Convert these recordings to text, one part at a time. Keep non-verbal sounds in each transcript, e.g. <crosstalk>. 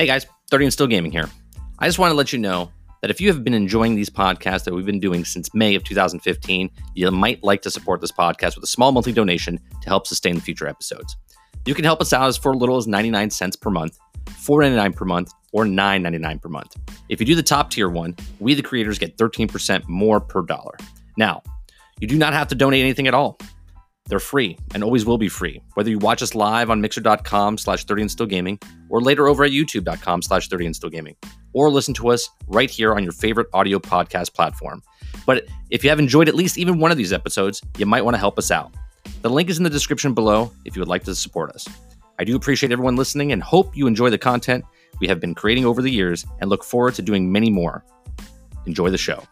Hey guys, 30 and Still Gaming here. I just want to let you know that if you have been enjoying these podcasts that we've been doing since May of 2015, you might like to support this podcast with a small monthly donation to help sustain the future episodes. You can help us out as for little as 99 cents per month, 4.99 per month, or 9.99 per month. If you do the top tier one, we the creators get 13% more per dollar. Now, you do not have to donate anything at all. They're free and always will be free, whether you watch us live on mixer.com slash 30 and still gaming or later over at youtube.com slash 30 and still gaming or listen to us right here on your favorite audio podcast platform. But if you have enjoyed at least even one of these episodes, you might want to help us out. The link is in the description below if you would like to support us. I do appreciate everyone listening and hope you enjoy the content we have been creating over the years and look forward to doing many more. Enjoy the show.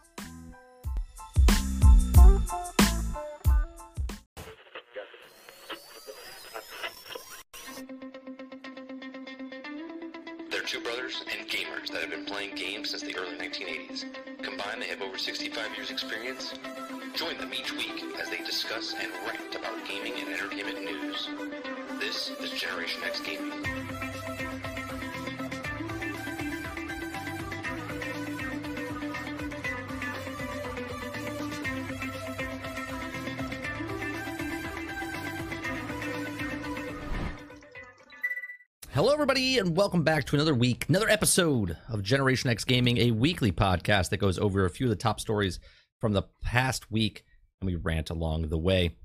Everybody, and welcome back to another week, another episode of Generation X Gaming, a weekly podcast that goes over a few of the top stories from the past week, and we rant along the way.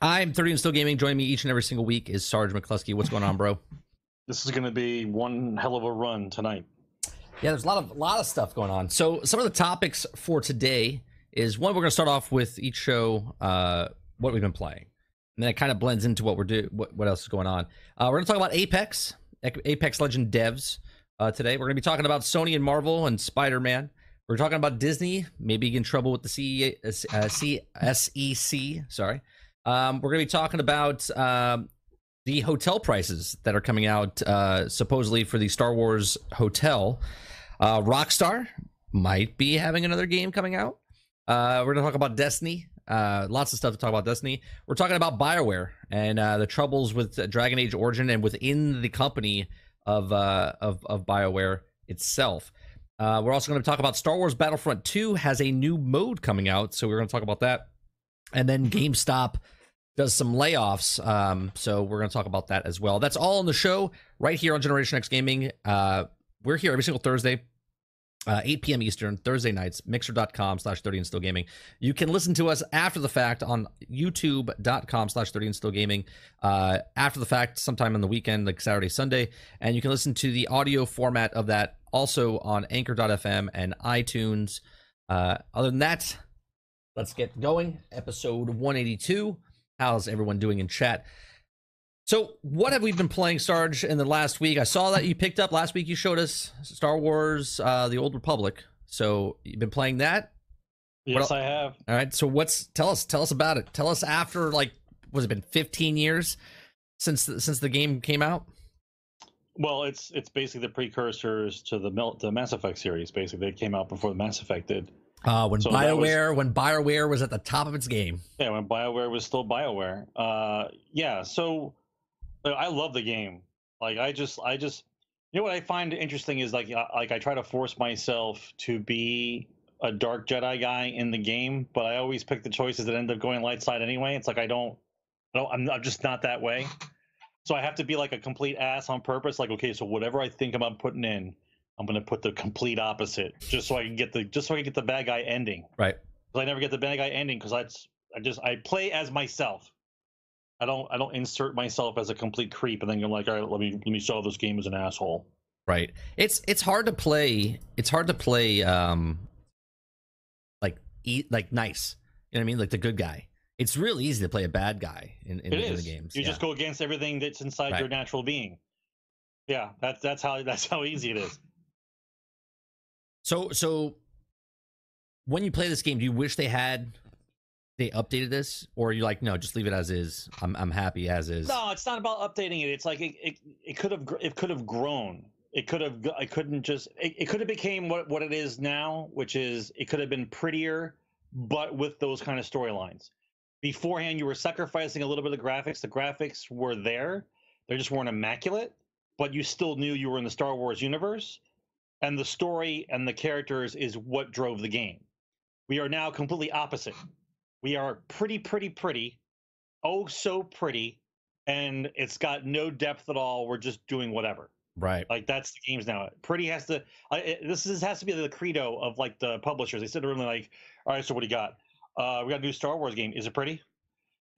I'm 30 and Still Gaming. Joining me each and every single week is Sarge McCluskey. What's going on, bro? <laughs> This is going to be one hell of a run tonight. Yeah, there's a lot of a lot of stuff going on. So some of the topics for today is one we're going to start off with each show uh, what we've been playing, and then it kind of blends into what we're do what, what else is going on. Uh, we're going to talk about Apex, Apex Legend devs uh, today. We're going to be talking about Sony and Marvel and Spider Man. We're talking about Disney, maybe in trouble with the CE, uh, CSEC. Sorry. Um, we're going to be talking about um, the hotel prices that are coming out uh, supposedly for the Star Wars hotel. Uh, Rockstar might be having another game coming out. Uh, we're going to talk about Destiny. Uh, lots of stuff to talk about Destiny. We're talking about BioWare and uh, the troubles with Dragon Age Origin and within the company of uh, of, of BioWare itself. Uh, we're also going to talk about Star Wars Battlefront 2 has a new mode coming out, so we're going to talk about that. And then GameStop does some layoffs, um, so we're going to talk about that as well. That's all on the show right here on Generation X Gaming. Uh, we're here every single Thursday, uh, 8 p.m. Eastern, Thursday nights, mixer.com slash 30 and still gaming. You can listen to us after the fact on youtube.com slash 30 and still gaming, uh, after the fact, sometime on the weekend, like Saturday, Sunday. And you can listen to the audio format of that also on anchor.fm and iTunes. Uh, other than that, let's get going. Episode 182. How's everyone doing in chat? So, what have we been playing, Sarge, in the last week? I saw that you picked up last week. You showed us Star Wars: uh, The Old Republic. So, you've been playing that. Yes, I have. All right. So, what's tell us? Tell us about it. Tell us after like was it been 15 years since the, since the game came out? Well, it's it's basically the precursors to the the Mass Effect series. Basically, they came out before the Mass Effect did. Uh, when So Bioware when Bioware was at the top of its game. Yeah, when Bioware was still Bioware. Uh, yeah. So I love the game. Like I just I just you know what I find interesting is like I- like I try to force myself to be a dark Jedi guy in the game, but I always pick the choices that end up going light side anyway. It's like I don't, I don't I'm, I'm just not that way. So I have to be like a complete ass on purpose. Like okay, so whatever I think about putting in, I'm gonna put the complete opposite, just so I can get the just so I can get the bad guy ending. Right. Because I never get the bad guy ending because that's I just I play as myself. I don't I don't insert myself as a complete creep and then you're like, all right, let me let me solve this game as an asshole. Right. It's it's hard to play. It's hard to play. Um, like eat like nice. You know what I mean? Like the good guy. It's really easy to play a bad guy in in, in the games. You yeah. just go against everything that's inside Right. your natural being. Yeah, that's that's how that's how easy it is. So so when you play this game, do you wish they had they updated this, or you're you like no, just leave it as is? I'm I'm happy as is. No, it's not about updating it. It's like it it, it could have it could have grown. It could have I couldn't just it, it could have became what what it is now, which is it could have been prettier, but with those kind of storylines. Beforehand, you were sacrificing a little bit of graphics. The graphics were there; they just weren't immaculate. but you still knew you were in the Star Wars universe, and the story and the characters is what drove the game. We are now completely opposite. We are pretty, pretty, pretty, oh so pretty, and it's got no depth at all. We're just doing whatever. Right. Like that's the games now. Pretty has to. Uh, it, this is, has to be the credo of like the publishers. They sit around like, all right, so what do you got? Uh, we got a new Star Wars game. Is it pretty?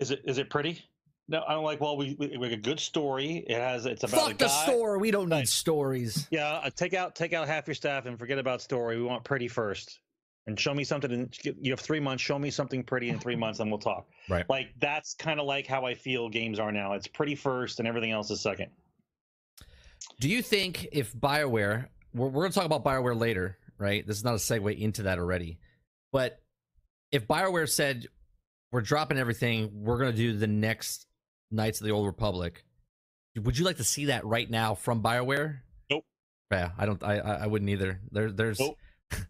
Is it is it pretty? No, I'm like, well, we we, we a good story. It has it's about a Fuck the story. We don't need stories. Yeah, uh, take out take out half your staff and forget about story. We want pretty first, and show me something. And you have three months. Show me something pretty in three months, and we'll talk. <laughs> Right. Like that's kind of like how I feel games are now. It's pretty first, and everything else is second. Do you think if BioWare, we're, we're going to talk about BioWare later, right? This is not a segue into that already. But if BioWare said, we're dropping everything, we're going to do the next Knights of the Old Republic, would you like to see that right now from BioWare? Nope. Yeah, I don't, I, I wouldn't either. There, there's, Nope.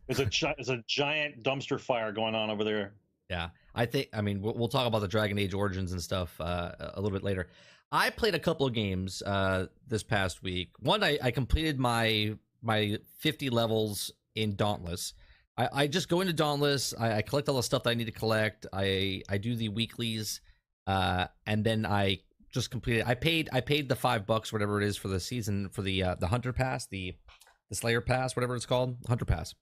There's a there's a giant dumpster fire going on over there. Yeah, I think. I mean, we'll, we'll talk about the Dragon Age origins and stuff uh, a little bit later. I played a couple of games uh, this past week. One, I, I completed my my 50 levels in Dauntless. I, I just go into Dauntless. I, I collect all the stuff that I need to collect. I I do the weeklies, uh, and then I just completed. I paid I paid the five bucks, whatever it is, for the season for the uh, the Hunter Pass, the the Slayer Pass, whatever it's called, Hunter Pass.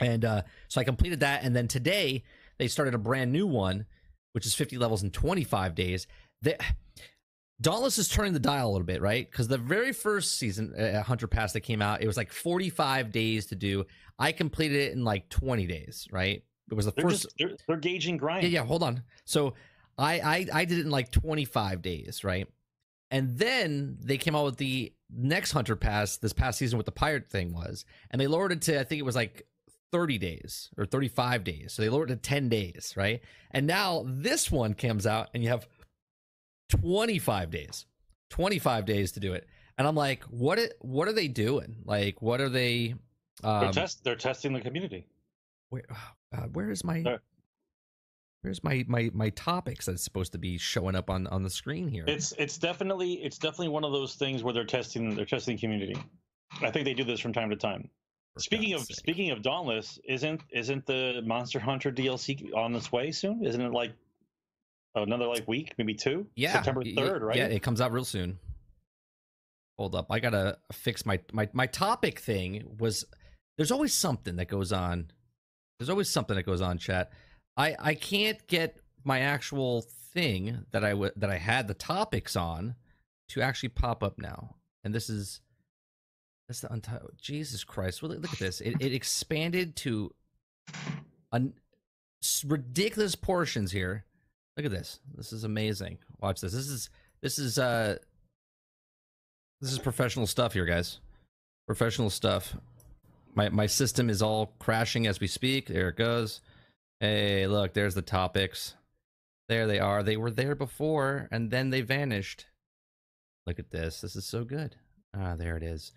And uh, so I completed that, and then today they started a brand new one, which is 50 levels in 25 days. They, Dauntless is turning the dial a little bit, right? Because the very first season, uh, Hunter Pass that came out, it was like 45 days to do. I completed it in like 20 days, right? It was the They're first. just they're, they're gauging grind. Yeah, yeah. Hold on. So I, I I did it in like 25 days, right? And then they came out with the next Hunter Pass this past season. What the pirate thing was, and they lowered it to I think it was like 30 days or 35 days. So they lowered it to 10 days, right? And now this one comes out, and you have 25 days, 25 days to do it. And I'm like, what? It, what are they doing? Like, what are they? they're Um, test they're testing the community. where, oh God, where is my? Where's my my my topics that's supposed to be showing up on on the screen here? It's it's definitely it's definitely one of those things where they're testing they're testing the community. I think they do this from time to time. Speaking of sake. speaking of Dauntless, isn't isn't the Monster Hunter DLC on its way soon? Isn't it like another like week, maybe two? yeah, September third, right? Yeah, it comes out real soon. Hold up, I gotta fix my my my topic thing. Was there's always something that goes on. There's always something that goes on, chat. I I can't get my actual thing that I w- that I had the topics on to actually pop up now, and this is that's the untitled. Jesus Christ! Well, look at this. It it expanded to ridiculous portions here. Look at this. This is amazing. Watch this. This is this is uh this is professional stuff here, guys. Professional stuff. My my system is all crashing as we speak. There it goes. Hey, look, there's the topics. There they are. They were there before and then they vanished. Look at this. This is so good. Ah, there it is.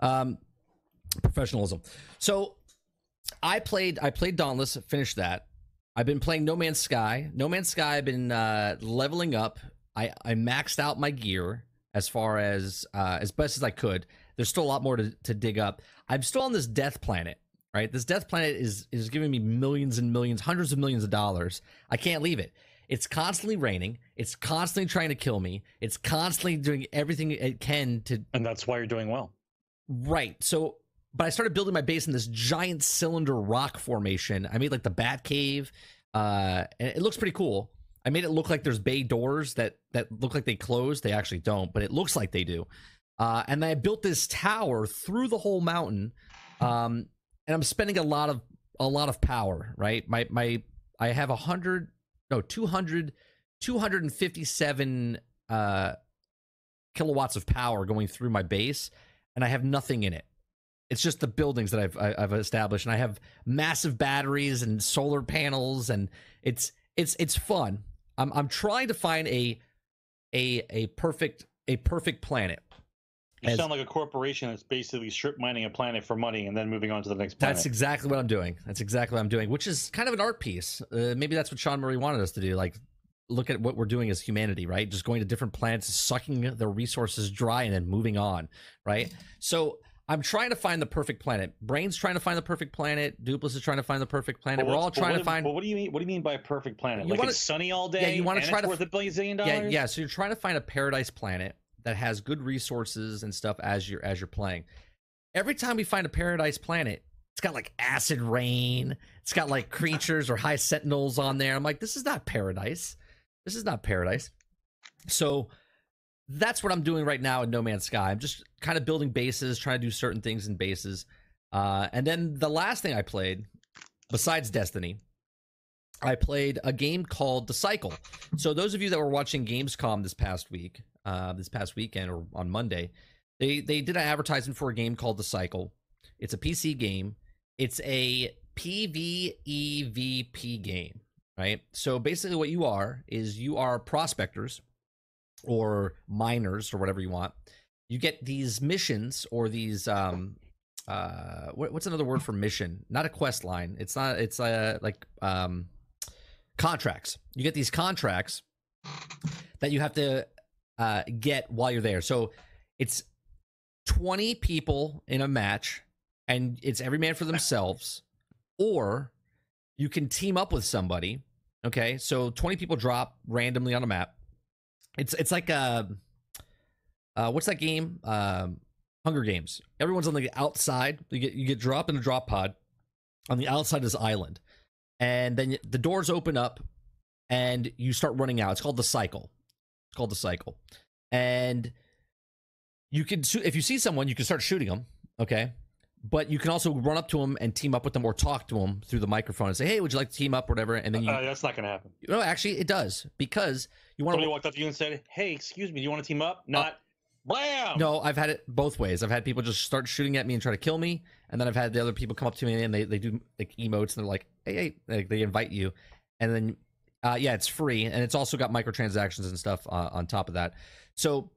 Um professionalism. So I played I played Dauntless, finished that. I've been playing No Man's Sky. No Man's Sky I've been uh leveling up. I I maxed out my gear as far as uh as best as I could. There's still a lot more to, to dig up. I'm still on this death planet, right? This death planet is is giving me millions and millions, hundreds of millions of dollars. I can't leave it. It's constantly raining. It's constantly trying to kill me. It's constantly doing everything it can to And that's why you're doing well. Right. So, but I started building my base in this giant cylinder rock formation. I made like the Bat Cave, uh, and it looks pretty cool. I made it look like there's bay doors that that look like they close. They actually don't, but it looks like they do. Uh, and I built this tower through the whole mountain, um, and I'm spending a lot of a lot of power. Right. My my I have a hundred no 200 257 uh kilowatts of power going through my base and I have nothing in it. It's just the buildings that I've I- I've established, and I have massive batteries and solar panels, and it's it's it's fun. I'm I'm trying to find a a a perfect a perfect planet. You As- sound like a corporation that's basically strip mining a planet for money and then moving on to the next planet. That's exactly what I'm doing. That's exactly what I'm doing, which is kind of an art piece. Uh, maybe that's what Sean Murray wanted us to do, like look at what we're doing as humanity, right? Just going to different planets, sucking the resources dry, and then moving on, right? So I'm trying to find the perfect planet. Brain's trying to find the perfect planet. Dupless is trying to find the perfect planet. We're all trying to find. But what do you mean? What do you mean by a perfect planet? You like wanna- it's sunny all day. Yeah, you wanna try to worth a billion dollars. Yeah, yeah. So you're trying to find a paradise planet that has good resources and stuff as you're as you're playing. Every time we find a paradise planet, it's got like acid rain. It's got like creatures or high sentinels on there. I'm like, this is not paradise. This is not paradise. So that's what I'm doing right now in No Man's Sky. I'm just kind of building bases, trying to do certain things in bases. Uh, and then the last thing I played, besides Destiny, I played a game called The Cycle. So those of you that were watching Gamescom this past week, uh, this past weekend or on Monday, they they did an advertisement for a game called The Cycle. It's a PC game. It's a PvEVP game, right? So basically, what you are is you are prospectors or miners or whatever you want. You get these missions or these um uh what, what's another word for mission? Not a quest line. It's not. It's uh like um contracts. You get these contracts that you have to uh, get while you're there. So it's 20 people in a match, and it's every man for themselves, or you can team up with somebody. Okay, so 20 people drop randomly on a map. It's it's like a uh, what's that game? Um, Hunger Games. Everyone's on the outside. You get you get dropped in a drop pod on the outside of this island and then the doors open up and you start running out it's called the cycle it's called the cycle and you can shoot if you see someone you can start shooting them okay but you can also run up to them and team up with them or talk to them through the microphone and say hey would you like to team up or whatever and then you Uh, that's not going to happen. no actually it does because you want Somebody to walked up to you and said, "Hey, excuse me, do you want to team up?" Not, blam. no i've had it both ways i've had people just start shooting at me and try to kill me and then i've had the other people come up to me and they, they do like emotes and they're like hey hey like, they invite you and then uh, yeah it's free and it's also got microtransactions and stuff uh, on top of that so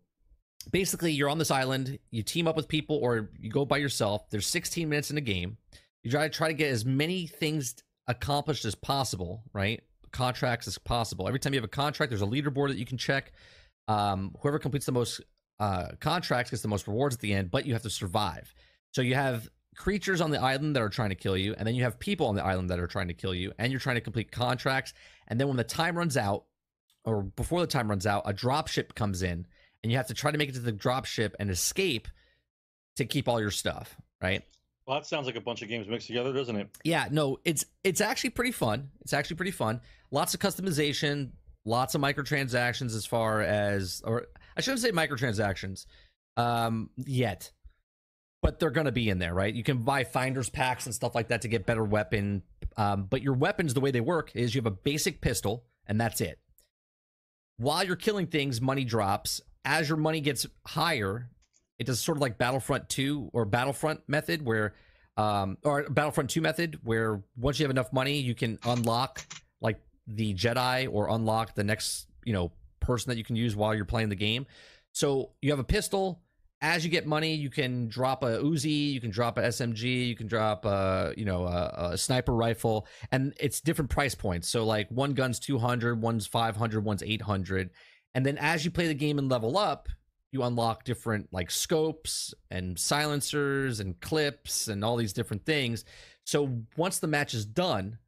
basically you're on this island you team up with people or you go by yourself. There's 16 minutes in the game. You try to try to get as many things accomplished as possible right? Contracts as possible. Every time you have a contract there's a leaderboard that you can check. Um, whoever completes the most uh, contracts gets the most rewards at the end but you have to survive. So you have creatures on the island that are trying to kill you and then you have people on the island that are trying to kill you and you're trying to complete contracts. And then when the time runs out or before the time runs out a drop ship comes in and you have to try to make it to the drop ship and escape to keep all your stuff right? Well, that sounds like a bunch of games mixed together, doesn't it? yeah no it's it's actually pretty fun. It's actually pretty fun. Lots of customization lots of microtransactions as far as or i shouldn't say microtransactions um yet but they're going to be in there right? You can buy finders packs and stuff like that to get better weapon um, but your weapons the way they work is you have a basic pistol and that's it. While you're killing things money drops as your money gets higher it does sort of like battlefront 2 or battlefront method where um or battlefront 2 method where once you have enough money you can unlock like the jedi or unlock the next you know person that you can use while you're playing the game. So you have a pistol. As you get money you can drop a uzi you can drop a smg you can drop a you know a, a sniper rifle and it's different price points. So like one gun's 200 one's 500 one's 800 and then as you play the game and level up you unlock different like scopes and silencers and clips and all these different things. So once the match is done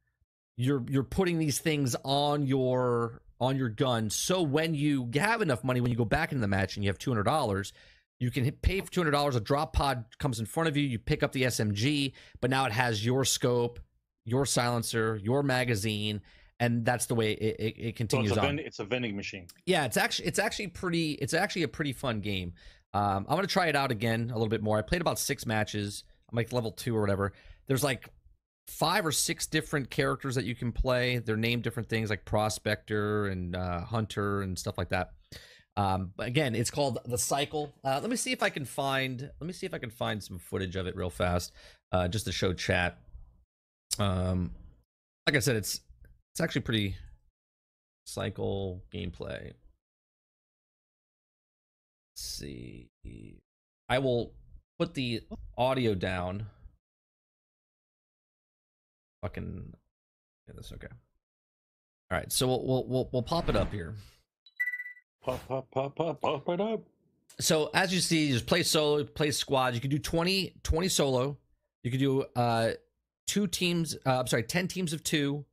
you're you're putting these things on your on your gun. So when you have enough money when you go back into the match and you have $200 you can pay for $200 a drop pod comes in front of you you pick up the smg but now it has your scope your silencer your magazine and that's the way it, it, it So continues it's a, on. vend- it's a vending machine. yeah it's actually it's actually pretty it's actually a pretty fun game. Um, i'm gonna try it out again a little bit more. I played about six matches. I'm like level two or whatever. There's like five or six different characters that you can play. They're named different things like prospector and uh, hunter and stuff like that. Um, but again it's called the cycle. Uh, let me see if i can find let me see if i can find some footage of it real fast uh, just to show chat. Um, like i said it's it's actually pretty cycle gameplay Let's see i will put the audio down fucking yeah, that's okay All right, so we'll we'll we'll, we'll pop it up here. Pop, pop, pop, pop, pop it up. So as you see, you just play solo, play squad. You can do 20, 20 solo. You can do uh two teams. Uh, I'm sorry, ten teams of two,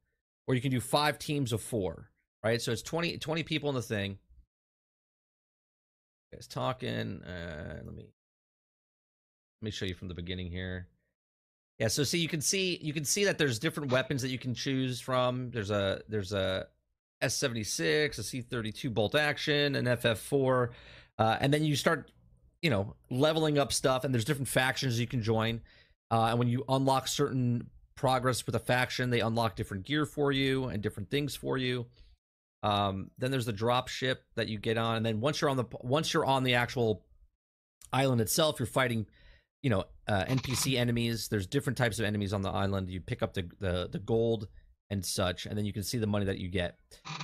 or you can do five teams of four. Right. So it's 20, 20 people in the thing. Guys talking. Uh, let me let me show you from the beginning here. Yeah, so see you can see you can see that there's different weapons that you can choose from. There's a there's a S76, a C32 bolt action, an FF4, uh, and then you start, you know, leveling up stuff. And there's different factions you can join. Uh, and when you unlock certain progress with a faction, they unlock different gear for you and different things for you. Um, then there's the drop ship that you get on, and then once you're on the once you're on the actual island itself, you're fighting, you know, uh, NPC enemies. There's different types of enemies on the island. You pick up the the, the gold and such, and then you can see the money that you get.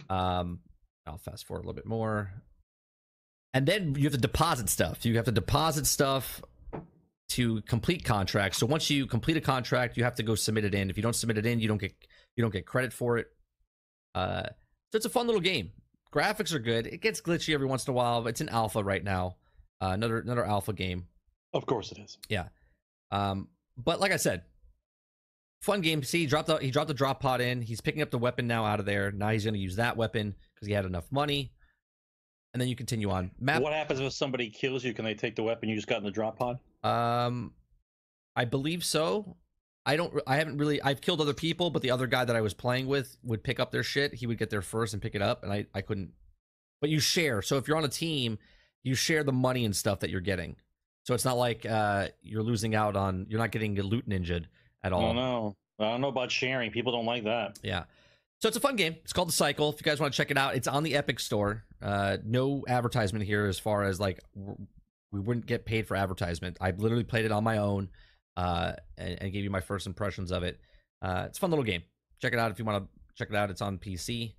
Um, I'll fast forward a little bit more, and then you have to deposit stuff. You have to deposit stuff to complete contracts. So once you complete a contract, you have to go submit it in. If you don't submit it in, you don't get you don't get credit for it. Uh, so it's a fun little game. Graphics are good. It gets glitchy every once in a while. But it's an alpha right now. Uh, another another alpha game. Of course it is. Yeah. Um, but like I said, fun game. See, he dropped the he dropped the drop pod in. He's picking up the weapon now out of there. Now he's going to use that weapon because he had enough money. And then you continue on. Map. What happens if somebody kills you? Can they take the weapon you just got in the drop pod? Um, I believe so. I don't. I haven't really. I've killed other people, but the other guy that I was playing with would pick up their shit. He would get there first and pick it up, and I I couldn't. But you share. So if you're on a team, you share the money and stuff that you're getting. So it's not like uh, you're losing out on. You're not getting loot ninja at all. I all. don't know. I don't know about sharing. People don't like that. Yeah. So it's a fun game. It's called The Cycle. If you guys want to check it out, it's on the Epic Store. Uh, no advertisement here as far as like we wouldn't get paid for advertisement. I literally played it on my own uh, and, and gave you my first impressions of it. Uh, it's a fun little game. Check it out if you want to check it out. It's on PC.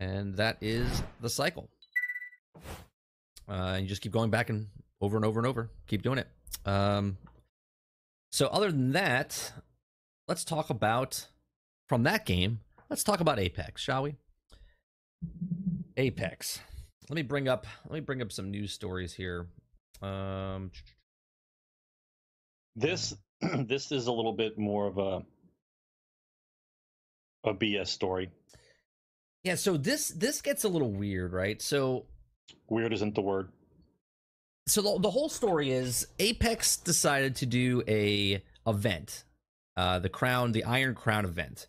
And that is The Cycle. Uh, and you just keep going back and over and over and over. Keep doing it. Um, so other than that, let's talk about from that game. Let's talk about Apex, shall we? Apex. Let me bring up. Let me bring up some news stories here. Um, This <clears throat> this is a little bit more of a a BS story. yeah. So this this gets a little weird, right? So Weird isn't the word. so the, the whole story is Apex decided to do a event, uh, the Crown, the Iron Crown event.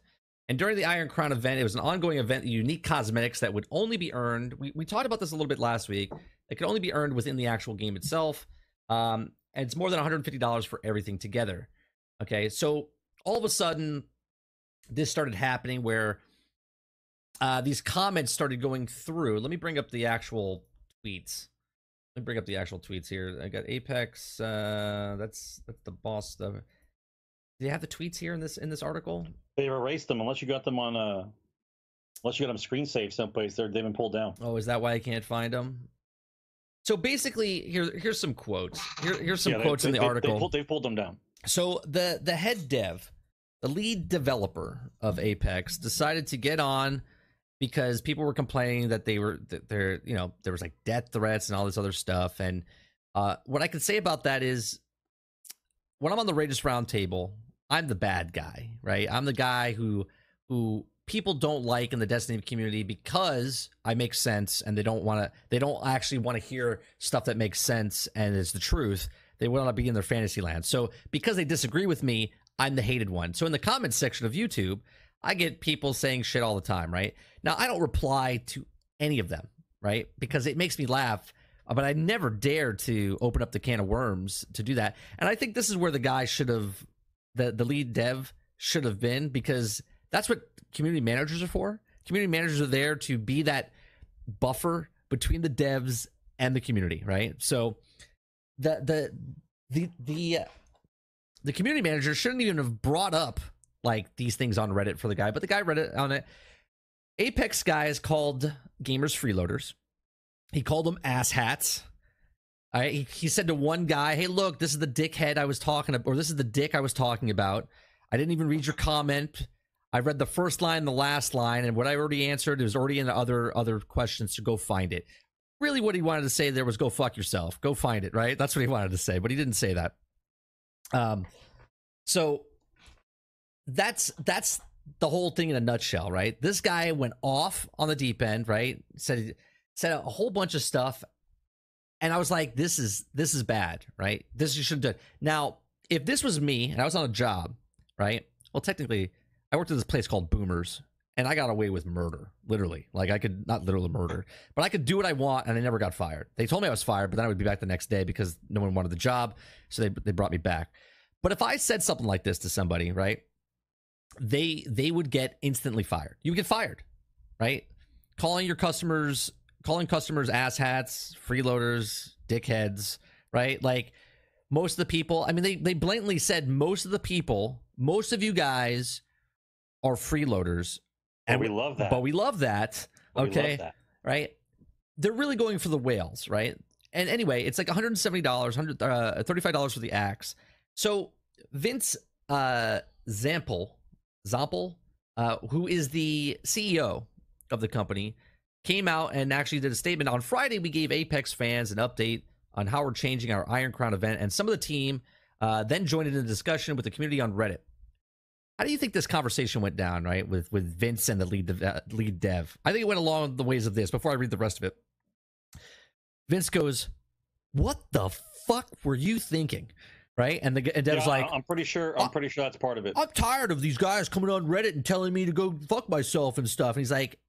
And during the Iron Crown event, it was an ongoing event, unique cosmetics that would only be earned. We, we talked about this a little bit last week. It could only be earned within the actual game itself. Um, and it's more than $150 for everything together. Okay, so all of a sudden, this started happening where uh, these comments started going through. Let me bring up the actual tweets. Let me bring up the actual tweets here. I got Apex. Uh, that's that's the boss stuff. Do they have the tweets here in this in this article? They've erased them unless you got them on uh unless you got them screen saved someplace. They're they've been pulled down. Oh, is that why I can't find them? So basically, here here's some quotes. Here, here's some Yeah, they- quotes in the they- article. They pulled, they pulled them down. So the the head dev, the lead developer of Apex, decided to get on because people were complaining that they were that there you know there was like death threats and all this other stuff. And uh, what I can say about that is, when I'm on the Raiders Roundtable, I'm the bad guy, right? I'm the guy who who people don't like in the Destiny community because I make sense and they don't want to they don't actually want to hear stuff that makes sense and is the truth. They want to be in their fantasy land. So because they disagree with me, I'm the hated one. So in the comments section of YouTube, I get people saying shit all the time, right? Now I don't reply to any of them, right? Because it makes me laugh. But I never dare to open up the can of worms to do that. And I think this is where the guy should have the the lead dev should have been because that's what community managers are for. Community managers are there to be that buffer between the devs and the community, right? So the the the the the community manager shouldn't even have brought up like these things on Reddit for the guy, but the guy read it on it. Apex guys called gamers freeloaders. He called them ass hats. All right, he, he said to one guy, "Hey, look, this is the dickhead I was talking about, or this is the dick I was talking about. I didn't even read your comment. I read the first line, the last line, and what I already answered is already in the other other questions. So go find it. Really, what he wanted to say there was go fuck yourself. Go find it. Right? That's what he wanted to say, but he didn't say that. Um, so that's that's the whole thing in a nutshell, right? This guy went off on the deep end, right? Said said a whole bunch of stuff, and I was like, "This is this is bad, right? This you shouldn't do." Now, if this was me and I was on a job, right? Well, technically, I worked at this place called Boomers, and I got away with murder, literally. Like I could not literally murder, but I could do what I want, and I never got fired. They told me I was fired, but then I would be back the next day because no one wanted the job, so they they brought me back. But if I said something like this to somebody, right? They they would get instantly fired. You get fired, right? Calling your customers, calling customers asshats, freeloaders, dickheads, right? Like most of the people, I mean, they they blatantly said most of the people, most of you guys are freeloaders. And we love that. But we love that. Love Okay. that. Right? They're really going for the whales, right? And anyway, it's like $170, 100 uh, $35 for the axe. So Vince uh Zampel, Zampel, uh, who is the CEO of the company, came out and actually did a statement on Friday. We gave Apex fans an update on how we're changing our Iron Crown event, and some of the team uh, then joined in a discussion with the community on Reddit. How do you think this conversation went down, right, with with Vince and the lead dev, uh, lead dev? I think it went along the ways of this. Before I read the rest of it, Vince goes, "What the fuck were you thinking?" Right, and the and Dev's Yeah, like, I'm pretty sure. I'm pretty sure that's part of it. I'm tired of these guys coming on Reddit and telling me to go fuck myself and stuff. And he's like,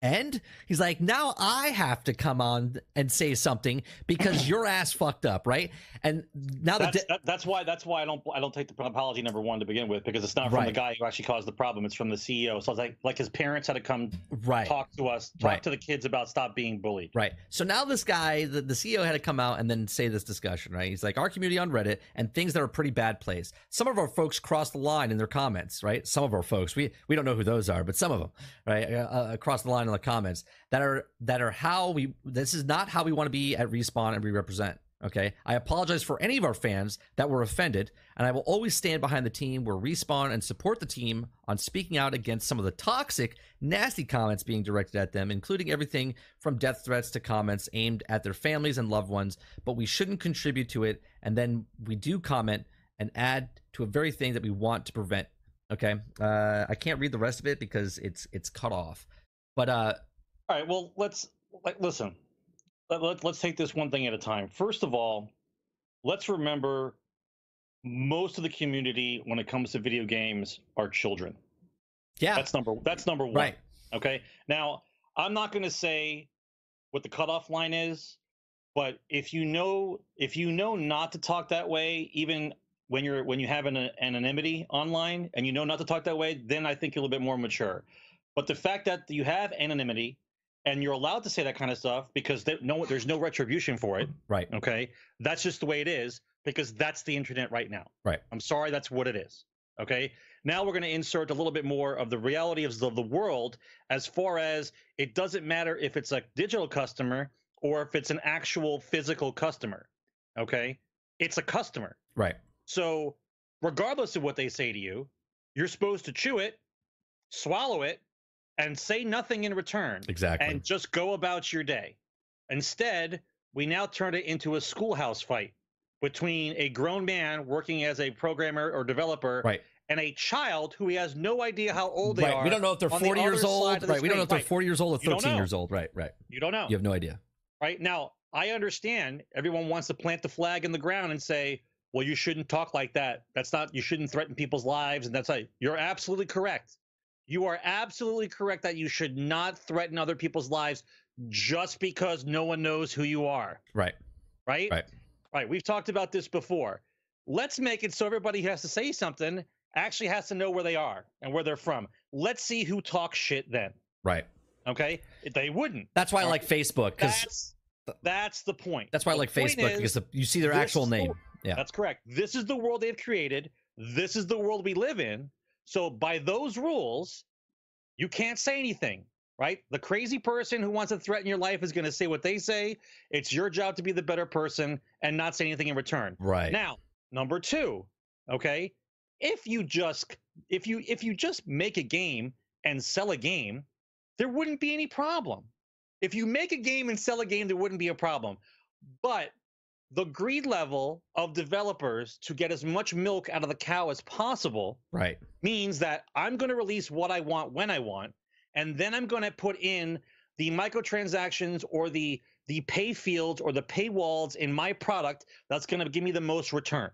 and he's like, now I have to come on and say something because your ass fucked up, right? And now that That's, that, that's why. That's why I don't. I don't take the apology number one to begin with because it's not from the guy who actually caused the problem. It's from the CEO. So it's like like his parents had to come right, talk to us, talk Right. to the kids about stop being bullied. right. So now this guy, the, the CEO, had to come out and then say this discussion, right? He's like, our community on Reddit and things that are a pretty bad place. Some of our folks crossed the line in their comments, right? Some of our folks, we we don't know who those are, but some of them, right, uh, uh, across the line in the comments that are that are how we. This is not how we want to be at respawn and we represent. Okay, I apologize for any of our fans that were offended, and I will always stand behind the team where respawn and support the team on speaking out against some of the toxic, nasty comments being directed at them, including everything from death threats to comments aimed at their families and loved ones. But we shouldn't contribute to it, and then we do comment and add to a very thing that we want to prevent. Okay, uh, I can't read the rest of it because it's it's cut off, but uh, All right. Well, let's like listen. Let, let, let's take this one thing at a time. First of all, let's remember most of the community when it comes to video games are children. yeah, That's number. That's number one. right, Okay. Now, I'm not going to say what the cutoff line is, but if you know, if you know not to talk that way, even when you're when you have an anonymity online and you know not to talk that way, then I think you're a little bit more mature. But the fact that you have anonymity and you're allowed to say that kind of stuff because there, no, there's no retribution for it. right, Okay, that's just the way it is because that's the internet right now. Right. I'm sorry, that's what it is. Okay. Now we're going to insert a little bit more of the reality of the, the world as far as it doesn't matter if it's a digital customer or if it's an actual physical customer. Okay. It's a customer. right, So, regardless of what they say to you, you're supposed to chew it, swallow it, and say nothing in return exactly. and just go about your day. Instead, we now turn it into a schoolhouse fight between a grown man working as a programmer or developer right. and a child who he has no idea how old they right. are. We don't know if they're on the 40 years old. Right. We don't know if they're screen. 40 years old or 13 years old. Right. Right. You don't know. You have no idea. Right now, I understand everyone wants to plant the flag in the ground and say, "Well, you shouldn't talk like that. That's not. You shouldn't threaten people's lives." And that's like you're absolutely correct. You are absolutely correct that you should not threaten other people's lives just because no one knows who you are. Right. Right. Right. Right. We've talked about this before. Let's make it so everybody who has to say something actually has to know where they are and where they're from. Let's see who talks shit then. Right. Okay. They wouldn't. That's why I like Facebook because That's that's the point. that's why I like Facebook is, because the, you see their actual the- name. Yeah. That's correct. This is the world they've created. This is the world we live in. So by those rules, you can't say anything, right? The crazy person who wants to threaten your life is going to say what they say. It's your job to be the better person and not say anything in return. Right. Now, number two, okay, if you just if you if you just make a game and sell a game, there wouldn't be any problem. If you make a game and sell a game, there wouldn't be a problem. But the greed level of developers to get as much milk out of the cow as possible Right. means that I'm going to release what I want when I want, and then I'm going to put in the microtransactions or the the pay fields or the paywalls in my product that's going to give me the most return.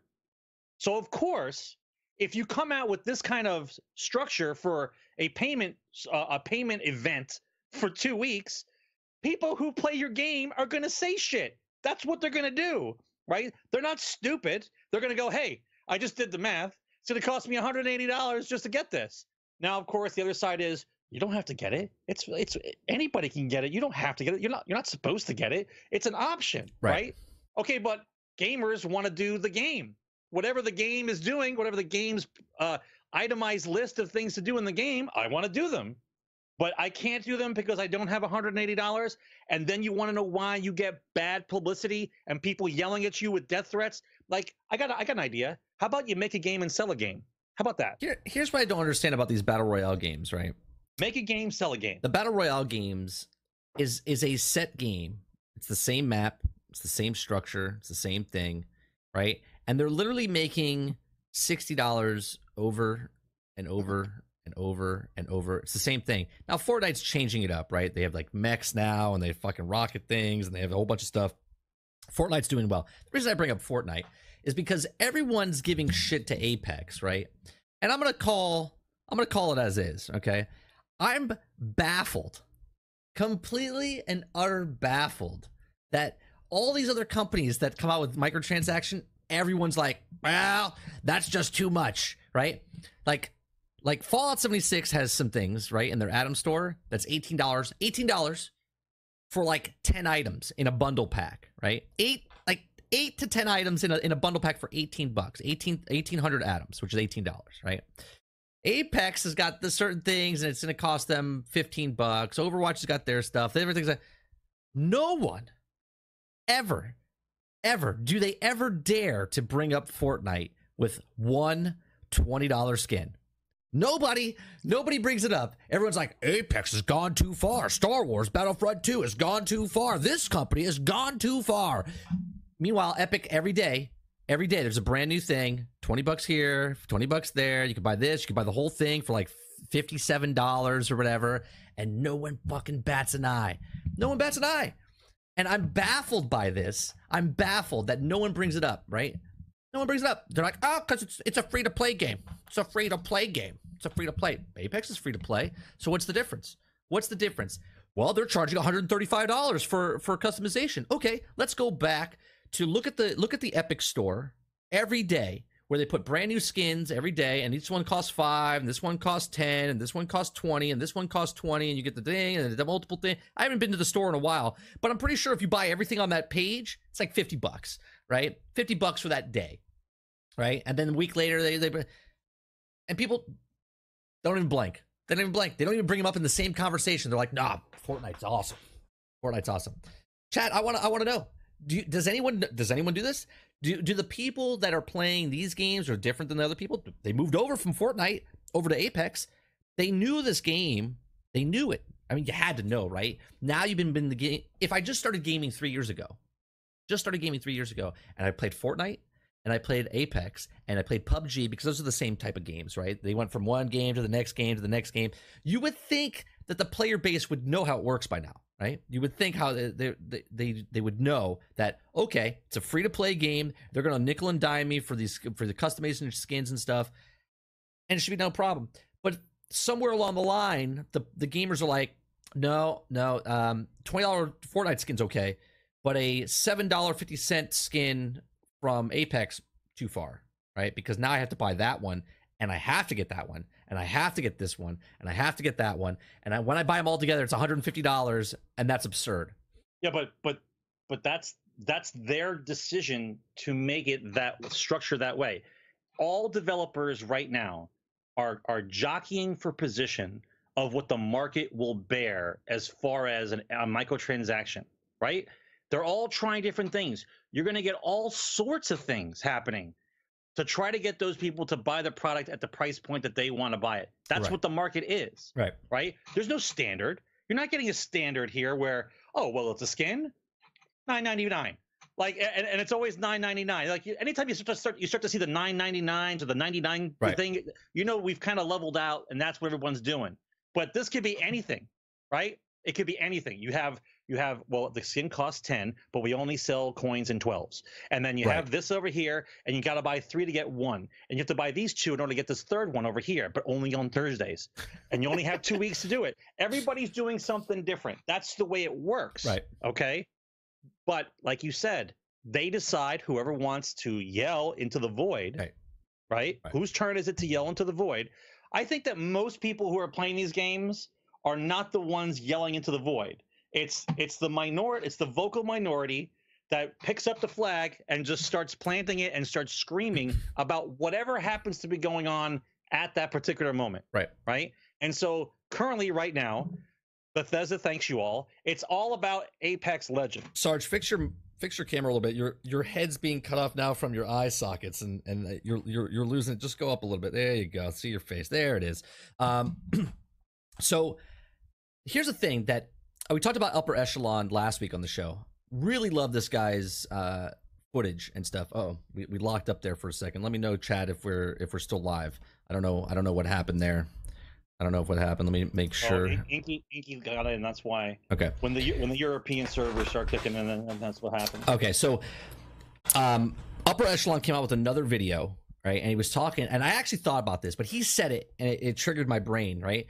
So of course, if you come out with this kind of structure for a payment uh, a payment event for 2 weeks, people who play your game are going to say shit. That's what they're going to do, right? They're not stupid. They're going to go, "Hey, I just did the math. It's going to cost me $180 just to get this." Now, of course, the other side is you don't have to get it. It's it's anybody can get it. You don't have to get it. You're not you're not supposed to get it. It's an option, Right. right? Okay, but gamers want to do the game. Whatever the game is doing, whatever the game's uh, itemized list of things to do in the game, I want to do them. But I can't do them because I don't have $180. And then you want to know why you get bad publicity and people yelling at you with death threats. Like, I got I got an idea. How about you make a game and sell a game? How about that? Here, here's what I don't understand about these battle royale games. Right. Make a game, sell a game. The battle royale games is is a set game. It's the same map. It's the same structure. It's the same thing, right? And they're literally making sixty dollars over and over and over and over. It's the same thing. Now Fortnite's changing it up, right? They have like mechs now, and they fucking rocket things, and they have a whole bunch of stuff. Fortnite's doing well. The reason I bring up Fortnite is because everyone's giving shit to Apex, right? And I'm gonna call I'm gonna call it as is, okay? I'm baffled, completely and utter baffled that all these other companies that come out with microtransaction, everyone's like, well, that's just too much, right? Like, like Fallout 76 has some things, right, in their Atom store that's $18, $18 for like 10 items in a bundle pack, right? Eight, like eight to 10 items in a, in a bundle pack for 18 bucks, 18, 1800 atoms, which is $18, right? Apex has got the certain things and it's going to cost them 15 bucks. Overwatch has got their stuff. Everything's like, no one ever, ever do they ever dare to bring up Fortnite with one $20 skin. Nobody, nobody brings it up. Everyone's like, Apex has gone too far. Star Wars Battlefront 2 has gone too far. This company has gone too far. Meanwhile, Epic every day, every day there's a brand new thing. 20 bucks here 20 bucks there. You can buy this you can buy the whole thing for like $57 or whatever and no one fucking bats an eye. No one bats an eye. And i'm baffled by this. I'm baffled that no one brings it up right? No one brings it up. They're like oh because it's, it's a free to play game. It's a free to play game it's a free to play apex is free to play so what's the difference what's the difference well they're charging $135 for for customization okay let's go back to look at the look at the Epic store every day where they put brand new skins every day and each one costs 5 and this one costs 10 and this one costs 20 and this one costs 20 and you get the thing and the multiple thing. I haven't been to the store in a while, but I'm pretty sure if you buy everything on that page, it's like 50 bucks, right? 50 bucks for that day. Right? And then a week later they they and people don't even blink. They don't even blink. They don't even bring them up in the same conversation. They're like, "Nah, Fortnite's awesome. Fortnite's awesome." Chat, I want to I want to know do you, does anyone does anyone do this? Do do the people that are playing these games are different than the other people? They moved over from Fortnite over to Apex. They knew this game. They knew it. I mean, you had to know, right? Now you've been in the game. If I just started gaming three years ago, just started gaming three years ago, and I played Fortnite and I played Apex and I played PUBG because those are the same type of games, right? They went from one game to the next game to the next game. You would think that the player base would know how it works by now right? You would think how they they they, they would know that okay, it's a free to play game. They're gonna nickel and dime me for these for the customization skins and stuff, and it should be no problem. But somewhere along the line, the the gamers are like, no, no, um, twenty dollar Fortnite skin's okay, but a seven dollar fifty cent skin from Apex too far, right? Because now I have to buy that one, and I have to get that one, and I have to get this one, and I have to get that one, and I, when I buy them all together, it's one hundred and fifty dollars, and that's absurd. Yeah, but but but that's that's their decision to make it that structure that way. All developers right now are are jockeying for position of what the market will bear as far as an, a microtransaction, right? They're all trying different things. You're going to get all sorts of things happening to try to get those people to buy the product at the price point that they want to buy it. That's Right. what the market is, Right. right? There's no standard. You're not getting a standard here where, oh, well, it's a skin, nine ninety nine. Like, and, and it's always nine ninety nine. Like, you- anytime you start to start, you start to see the nine ninety nine to the ninety nine Right. thing. You know, we've kind of leveled out, and that's what everyone's doing. But this could be anything, right? It could be anything. You have you have well, the skin costs ten, but we only sell coins in twelves. And then you Right. have this over here, and you got to buy three to get one, and you have to buy these two in order to get this third one over here, but only on Thursdays. And you only have two weeks to do it. Everybody's doing something different. That's the way it works. Right. Okay. But like you said, they decide whoever wants to yell into the void. Right. Right. Right. Whose turn is it to yell into the void? I think that most people who are playing these games are not the ones yelling into the void. It's it's the minority, it's the vocal minority that picks up the flag and just starts planting it and starts screaming <laughs> about whatever happens to be going on at that particular moment. Right. Right. And so currently, right now, Bethesda thanks you all. It's all about Apex Legends. Sarge, fix your fix your camera a little bit. Your your head's being cut off now from your eye sockets, and and uh, you're you're you're losing it. Just go up a little bit. There you go. See your face. There it is. Um, <clears throat> so here's the thing that uh, we talked about upper echelon last week on the show. Really love this guy's uh, footage and stuff. Oh, we, we locked up there for a second. Let me know, Chad, if we're if we're still live. I don't know. I don't know what happened there. I don't know if what happened. Let me make sure. Oh, In- Inky, Inky got it, and that's why Okay. when the when the European servers start kicking in, and that's what happened. Okay, so um, Upper Echelon came out with another video, right? And he was talking, and I actually thought about this, but he said it, and it, it triggered my brain, right?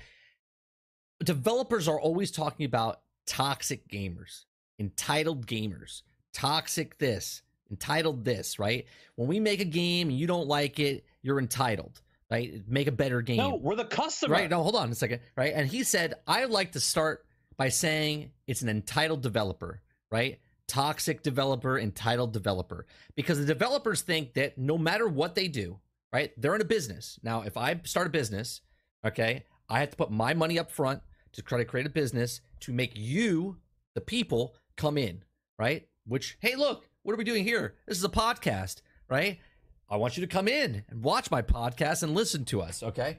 Developers are always talking about toxic gamers, entitled gamers, toxic this, entitled this, right? When we make a game and you don't like it, you're entitled, right? Make a better game. No, we're the customer. Right. No, hold on a second. Right. And he said, I like to start by saying it's an entitled developer, right? Toxic developer, entitled developer. Because the developers think that no matter what they do, right? They're in a business. Now, if I start a business, okay, I have to put my money up front to try to create a business to make you, the people, come in, right? Which, hey, look, what are we doing here? This is a podcast, right? I want you to come in and watch my podcast and listen to us, okay?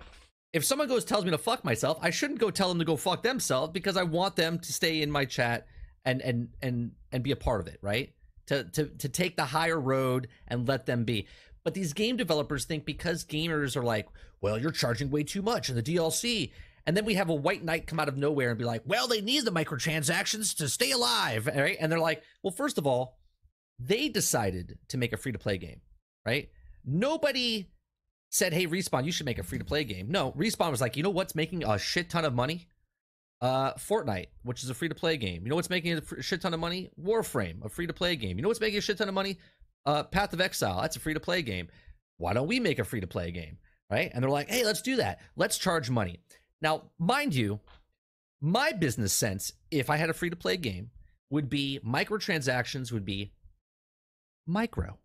if someone goes tells me to fuck myself, I shouldn't go tell them to go fuck themselves because I want them to stay in my chat and and and and be a part of it, right? To to to take the higher road and let them be. But these game developers think because gamers are like, well, you're charging way too much in the DLC. And then we have a white knight come out of nowhere and be like, well, they need the microtransactions to stay alive, right? And they're like, well, first of all, they decided to make a free to play game, right? Nobody said, "Hey, Respawn, you should make a free to play game." No, Respawn was like, "You know what's making a shit ton of money? Uh, Fortnite, which is a free to play game. You know what's making a shit ton of money? Warframe, a free to play game. You know what's making a shit ton of money? Uh, Path of Exile, that's a free to play game. Why don't we make a free to play game?" Right? And they're like, "Hey, let's do that. Let's charge money." Now, mind you, my business sense, if I had a free to play game, would be microtransactions would be micro.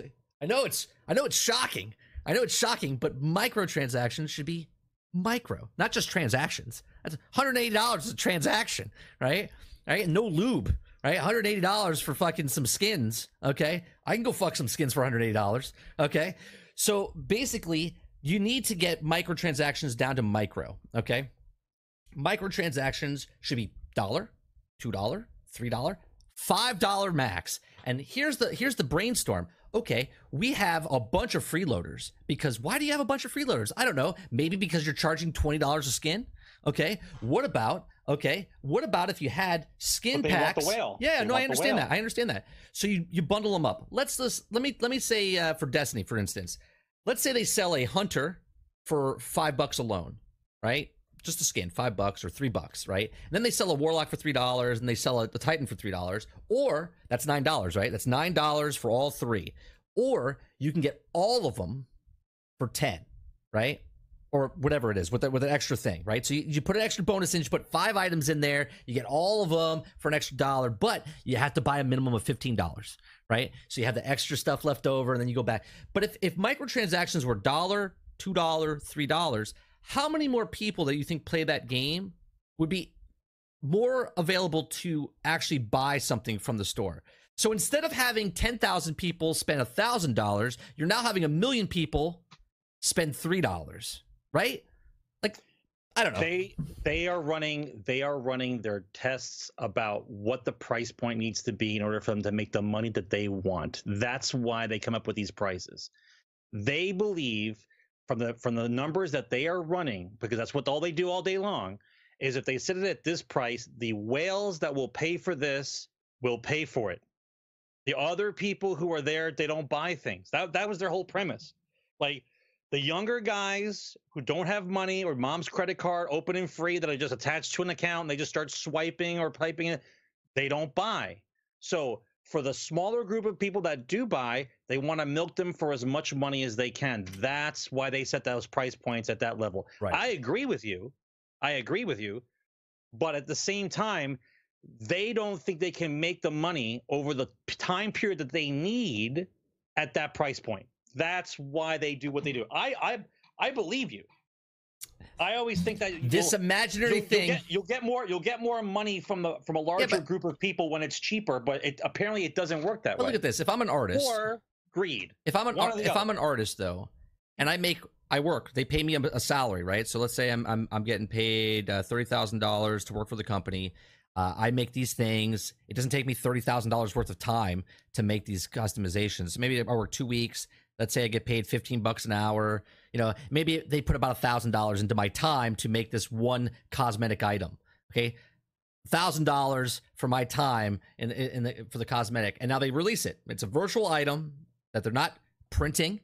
I know it's I know it's shocking. I know it's shocking, but microtransactions should be micro, not just transactions. That's $180 is a transaction, right? Right? No lube, right? $180 for fucking some skins, okay? I can go fuck some skins for $180, okay? So basically, you need to get microtransactions down to micro, okay? Microtransactions should be dollar, two dollar, three dollar, five dollar max. And here's the here's the brainstorm. Okay, we have a bunch of freeloaders because why do you have a bunch of freeloaders? I don't know. Maybe because you're charging twenty dollars a skin. Okay, what about okay? What about if you had skin But they want the packs? whale. Yeah, They no, I understand that. I understand that. So you you bundle them up. Let's just let me let me say uh, for Destiny, for instance, let's say they sell a hunter for five bucks alone, right? Just a skin, five bucks or three bucks, right? And then they sell a warlock for three dollars, and they sell a, the titan for three dollars, or that's nine dollars, right? That's nine dollars for all three, or you can get all of them for ten, right? Or whatever it is with the, with an extra thing, right? So you, you put an extra bonus in, you put five items in there, you get all of them for an extra dollar, but you have to buy a minimum of fifteen dollars, right? So you have the extra stuff left over, and then you go back. But if if microtransactions were dollar, two dollar, three dollars, how many more people that you think play that game would be more available to actually buy something from the store? So instead of having 10,000 people spend $1,000, you're now having a million people spend $3, right? Like I don't know. They they are running they are running their tests about what the price point needs to be in order for them to make the money that they want. That's why they come up with these prices. They believe from the from the numbers that they are running because that's what all they do all day long is if they set it at this price, the whales that will pay for this will pay for it. The other people who are there, they don't buy things. That that was their whole premise. Like the younger guys who don't have money or mom's credit card open and free that are just attached to an account and they just start swiping or typing it, they don't buy. So for the smaller group of people that do buy, they want to milk them for as much money as they can. That's why they set those price points at that level. Right. I agree with you. I agree with you. But at the same time, they don't think they can make the money over the time period that they need at that price point. That's why they do what they do. I I I believe you. I always think that this imaginary you'll, thing You'll get, you'll get more. You'll get more money from the from a larger but- group of people when it's cheaper. But it apparently it doesn't work that way. look at this. If I'm an artist, Or greed. if I'm an ar- if other. I'm an artist though, and I make I work, they pay me a, a salary, right? So let's say I'm I'm I'm getting paid uh, thirty thousand dollars to work for the company. Uh, I make these things. It doesn't take me thirty thousand dollars worth of time to make these customizations. Maybe I work two weeks. Let's say I get paid fifteen bucks an hour. You know, maybe they put about a thousand dollars into my time to make this one cosmetic item. Okay, thousand dollars for my time in, in, the, for the cosmetic, and now they release it. It's a virtual item that they're not printing,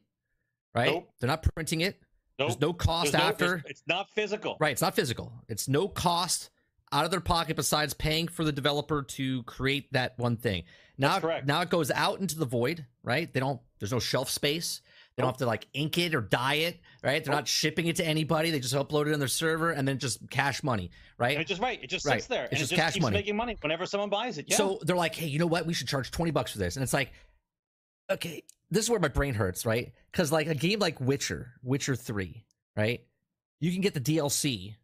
right? Nope. They're not printing it. Nope. There's no cost There's no- after. it's- it's not physical. Right, it's not physical. It's no cost out of their pocket besides paying for the developer to create that one thing. Now, now it goes out into the void, right? They don't. There's no shelf space. They don't have to like ink it or dye it, right? They're Nope. not shipping it to anybody. They just upload it on their server and then just cash money, right? And it just right. It just Right. sits there It's and just it just cash keeps money. making money whenever someone buys it. Yeah. So they're like, hey, you know what? We should charge 20 bucks for this. And it's like, okay, this is where my brain hurts, right? Because like a game like Witcher, Witcher 3, right? You can get the DLC,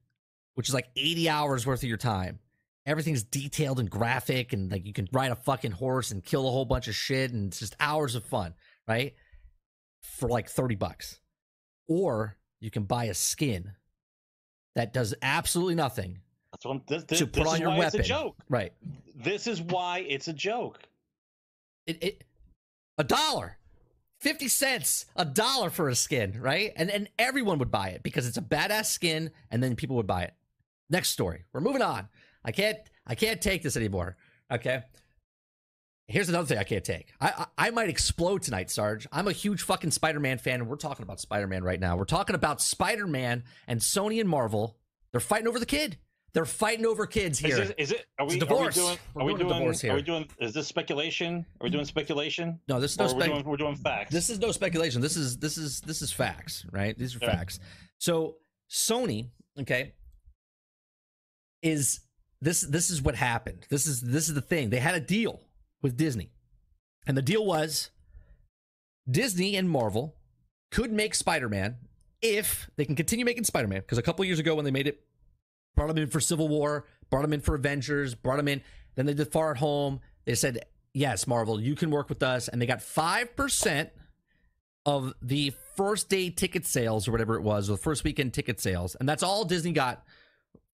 which is like 80 hours worth of your time. Everything's detailed and graphic, and like you can ride a fucking horse and kill a whole bunch of shit, and it's just hours of fun, right? For like 30 bucks. Or you can buy a skin that does absolutely nothing That's what I'm, this, this, to put this on is your why weapon. It's a joke. Right. This is why it's a joke. it, it a dollar 50 cents a dollar for a skin right and and everyone would buy it because it's a badass skin and then people would buy it next story we're moving on i can't i can't take this anymore okay here's another thing i can't take i i, I might explode tonight sarge i'm a huge fucking spider-man fan and we're talking about spider-man right now we're talking about spider-man and sony and marvel they're fighting over the kid they're fighting over kids Is, here is it? Are we, a are we divorce. doing? We're we doing divorce Are we doing? Is this speculation? Are we doing speculation? no this is no or we're doing, we're doing facts. This is no speculation. This is this is this is facts, right? These are Yeah. facts. So Sony, okay, is this this is what happened. This is this is the thing. They had a deal with Disney. And the deal was Disney and Marvel could make Spider-Man if they can continue making Spider-Man because a couple years ago when they made it brought them in for Civil War, brought them in for Avengers, brought them in. Then they did Far at Home. They said, "Yes, Marvel, you can work with us," and they got five percent of the first day ticket sales or whatever it was, or the first weekend ticket sales, and that's all Disney got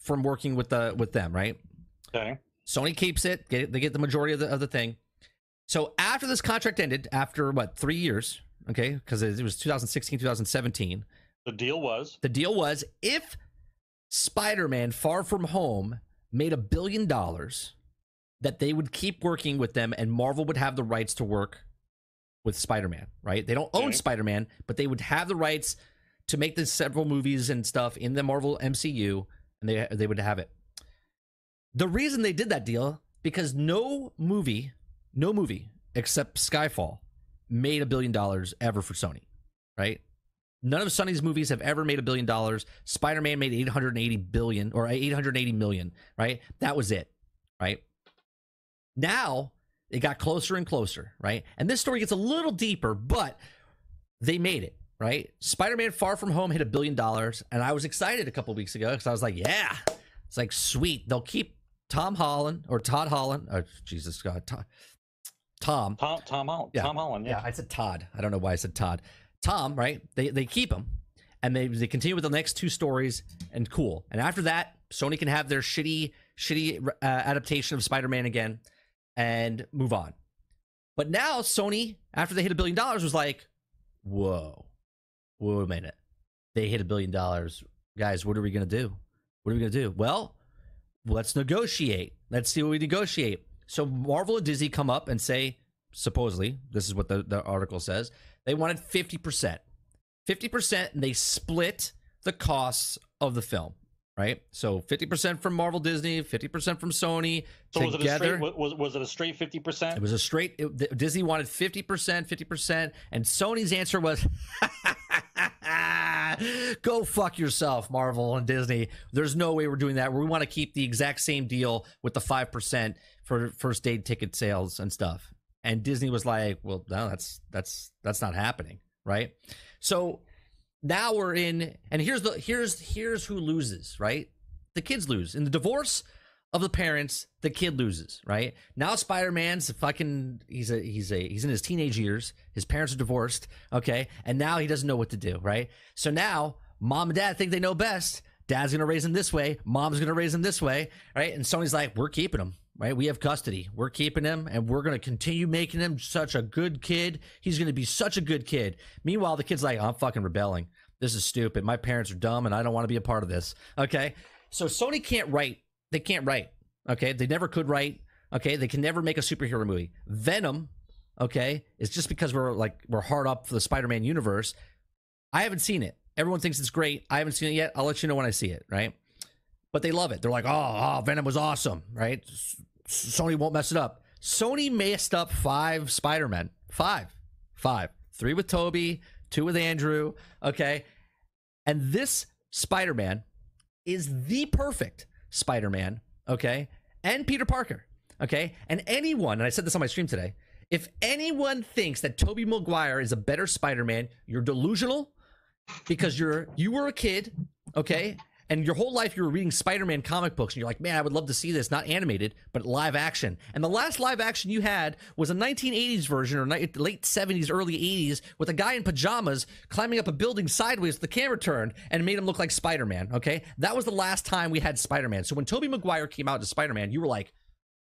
from working with the with them, right? okay. Sony keeps it. Get, they get the majority of the of the thing. So after this contract ended, after what three years? Okay, because it was 2016, 2017 The deal was the deal was if Spider-Man Far From Home made a billion dollars, that they would keep working with them and Marvel would have the rights to work with Spider-Man, right? They don't own Okay. Spider-Man, but they would have the rights to make the several movies and stuff in the Marvel MCU and they they would have it. The reason they did that deal because no movie, no movie except Skyfall made a billion dollars ever for Sony, right? None of Sony's movies have ever made a billion dollars. Spider-Man made 880 billion or 880 million, right? That was it, right? Now it got closer and closer, right? And this story gets a little deeper, but they made it, right? Spider-Man Far From Home hit a billion dollars, and I was excited a couple weeks ago because I was like, yeah, it's like sweet. They'll keep Tom Holland or Todd Holland, or Jesus God, Todd, Tom. Tom Tom Holland. Yeah. Tom Holland. Yeah, Yeah. I said Todd. I don't know why I said Todd. Tom, right? They they keep him, and they they continue with the next two stories, and cool. And after that, Sony can have their shitty shitty uh, adaptation of Spider Man again, and move on. But now Sony, after they hit a billion dollars, was like, "Whoa, wait a minute, they hit a billion dollars, guys. What are we gonna do? What are we gonna do? Well, let's negotiate. Let's see what we negotiate." So Marvel and Disney come up and say, supposedly, this is what the, the article says, they wanted 50%. 50% and they split the costs of the film, right? So 50% from Marvel Disney, 50% from Sony So was it a together. straight was, was it a straight 50%? It was a straight. It, Disney wanted fifty percent, fifty percent, and Sony's answer was, <laughs> <laughs> "Go fuck yourself, Marvel and Disney. There's no way we're doing that. We want to keep the exact same deal with the five percent for first day ticket sales and stuff." And Disney was like, "Well, no, that's that's that's not happening, right?" So now we're in, and here's the here's here's who loses, right? The kids lose in the divorce of the parents, the kid loses, right? Now Spider Man's fucking he's a he's a he's in his teenage years. His parents are divorced, okay? And now he doesn't know what to do, right? So now mom and dad think they know best. Dad's gonna raise him this way, mom's gonna raise him this way, right? And Sony's like, we're keeping him, right? We have custody. We're keeping him and we're gonna continue making him such a good kid. He's gonna be such a good kid. Meanwhile, the kid's like, I'm fucking rebelling. This is stupid. My parents are dumb and I don't want to be a part of this. Okay. So Sony can't write they can't write. Okay, they never could write. Okay, they can never make a superhero movie. Venom, okay, is just because we're like we're hard up for the Spider-Man universe. I haven't seen it. Everyone thinks it's great. I haven't seen it yet. I'll let you know when I see it. Right, but they love it. They're like, oh, oh Venom was awesome. Right, Sony won't mess it up. Sony messed up five Spider-Men. Five, five, three with Tobey, two with Andrew. Okay, and this Spider-Man is the perfect Spider-Man, okay? And Peter Parker, okay? And anyone, and I said this on my stream today, if anyone thinks that Tobey Maguire is a better Spider-Man, you're delusional because you're you were a kid, okay? And your whole life you were reading Spider-Man comic books and you're like, "Man, I would love to see this not animated, but live action." And the last live action you had was a 1980s version or late 70s early 80s with a guy in pajamas climbing up a building sideways with the camera turned and made him look like Spider-Man, okay? That was the last time we had Spider-Man. So when Tobey Maguire came out as Spider-Man, you were like,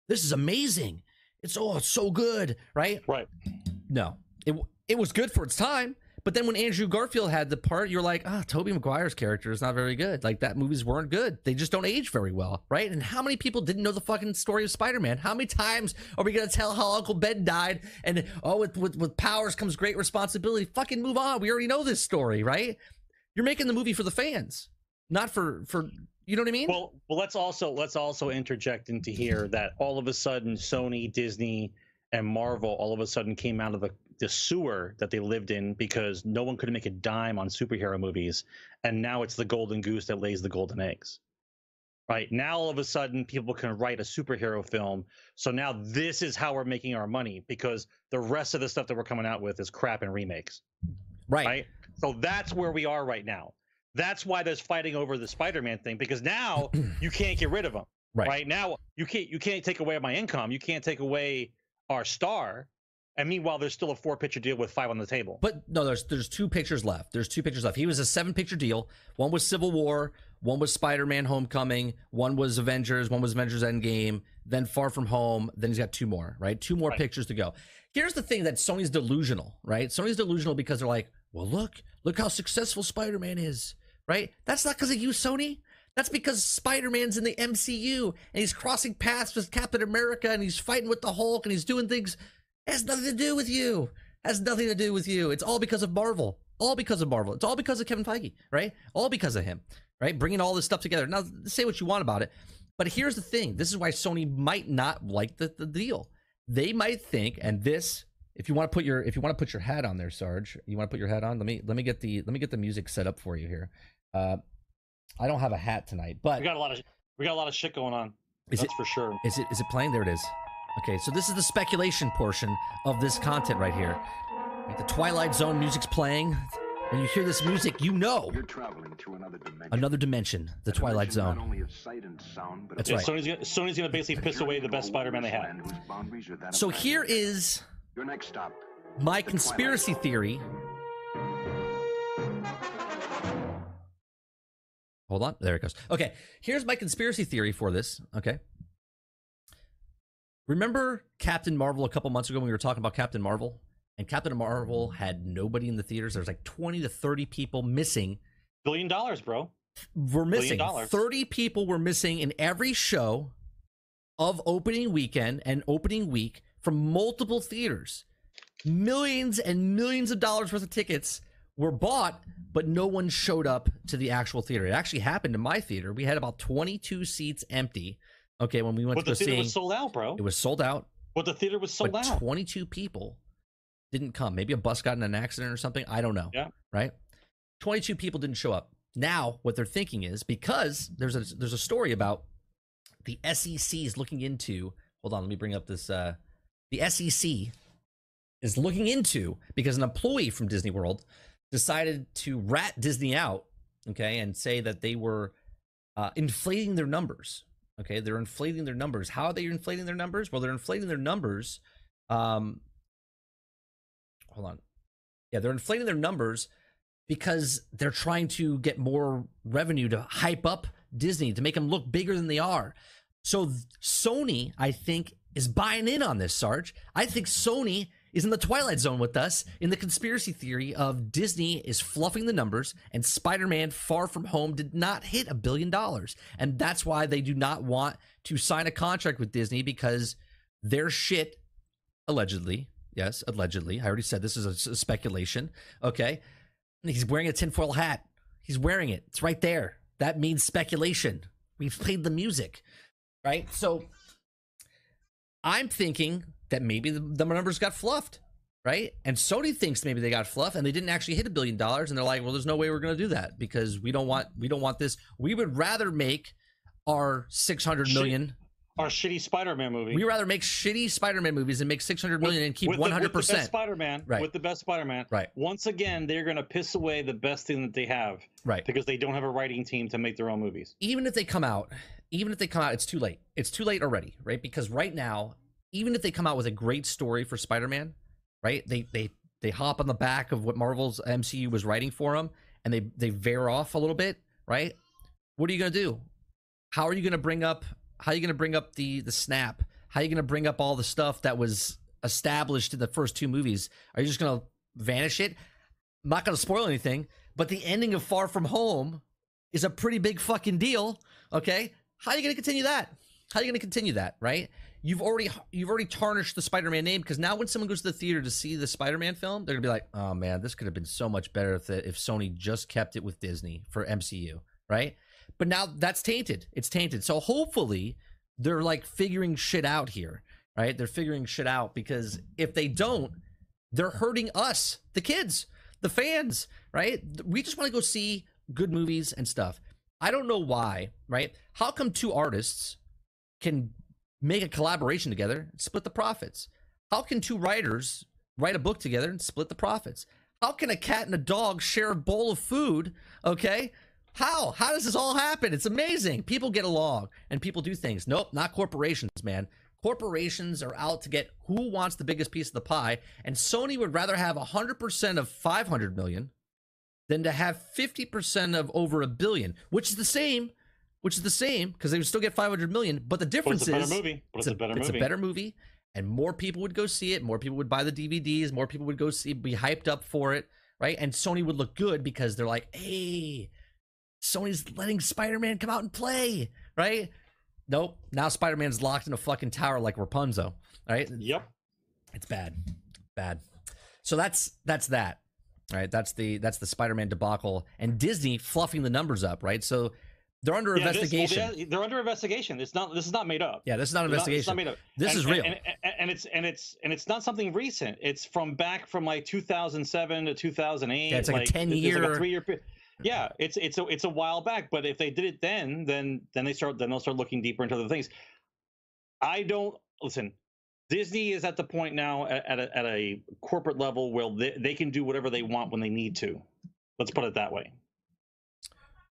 "This is amazing. It's oh, it's so good," right? Right. No, it it was good for its time. But then when Andrew Garfield had the part, you're like, ah, Tobey Maguire's character is not very good. Like that movies weren't good. They just don't age very well, right? And how many people didn't know the fucking story of Spider-Man? How many times are we gonna tell how Uncle Ben died? And oh, with with, with powers comes great responsibility. Fucking move on. We already know this story, right? You're making the movie for the fans, not for for you know what I mean? Well, well, let's also let's also interject into here that all of a sudden Sony, Disney, and Marvel all of a sudden came out of the, the sewer that they lived in because no one could make a dime on superhero movies, and now it's the golden goose that lays the golden eggs. Right now, all of a sudden, people can write a superhero film. So now this is how we're making our money because the rest of the stuff that we're coming out with is crap and remakes right. right? So that's where we are right now. That's why there's fighting over the Spider-Man thing because now <clears throat> you can't get rid of him. Right. Right. now you can't you can't take away my income. You can't take away our star. And meanwhile, there's still a four-picture deal with five on the table. But no, there's there's two pictures left. There's two pictures left. He was a seven picture deal. One was Civil War, one was Spider Man Homecoming, one was Avengers, one was Avengers Endgame, then Far From Home. Then he's got two more, right? Two more Right. pictures to go. Here's the thing that Sony's delusional, right? Sony's delusional because they're like, well, look, look how successful Spider Man is, right? That's not because of you, Sony. That's because Spider Man's in the MCU and he's crossing paths with Captain America and he's fighting with the Hulk and he's doing things. It has nothing to do with you. Has nothing to do with you. It's all because of Marvel. All because of Marvel. It's all because of Kevin Feige, right? All because of him, right? Bringing all this stuff together. Now, say what you want about it, but here's the thing. This is why Sony might not like the, the deal. They might think, and this, if you want to put your if you want to put your hat on there, Sarge, you want to put your hat on. Let me let me get the let me get the music set up for you here. Uh, I don't have a hat tonight, but We got a lot of we got a lot of shit going on. is it That's for sure. is it is it playing? There it is. Okay, so this is the speculation portion of this content right here. The Twilight Zone music's playing. When you hear this music, you know You're traveling to another dimension. another dimension, the A Twilight dimension Zone. Not only of sight and sound, but That's Yeah, right. Sony's gonna, Sony's gonna basically piss away the best Spider-Man they have. land whose boundaries are that of So here is Your next stop. My conspiracy theory. Hold on. There it goes. Okay. Here's my conspiracy theory for this. Okay. Remember Captain Marvel a couple months ago when we were talking about Captain Marvel? And Captain Marvel had nobody in the theaters. There's like 20 to 30 people missing. Billion dollars, bro. We're missing. dollars. 30 people were missing in every show of opening weekend and opening week from multiple theaters. Millions and millions of dollars worth of tickets were bought, but no one showed up to the actual theater. It actually happened in my theater. We had about 22 seats empty. Okay, when we went But to the theater see, was sold out, bro. it was sold out. But the theater was sold but out. 22 people didn't come. Maybe a bus got in an accident or something. I don't know. Yeah. Right. 22 people didn't show up. Now, what they're thinking is because there's a there's a story about the SEC is looking into. Hold on, let me bring up this. Uh, the SEC is looking into because an employee from Disney World decided to rat Disney out. Okay, and say that they were uh, inflating their numbers. Okay, they're inflating their numbers. How are they inflating their numbers? Well, they're inflating their numbers. Um, hold on. Yeah, they're inflating their numbers because they're trying to get more revenue to hype up Disney to make them look bigger than they are. So Sony, I think, is buying in on this, Sarge. I think Sony is in the twilight zone with us in the conspiracy theory of Disney is fluffing the numbers and Spider-Man Far From Home did not hit a billion dollars. And that's why they do not want to sign a contract with Disney because their shit allegedly, yes, allegedly. I already said this is a speculation. Okay. He's wearing a tinfoil hat. He's wearing it. It's right there. That means speculation. We've played the music, right? So I'm thinking that maybe the, the numbers got fluffed, right? And Sony thinks maybe they got fluffed and they didn't actually hit a billion dollars, and they're like, "Well, there's no way we're going to do that because we don't want we don't want this. We would rather make our six hundred million. Our shitty Spider-Man movie. We rather make shitty Spider-Man movies and make 600 million and keep with 100 with the best percent. Spider-Man. Right. With the best Spider-Man. Right. Once again, they're gonna piss away the best thing that they have Right. because they don't have a writing team to make their own movies. even if they come out, even if they come out, it's too late. It's too late already, right? Because right now, even if they come out with a great story for Spider-Man, right? They they they hop on the back of what Marvel's MCU was writing for them, and they they veer off a little bit, right? What are you gonna do? How are you gonna bring up? How are you gonna bring up the the snap? How are you gonna bring up all the stuff that was established in the first two movies? Are you just gonna vanish it? I'm not gonna spoil anything, but the ending of Far From Home is a pretty big fucking deal. Okay, how are you to continue that? How are you to continue that? Right? You've already you've already tarnished the Spider-Man name because now when someone goes to the theater to see the Spider-Man film, they're gonna be like, "Oh man, this could have been so much better if the, if Sony just kept it with Disney for MCU." Right? But now that's tainted. It's tainted. So hopefully they're like figuring shit out here. Right? They're figuring shit out because if they don't, they're hurting us, the kids, the fans, right? We just want to go see good movies and stuff. I don't know why, right? How come two artists can make a collaboration together split the profits? How can two writers write a book together and split the profits? How can a cat and a dog share a bowl of food? Okay. How? How does this all happen? It's amazing. People get along and people do things. Nope, not corporations, man. Corporations are out to get who wants the biggest piece of the pie, and Sony would rather have 100% of 500 million than to have 50% of over a billion, which is the same, which is the same because they would still get 500 million, but the But difference it's a better is movie. But it's, a, better it's movie. a better movie, and more people would go see it. More people would buy the DVDs. More people would go see, be hyped up for it, right? And Sony would look good because they're like, hey, Sony's letting Spider-Man come out and play, right? Nope. Now Spider-Man's locked in a fucking tower like Rapunzel, right? Yep. It's bad, bad. So that's that's that, right? That's the that's the Spider-Man debacle, and Disney fluffing the numbers up, right? So they're under Yeah, this- well, investigation. they're, they're under investigation. It's not. This is not made up. yeah, this is not an It's not- investigation. not made up. This And- is real. and, and, and it's and it's and it's not something recent. It's from back from like 2007 to 2008. Yeah, it's like a 10 there's year- like a three year. Yeah, it's it's a it's a while back. But if they did it then, then then they start then they'll start looking deeper into the things. I don't listen. Disney is at the point now at, at, a, at a corporate level where they, they can do whatever they want when they need to. Let's put it that way.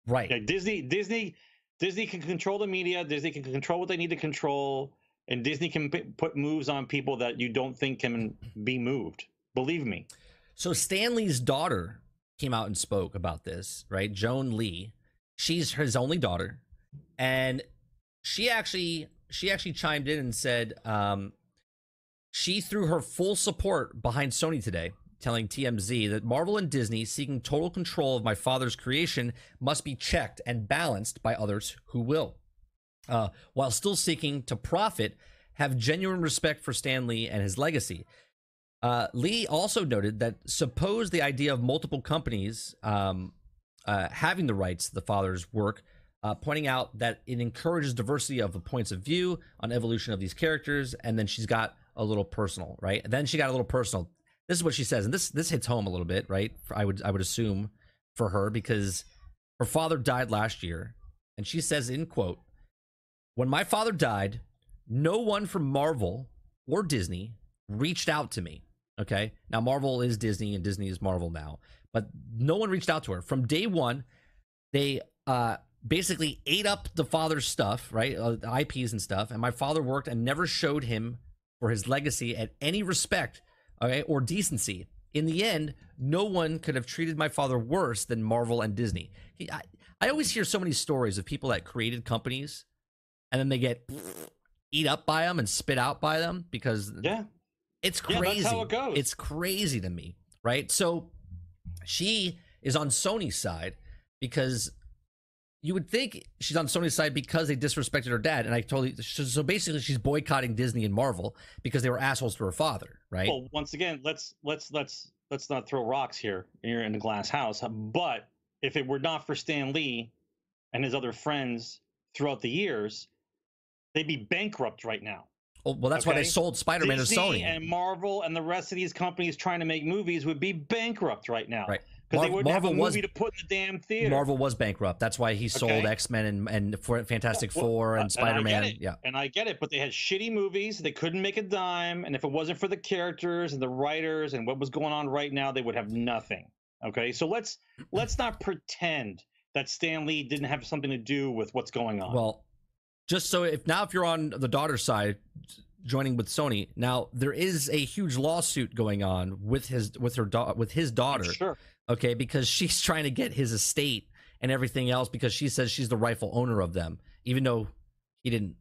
Right. Disney, Disney, Disney can control the media. Disney can control what they need to control. and Disney can p- put moves on people that you don't think can be moved. Believe me. So Stan Lee's daughter came out and spoke about this, right? Joan Lee. She's his only daughter, and she actually she actually chimed in and said um, she threw her full support behind Sony today, telling TMZ that Marvel and Disney seeking total control of my father's creation must be checked and balanced by others who will, uh, while still seeking to profit. Have genuine respect for Stan Lee and his legacy. Uh, Lee also noted that suppose the idea of multiple companies um, uh, having the rights to the father's work, uh, pointing out that it encourages diversity of the points of view on evolution of these characters, and then she's got a little personal, right? Then she got a little personal. This is what she says, and this this hits home a little bit, right? I would I would assume for her because her father died last year, and she says in quote, "When my father died, no one from Marvel or Disney reached out to me." Okay. Now Marvel is Disney and Disney is Marvel now, but no one reached out to her from day one. They uh, basically ate up the father's stuff, right? Uh, the IPs and stuff. And my father worked and never showed him for his legacy at any respect, okay, or decency. In the end, no one could have treated my father worse than Marvel and Disney. He, I, I always hear so many stories of people that created companies and then they get eat up by them and spit out by them because Yeah. it's Yeah, crazy. that's how it goes. It's crazy to me, right? So she is on Sony's side because you would think she's on Sony's side because they disrespected her dad, and I totally so basically she's boycotting Disney and Marvel because they were assholes to her father, right? Well, once again, let's let's let's let's not throw rocks here. You're in a glass house. But if it were not for Stan Lee and his other friends throughout the years, they'd be bankrupt right now. Oh, well, that's why they sold Spider-Man to Sony. and Marvel and the rest of these companies trying to make movies would be bankrupt right now. Right. Because they wouldn't Marvel have a was- movie to put in the damn theater. Marvel was bankrupt. That's why he sold Okay. X Men and and Fantastic Well, Four uh, and get Spider Man. Yeah, And I get it, but they had shitty movies. They couldn't make a dime. And if it wasn't for the characters and the writers and what was going on right now, they would have nothing. Okay. So let's let's not pretend that Stan Lee didn't have something to do with what's going on. Well, just so if now if you're on the daughter's side, joining with Sony, now there is a huge lawsuit going on with his with her da- with his daughter. sure. Okay, because <laughs> she's trying to get his estate and everything else because she says she's the rightful owner of them, even though he didn't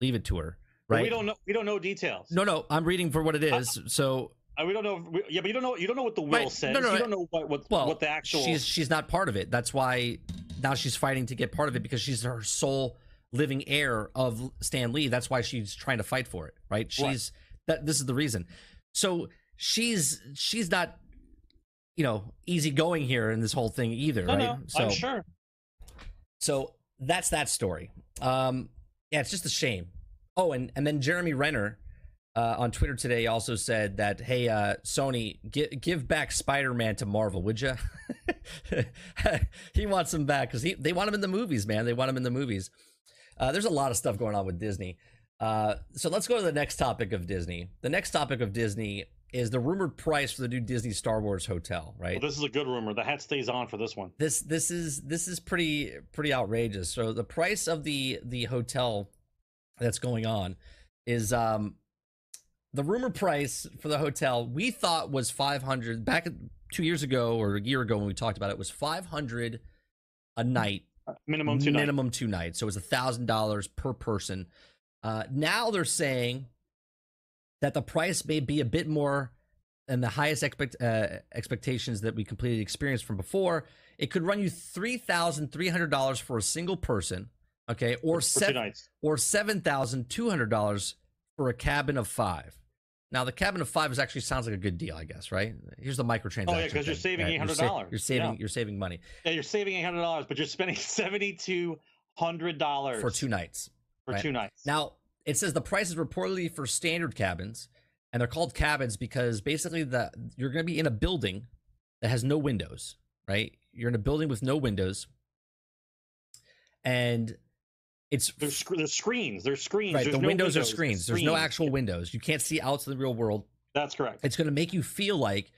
leave it to her. Right? we don't know. We don't know details. no, no, I'm reading for what it is. so Uh, we don't know. we- yeah, but you don't know. You don't know what the will Right. says. No, no, you don't know what what, well, what the actual. she's she's not part of it. That's why now she's fighting to get part of it because she's her sole living heir of Stan Lee. That's why she's trying to fight for it, right? She's that this is the reason. So she's she's not you know easy going here in this whole thing either, no, right? no. so I'm sure. so that's that story. Um, yeah, it's just a shame. Oh, and and then Jeremy Renner uh, on Twitter today also said that, hey, uh, Sony, gi- give back Spider Man to Marvel, would you? <laughs> he wants him back because they want him in the movies, man. They want him in the movies. Uh, there's a lot of stuff going on with Disney. Uh, so let's go to the next topic of Disney. The next topic of Disney is the rumored price for the new Disney Star Wars hotel, right? Well, this is a good rumor. The hat stays on for this one. this this is this is pretty pretty outrageous. So the price of the the hotel that's going on is um the rumor price for the hotel we thought was 500 back 2 years ago or a year ago when we talked about it was 500 a night Minimum two nights. two nights. So it was a thousand dollars per person. Uh, now they're saying that the price may be a bit more than the highest expect uh, expectations that we completed experience from before. It could run you three thousand three hundred dollars for a single person, okay, or for two seven or seven thousand two hundred dollars for a cabin of five. Now the cabin of five is actually sounds like a good deal, I guess, right? Here's the microtransaction. Oh, 'cause you're thing, saving? You're saving $800. You're saving, Yeah. you're saving money Yeah, you're saving eight hundred dollars, but you're spending <laughs> seventy two hundred dollars for two nights. for right. two nights. Now, it says the price is reportedly for standard cabins, and they're called cabins because basically the you're going to be in a building that has no windows, right? You're in a building with no windows, and it's there's sc- there's screens. There's screens. right. There's The no windows, are there's screens. There's no screens. actual windows. You can't see out to the real world. That's correct. It's going to make you feel like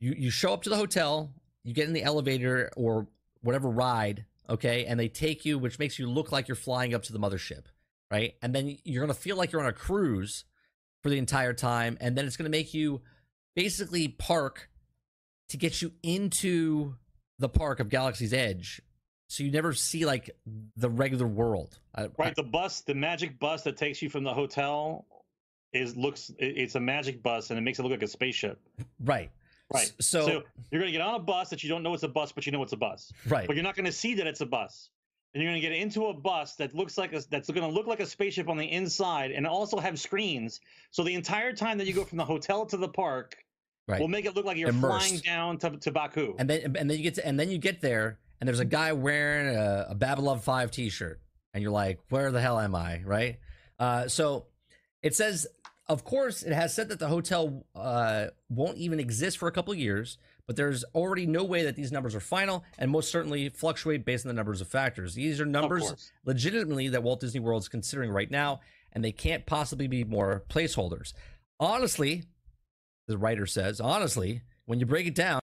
you you show up to the hotel, you get in the elevator or whatever ride, okay, and they take you, which makes you look like you're flying up to the mothership. right? And then you're gonna feel like you're on a cruise for the entire time, and then it's gonna make you basically park to get you into the park of Galaxy's Edge, so you never see like the regular world. I- Right, the bus, the magic bus that takes you from the hotel is looks it's a magic bus and it makes it look like a spaceship. Right, Right. S- So, you're gonna get on a bus that you don't know it's a bus, but you know it's a bus. right, But you're not gonna see that it's a bus. And you're gonna get into a bus that looks like a, that's gonna look like a spaceship on the inside and also have screens. So the entire time that you go from the hotel to the park right. will make it look like you're Immersed. flying down to, to Batuu. and then and then you get to, and then you get there and there's a guy wearing a, a Babylon 5 t-shirt and you're like where the hell am I right uh, so it says of course it has said that the hotel uh, won't even exist for a couple of years but there's already no way that these numbers are final and most certainly fluctuate based on the numbers of factors these are numbers legitimately that Walt Disney World is considering right now, and they can't possibly be more placeholders. Honestly, the writer says, honestly, when you break it down,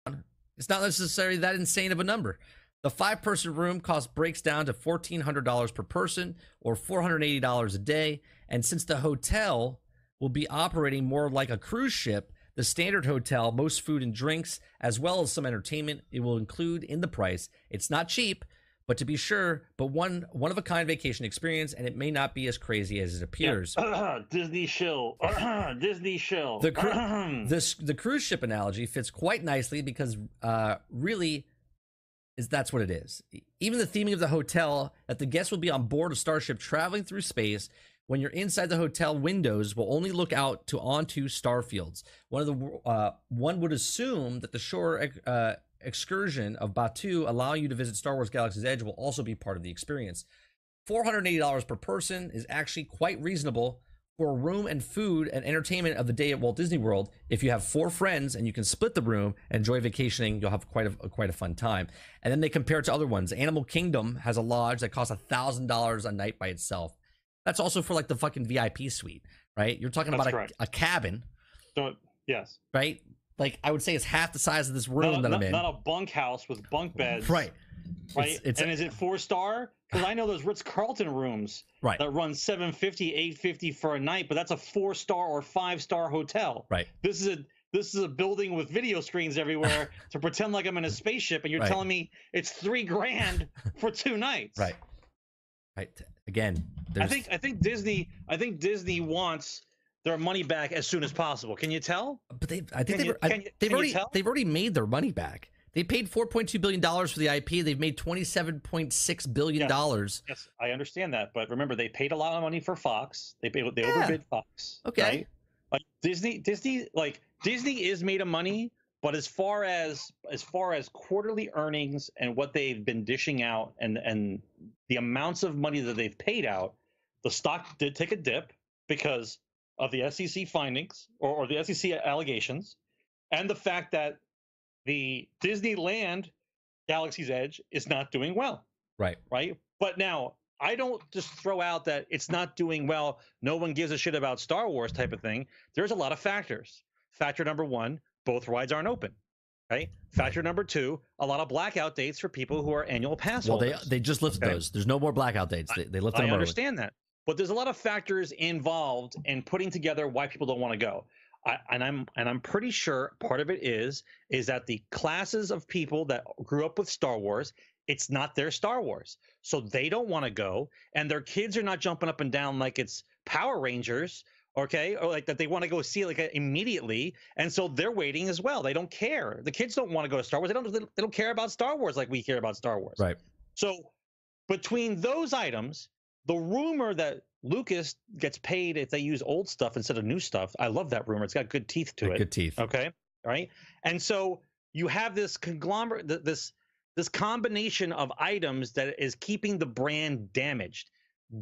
it's not necessarily that insane of a number. The five person room cost breaks down to $1,400 per person or $480 a day. And since the hotel will be operating more like a cruise ship, the standard hotel, most food and drinks, as well as some entertainment, it will include in the price. It's not cheap, but to be sure, but one one of a kind vacation experience, and it may not be as crazy as it appears. <clears throat> Disney shill. <clears throat> Disney shill. The cru- <clears throat> This the cruise ship analogy fits quite nicely because uh, really is that's what it is. Even the theming of the hotel that the guests will be on board a starship traveling through space. When you're inside the hotel windows, will only look out to onto starfields. One of the uh, one would assume that the shore uh, excursion of Batuu, allowing you to visit Star Wars Galaxy's Edge, will also be part of the experience. $480 per person is actually quite reasonable for room and food and entertainment of the day at Walt Disney World. If you have four friends and you can split the room and enjoy vacationing, you'll have quite a quite a fun time. And then they compare it to other ones. Animal Kingdom has a lodge that costs a thousand dollars a night by itself. That's also for like the fucking VIP suite, right? You're talking That's about a, a cabin, So, yes. right? Like I would say it's half the size of this room Not, a- that not, I'm in. not a bunkhouse with bunk beds. right. Right. It's, it's and is it four star? Because I know those Ritz Carlton rooms right. that run 750 850 for a night, but that's a four star or five star hotel. Right. This is a this is a building with video screens everywhere <laughs> to pretend like I'm in a spaceship, and you're Right. telling me it's three grand <laughs> for two nights. Right. Right. Again, I think I think Disney I think Disney wants their money back as soon as possible. Can you tell? But they, I think Can they've, you- I- can they've can already they've already made their money back. They paid 4.2 billion dollars for the IP. They've made 27.6 billion Yes. dollars. Yes, I understand that, but remember they paid a lot of money for Fox. They paid, they Yeah. overbid Fox. Okay. right? Like Disney, Disney, like Disney is made of money, but as far as as far as quarterly earnings and what they've been dishing out and and the amounts of money that they've paid out, the stock did take a dip because of the SEC findings or, or the SEC allegations, and the fact that the Disneyland Galaxy's Edge is not doing well Right. right? But now I don't just throw out that it's not doing well. No one gives a shit about Star Wars type of thing. There's a lot of factors. Factor number one: both rides aren't open. Right. Factor number two: a lot of blackout dates for people who are annual pass Well, they holders. they just lifted Okay. those. There's no more blackout dates. They, they lifted I them early. understand that, but there's a lot of factors involved in putting together why people don't want to go. I, and I'm and I'm pretty sure part of it is is that the classes of people that grew up with Star Wars, it's not their Star Wars, so they don't want to go, and their kids are not jumping up and down like it's Power Rangers, okay, or like that they want to go see like uh, immediately, and so they're waiting as well. They don't care. The kids don't want to go to Star Wars. They don't. They don't care about Star Wars like we care about Star Wars. Right. So between those items, the rumor that Lucas gets paid if they use old stuff instead of new stuff, I love that rumor. It's got good teeth to it. Good teeth. Okay. Right. And so you have this conglomerate, this this combination of items that is keeping the brand damaged.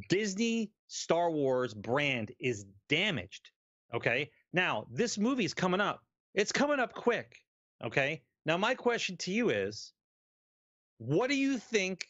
Disney Star Wars brand is damaged. Okay. Now this movie's coming up. It's coming up quick. Okay. Now my question to you is, what do you think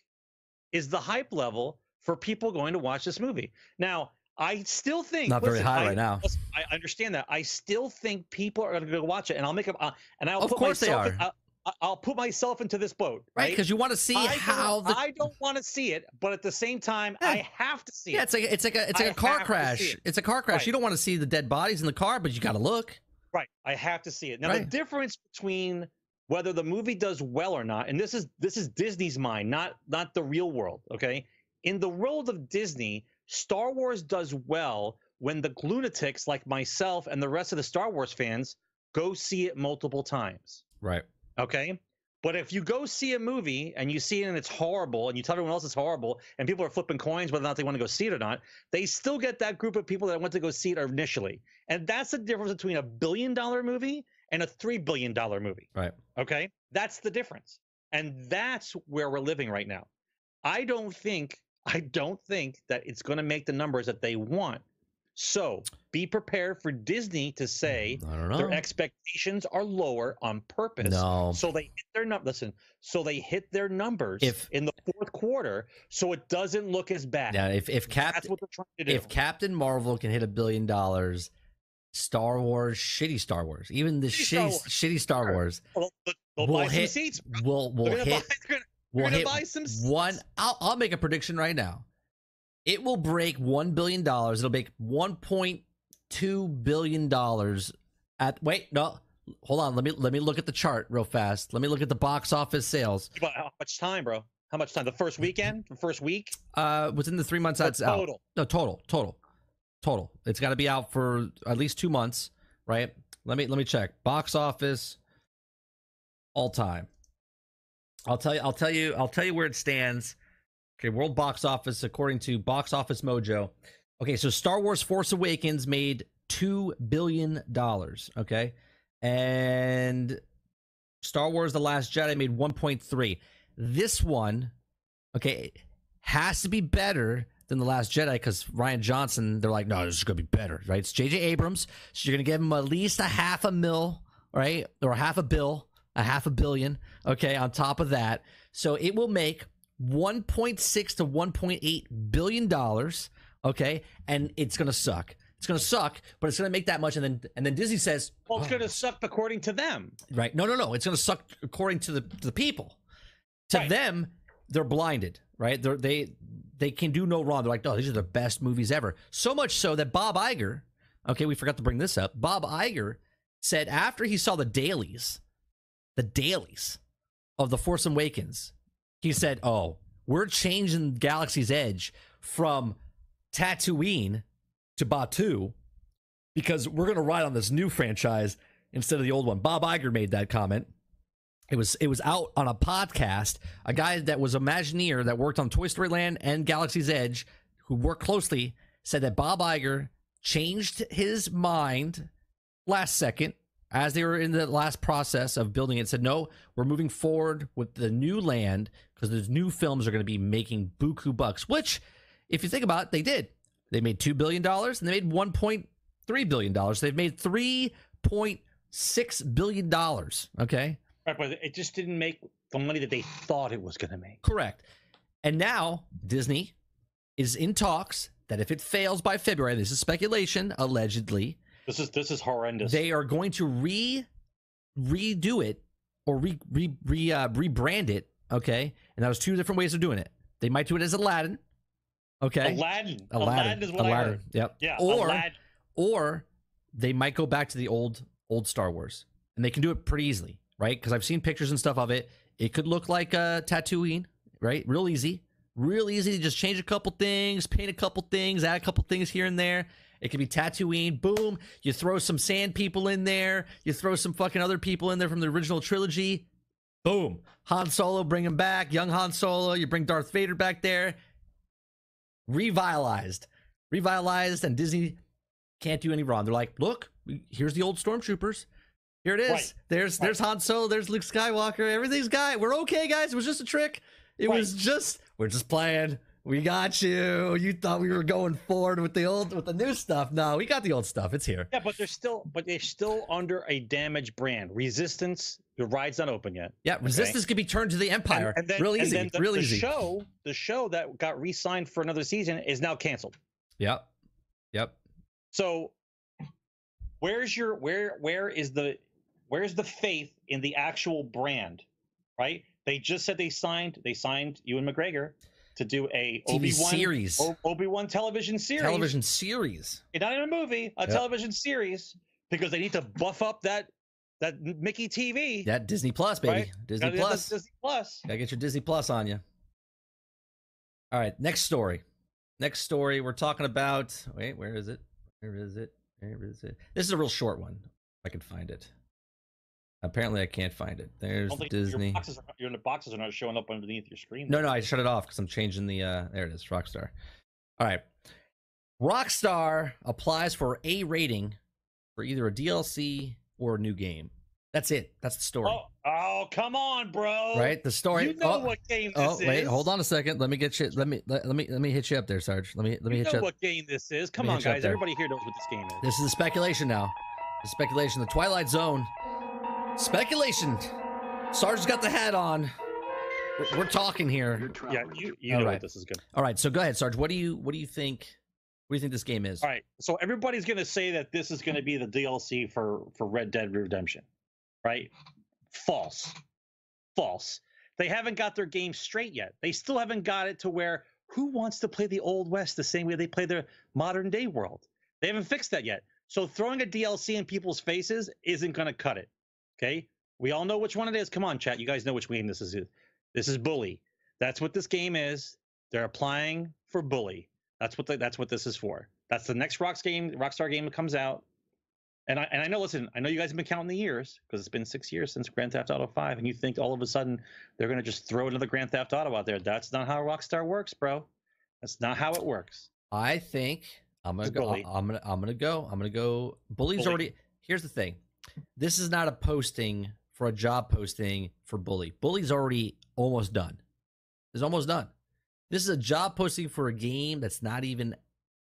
is the hype level for people going to watch this movie? Now I still think Not very listen, high I- right now. listen, I understand that. I still think people are going to go watch it, and I'll make a uh, and I'll Of put course they myself are. I'll, I- I'll put myself into this boat, right? right? Because you want to see I how the I don't want to see it, but at the same time, Yeah. I have to see yeah, it. it's like it's like a it's like I a car have to see crash. it. It's a car crash. Right. You don't want to see the dead bodies in the car, but you got to look. Right. I have to see it. Now the difference between whether the movie does well or not, and this is this is Disney's mind, not not the real world, okay? In the world of Disney, Star Wars does well when the lunatics like myself and the rest of the Star Wars fans go see it multiple times. Right. Okay. But if you go see a movie and you see it and it's horrible and you tell everyone else it's horrible and people are flipping coins whether or not they want to go see it or not, they still get that group of people that went to go see it initially. And that's the difference between a billion dollar movie and a three billion dollar movie. Right. Okay. That's the difference. And that's where we're living right now. I don't think, I don't think that it's going to make the numbers that they want. So be prepared for Disney to say I don't know. their expectations are lower on purpose. No. So they hit their num- listen. So they hit their numbers If- in the fourth quarter, so it doesn't look as bad. Yeah, if if That's Captain what they're trying to do. if Captain Marvel can hit a billion dollars, Star Wars, shitty Star Wars, even the Shitty Star Wars. shitty Star. Wars they'll will hit- seats. will will hit buy, gonna, will gonna hit buy some one. I'll I'll make a prediction right now. It will break one billion dollars. It'll make one point two billion dollars. At wait no, hold on. Let me let me look at the chart real fast. Let me look at the box office sales. How much time, bro? How much time? The first weekend? The first week? Uh, within the three months Or that's out. total. No, total, total, total. It's got to be out for at least two months, right? Let me let me check. Box office, all time. I'll tell you. I'll tell you. I'll tell you where it stands. Okay, world box office according to Box Office Mojo. Okay, so Star Wars: Force Awakens made two billion dollars. Okay, and Star Wars: The Last Jedi made one point three. This one, okay, has to be better than the Last Jedi because Rian Johnson. They're like, no, this is gonna be better, right? It's J.J. Abrams, so you're gonna give him at least a half a mil, right, or half a bill, a half a billion, okay, on top of that. So it will make 1.6 to 1.8 billion dollars, okay, and it's gonna suck. It's gonna suck, but it's gonna make that much, and then and then Disney says, Well, it's "Oh, going to suck according to them. Right. No, no, no. It's going to suck according to the to the people. To Right. them, they're blinded, right? They're, they they can do no wrong. They're like, oh, these are the best movies ever. So much so that Bob Iger, okay, we forgot to bring this up. Bob Iger said after he saw the dailies, the dailies of the Force Awakens, he said, "Oh, we're changing Galaxy's Edge from Tatooine to Batuu because we're going to ride on this new franchise instead of the old one." Bob Iger made that comment. It was it was out on a podcast. A guy that was Imagineer that worked on Toy Story Land and Galaxy's Edge, who worked closely, said that Bob Iger changed his mind last second as they were in the last process of building it. Said no, we're moving forward with the new land because the new films are going to be making buku bucks. Which, if you think about it, they did. They made two billion dollars and they made one point three billion dollars. They've made three point six billion dollars. Okay. Right, but it just didn't make the money that they thought it was going to make. Correct. And now Disney is in talks that if it fails by February, this is speculation, allegedly, This is this is horrendous. they are going to re redo it or re re, re uh, rebrand it. Okay, and that was two different ways of doing it. They might do it as Aladdin. Okay, Aladdin. Aladdin. is what I heard. Yep. Yeah. Or Aladdin. or they might go back to the old old Star Wars, and they can do it pretty easily, right? Because I've seen pictures and stuff of it. It could look like a Tatooine, right? Real easy, real easy to just change a couple things, paint a couple things, add a couple things here and there. It could be Tatooine. Boom! You throw some sand people in there. You throw some fucking other people in there from the original trilogy. Boom! Han Solo, bring him back. Young Han Solo. You bring Darth Vader back there. Revitalized, revitalized, and Disney can't do any wrong. They're like, look, here's the old stormtroopers. Here it is. Right. There's there's Han Solo. There's Luke Skywalker. Everything's guy. We're okay, guys. It was just a trick. It Right. was just we're just playing. We got you. You thought we were going forward with the old with the new stuff. No, we got the old stuff. It's here. Yeah, but they're still but they're still under a damaged brand. Resistance, the ride's not open yet. Yeah, resistance could be turned to the Empire. And, and then, Real and easy. then the, Real the easy. show, the show that got re-signed for another season is now canceled. Yep. Yep. So where's your where where is the Where's the faith in the actual brand? Right? They just said they signed. They signed Ewan McGregor to do a TV Obi Wan series, Obi Wan television series. television series. not in a movie, a Yep. television series, because they need to buff up that that Mickey TV. That Disney Plus, baby. Right. Disney Gotta Plus. Disney Plus. Gotta get your Disney Plus on you. All right, next story. Next story, we're talking about. Wait, where is it? Where is it? Where is it? This is a real short one. If I can find it. Apparently, I can't find it. There's Disney. Your boxes, are, your boxes are not showing up underneath your screen. No, no, I shut it off because I'm changing the. uh There it is, Rockstar. All right, Rockstar applies for A rating for either a DLC or a new game. That's it. That's the story. Oh, oh, come on, bro. right, the story. You know oh, what game this Oh is. wait, hold on a second. Let me get you. Let me let, let me let me hit you up there, Sarge. Let me let me You hit know you. Up. what game this is. Come on, hit you up guys. Everybody here knows what this game is. This is a speculation now. The speculation. The Twilight Zone. Speculation. Sarge's got the hat on. We're, we're talking here. yeah, you, you know right. what this is good. All right, so go ahead, Sarge. What do you what do you think? What do you think this game is? All right, so everybody's going to say that this is going to be the DLC for for Red Dead Redemption, right? False, false. They haven't got their game straight yet. They still haven't got it to where who wants to play the old west the same way they play the modern day world. They haven't fixed that yet. So throwing a DLC in people's faces isn't going to cut it. Okay, we all know which one it is. Come on, chat. You guys know which game this is. This is Bully. That's what this game is. They're applying for Bully. That's what the, that's what this is for. That's the next Rocks game, Rockstar game that comes out. And I and I know, listen, I know you guys have been counting the years because it's been six years since Grand Theft Auto Five, and you think all of a sudden they're gonna just throw another Grand Theft Auto out there. That's not how Rockstar works, bro. That's not how it works. I think I'm gonna It's go. Bully. I'm gonna I'm gonna go. I'm gonna go. Bully's Bully. already. Here's the thing. This is not a posting for a job posting for Bully. Bully's already almost done. It's almost done. This is a job posting for a game that's not even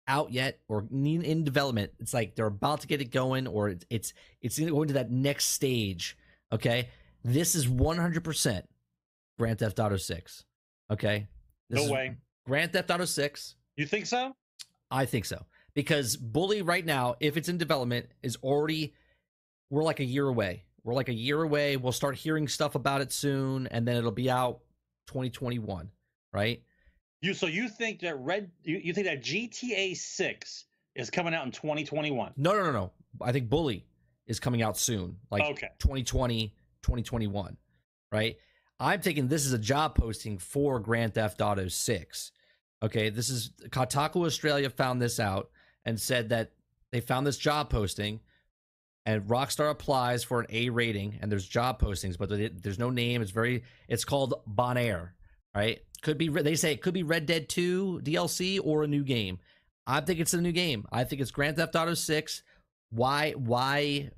out yet or in development. It's like they're about to get it going, or it's it's it's going to that next stage. Okay, this is 100 percent Grand Theft Auto Six. Okay, This no way. Grand Theft Auto Six. You think so? I think so because Bully right now, if it's in development, is already we're like a year away. We're like a year away. We'll start hearing stuff about it soon, and then it'll be out 2021, right? You so you think that Red you, you think that GTA Six is coming out in 2021? No, no, no, no. I think Bully is coming out soon, like Okay. 2020, 2021, right? I'm taking this as a job posting for Grand Theft Auto 6. Okay, this is Kotaku Australia found this out and said that they found this job posting and Rockstar applies for an A rating and there's job postings but there's no name. It's very it's called Bonaire right? Could be they say it could be Red Dead 2 DLC or a new game. I think it's a new game. I think it's Grand Theft Auto 6 why why?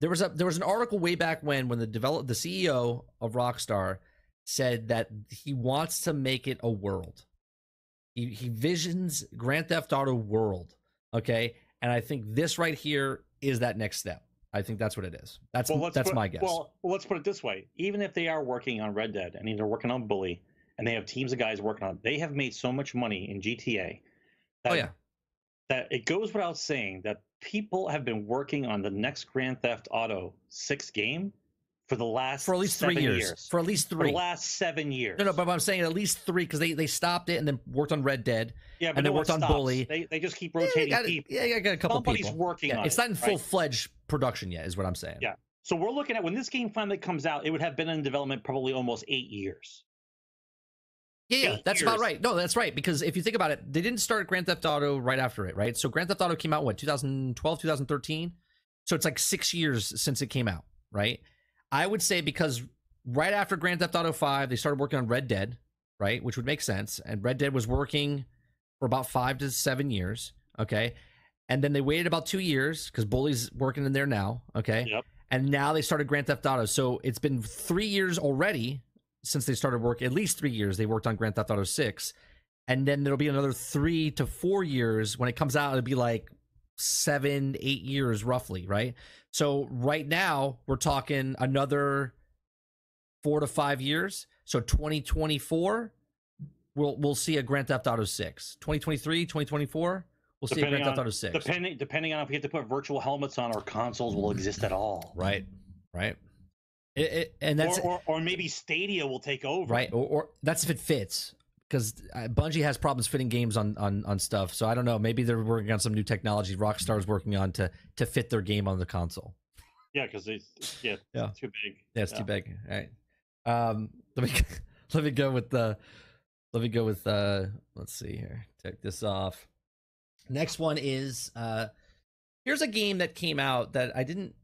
There was a there was an article way back when when the develop the CEO of Rockstar said that he wants to make it a world. He he visions Grand Theft Auto world, okay? And I think this right here is that next step. I think that's what it is. That's that's put, my guess. Well, well, let's put it this way: even if they are working on Red Dead and they're working on Bully, and they have teams of guys working on, it, they have made so much money in GTA. That, oh yeah. that it goes without saying that people have been working on the next Grand Theft Auto Six game for the last For at least 3 seven years. For at least For 3. the last seven years. no, no, but I'm saying at least 3 cuz they they stopped it and then worked on Red Dead. yeah, but and they no one worked on. Bully. They, they just keep Yeah, rotating got, people. yeah, you got a couple Somebody's people. working Yeah, on it's it, It's not in full-fledged production yet is what I'm saying. Yeah. So we're looking at when this game finally comes out, it would have been in development probably almost eight years. Yeah, yeah, that's about right. No, that's right. Because if you think about it, they didn't start Grand Theft Auto right after it, right? So Grand Theft Auto came out, what, 2012, 2013? So it's like six years since it came out, right? I would say because right after Grand Theft Auto 5, they started working on Red Dead, right? Which would make sense. And Red Dead was working for about five to seven years, okay? And then they waited about two years because Bully's working in there now, okay? Yep. And now they started Grand Theft Auto. So it's been three years already since they started work. At least three years they worked on Grand Theft Auto 6. And then there'll be another three to four years when it comes out. It'll be like seven, eight years roughly, right? So right now we're talking another four to five years. So 2024, we'll we'll see a Grand Theft Auto 6. 2023, 2024, we'll see if Depending Grand Theft Auto Six. Depending depending on if we have to put virtual helmets on, or consoles will exist at all. Right, right. It, it, and that's or, or, or maybe Stadia will take over. right, or, or that's if it fits. Because Bungie has problems fitting games on, on on stuff, so I don't know. Maybe they're working on some new technology. Rockstar's working on to to fit their game on the console. Yeah, because it's yeah, Yeah. too big. Yeah, it's too big. All right. Um, <laughs> let me let me go with the let me go with uh let's see here. Take this off. Next one is uh here's a game that came out that I didn't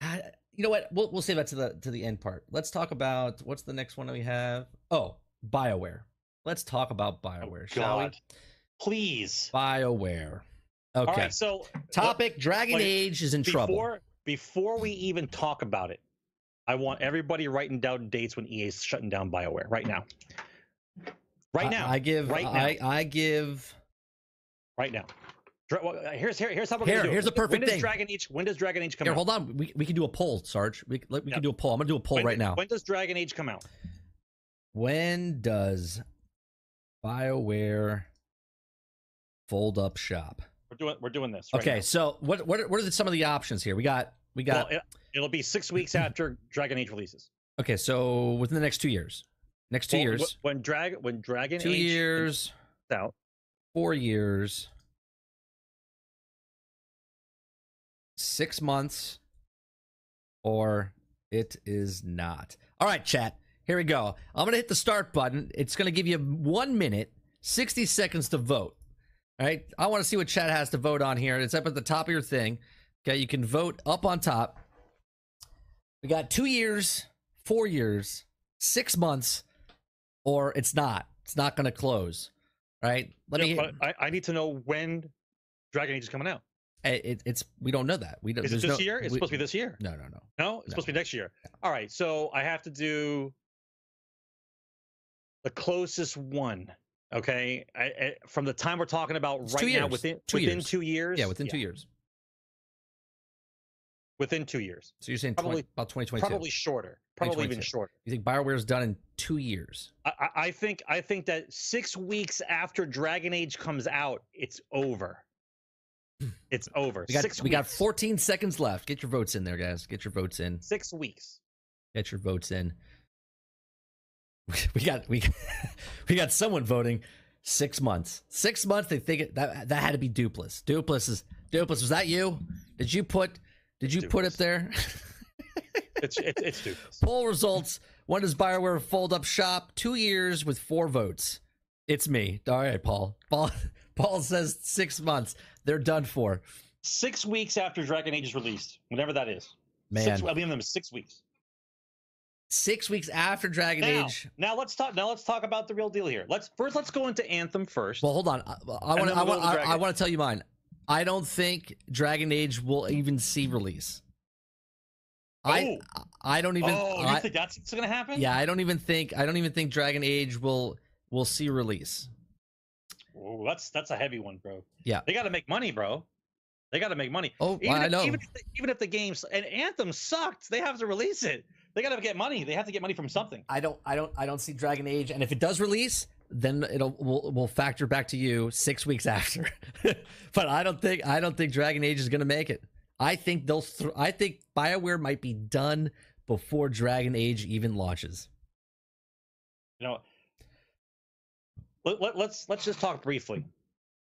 I, you know what? We'll we'll save that to the to the end part. Let's talk about what's the next one that we have? Oh, BioWare. Let's talk about Oh, BioWare, shall we? Please. BioWare. Okay. All right. So Topic Dragon like, Age is in trouble. before before we even talk about it, I want everybody writing down dates when EA is shutting down BioWare right now. Right now. I, give right I I give right now. Well, uh, here's here, here's how we're Here, gonna do it. here's the perfect when does thing. Dragon Age when does Dragon Age come Here, out? hold on. We, we can do a poll, Sarge. We, we Yeah. can do a poll. I'm gonna do a poll When- right now. When does Dragon Age come out? When does BioWare fold up shop? We're doing we're doing this. Right okay, now. so what what are, what are some of the options here? We got we got Well, it, it'll be six weeks <clears throat> after Dragon Age releases. okay. So within the next two years, next two Well, years, When Drag when Dragon two Age years, out. four years, six months, or it is not. All right, chat. Here we go. I'm gonna hit the start button. It's gonna give you one minute, 60 seconds to vote. All right. I want to see what chat has to vote on here. It's up at the top of your thing. Okay, you can vote up on top. We got two years, four years, six months, or it's not. It's not gonna close. Right. Let Yeah, me I, I need to know when Dragon Age is coming out. Eh, It, it's we don't know that. We don't. Is it this no- year? It's we- supposed to be this year. No, no, no. No, it's supposed to be next year. All right, so I have to do the closest one. Okay, I, I, from the time we're talking about It's right now, within Two within years. two years. Yeah, within two years. Within two years, So you're saying Probably- 20, about 2022. probably shorter. Probably even shorter. You think Bioware's done in two years? I, I- think I think that six weeks after Dragon Age comes out, it's over. <sighs> It's over. We got six we got 14 seconds left. Get your votes in there, guys. Get your votes in. Six weeks. Get your votes in. <laughs> We got we <laughs> we got someone voting six months. Six months. They think it, that that had to be Dupless. Dupless is Dupless. Was that you? Did you put Did you put it there? <laughs> It's it's, it's stupid. Poll results. When does Bioware fold up shop? Two years with four votes. It's me. All right, Paul. Paul Paul says six months. They're done for. Six weeks after Dragon Age is released, whatever that is. Man. Six, I mean, them six weeks. Six weeks after Dragon Now, Age. now let's talk. Now let's talk about the real deal here. Let's first let's go into Anthem first. Well, hold on. I want to. I want. to I, I want to tell you mine. I don't think Dragon Age will even see release. I. Oh. I don't even. oh, you I- think that's what's gonna happen? yeah, I don't even think. I don't even think Dragon Age will will see release. Oh, that's that's a heavy one, bro. Yeah. They got to make money, bro. They got to make money. Oh, Even I if, know. Even if, the, even if the games and Anthem sucked, they have to release it. They got to get money. They have to get money from something. I don't. I don't. I don't see Dragon Age. And if it does release, then it'll will will factor back to you six weeks <laughs> after. but I don't think. I don't think Dragon Age is going to make it. I think they'll. Th- I think Bioware might be done before Dragon Age even launches. You know, let, let, let's let's just talk briefly.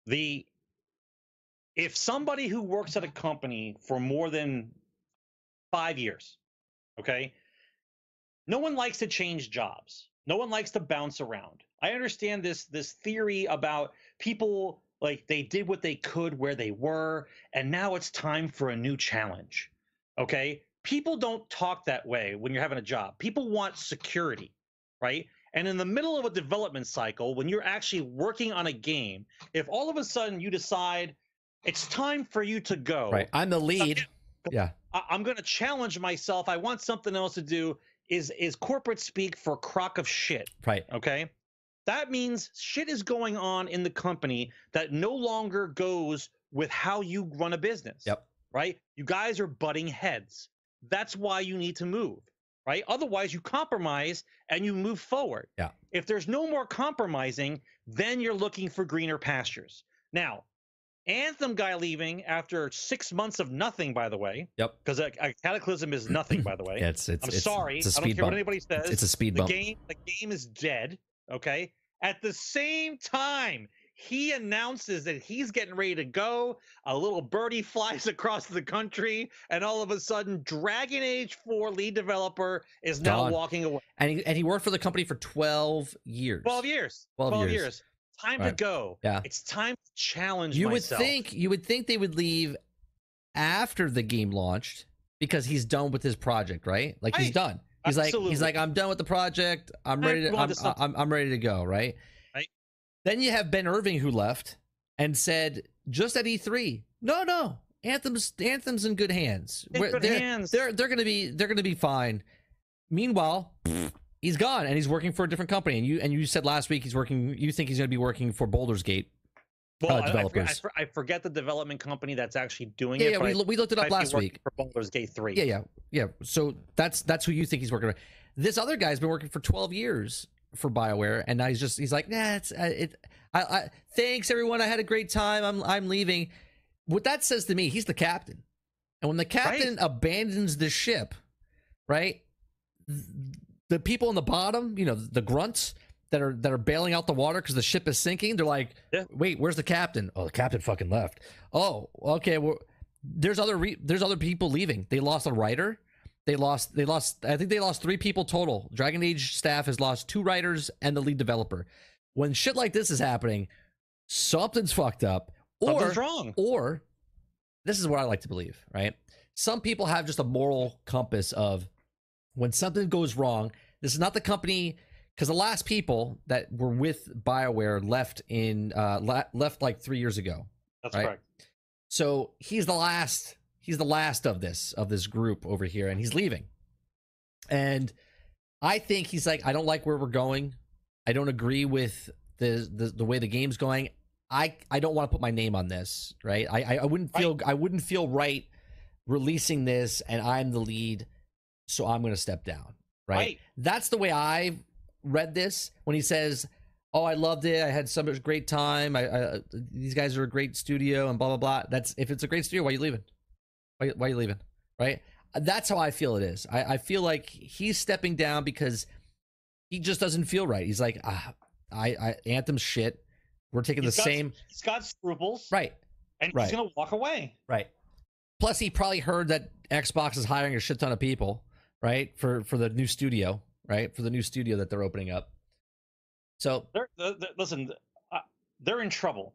The if somebody who works at a company for more than five years, okay, no one likes to change jobs. No one likes to bounce around. I understand this this theory about people like they did what they could where they were, and now it's time for a new challenge. Okay, people don't talk that way when you're having a job. People want security, right? And in the middle of a development cycle, when you're actually working on a game, if all of a sudden you decide it's time for you to go, Right. I'm the lead. Yeah. I- I'm going to challenge myself. I want something else to do. Is is corporate speak for crock of shit? Right. Okay, that means shit is going on in the company that no longer goes with how you run a business. Yep. Right. You guys are butting heads. That's why you need to move. Right. Otherwise, you compromise and you move forward. Yeah. If there's no more compromising, then you're looking for greener pastures. Now, Anthem guy leaving after six months of nothing, by the way. Yep. Because a, uh, a uh, cataclysm is nothing, by the way. <clears throat> Yeah, it's it's I'm it's, sorry. It's a I don't care what anybody says. It's, a speed the bump. game the game is dead okay at the same time he announces that he's getting ready to go a little birdie <laughs> flies across the country and all of a sudden dragon age 4 lead developer is now walking away And he, and he worked for the company for 12 years. 12 years 12 years. Time Right. to go Yeah. it's time to challenge You myself. would think you would think they would leave after the game launched because he's done with his project, right? Like he's Right. done. He's like he's like I'm done with the project. I'm ready to I'm, to. I'm I'm ready to go, right? Right. Then you have Ben Irving who left and said just at E3, no, no, Anthem's Anthem's in good hands. In good they're, hands. They're they're gonna be they're gonna be fine. Meanwhile, he's gone and he's working for a different company. And you and you said last week he's working. You think he's gonna be working for Baldur's Gate? well, uh, I- I, forget, I, developers. I forget the development company that's actually doing Yeah, it yeah. We, I we looked it up last week. for Baldur's Gate 3 Yeah, yeah, yeah. So that's that's who you think he's working with. This other guy's been working for 12 years for Bioware, and now he's just he's like, nah, it's uh, it. I, I thanks everyone. I had a great time. I'm I'm leaving. What that says to me, he's the captain, and when the captain abandons the ship, right? th- The people in the bottom, you know, the grunts that are that are bailing out the water because the ship is sinking. They're like, Yeah. wait, where's the captain? Oh, the captain fucking left. Oh, okay. Well, there's other re- there's other people leaving. They lost a writer. They lost they lost I think they lost 3 people total. Dragon Age staff has lost two writers and the lead developer. When shit like this is happening, something's fucked up or something's wrong or this is what I like to believe, right? Some people have just a moral compass of when something goes wrong, this is not the company because the last people that were with BioWare left in uh la- left like 3 years ago. that's right. correct So he's the last. He's the last of this of this group over here, and he's leaving. And I think he's like, I don't like where we're going. I don't agree with the the, the way the game's going. I I don't want to put my name on this, right? I I, I wouldn't feel I wouldn't feel right releasing this, and I'm the lead, so I'm going to step down, right? Right. That's the way I read this when he says, "Oh, I loved it. I had so much great time. I, I these guys are a great studio and blah blah blah." That's if it's a great studio, why are you leaving? Why, why are you leaving? Right? That's how I feel it is. I, I feel like he's stepping down because he just doesn't feel right. He's like, ah, I, I Anthem's shit. We're taking He's the got- same he's got scruples right, and right. he's gonna walk away right. Plus, he probably heard that Xbox is hiring a shit ton of people, right, for for the new studio, right, for the new studio that they're opening up. So they're, they're, listen uh, they're in trouble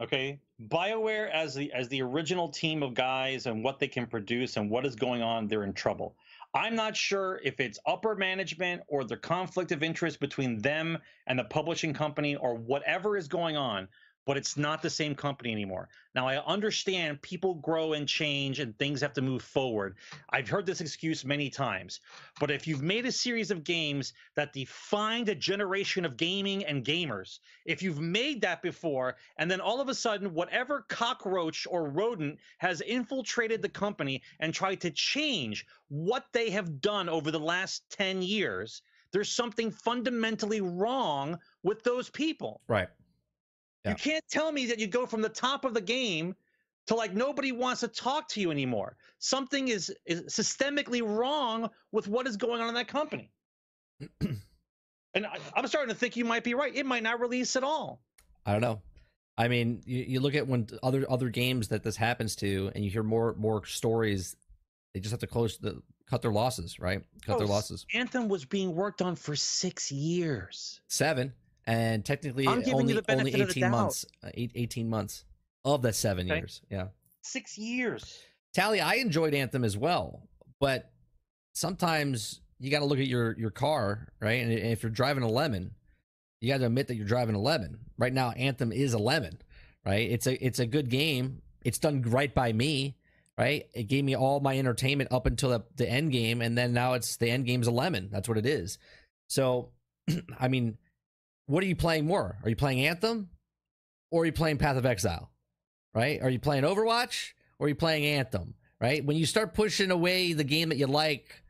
okay? Bioware as the as the original team of guys and what they can produce and what is going on they're in trouble. I'm not sure if it's upper management or the conflict of interest between them and the publishing company or whatever is going on but it's not the same company anymore. Now i understand people grow and change and things have to move forward. I've heard this excuse many times but if you've made a series of games that defined a generation of gaming and gamers, if you've made that before, and then all of a sudden, whatever cockroach or rodent has infiltrated the company and tried to change what they have done over the last 10 years, there's something fundamentally wrong with those people. right, Yeah. You can't tell me that you go from the top of the game to like nobody wants to talk to you anymore. Something is, is systemically wrong with what is going on in that company. <clears throat> and I, I'm starting to think you might be right. It might not release at all. I don't know. I mean, you, you look at when other other games that this happens to, and you hear more more stories. They just have to close the cut their losses, right? Cut oh, their Oh, losses. Anthem was being worked on for six years. Seven, and technically I'm giving you only only of the eighteen months. Uh, eight, 18 months of the seven Okay. years. Yeah. Six years. Tally, I enjoyed Anthem as well, but sometimes you got to look at your your car, right? And if you're driving a lemon, you got to admit that you're driving a lemon. Right now, Anthem is a lemon, right? It's a it's a good game. It's done right by me, right? It gave me all my entertainment up until the, the end game, and then now it's the end game's a lemon. That's what it is. So, <clears throat> I mean, what are you playing more? Are you playing Anthem, or are you playing Path of Exile? Right? Are you playing Overwatch? or are you playing Anthem, right? When you start pushing away the game that you like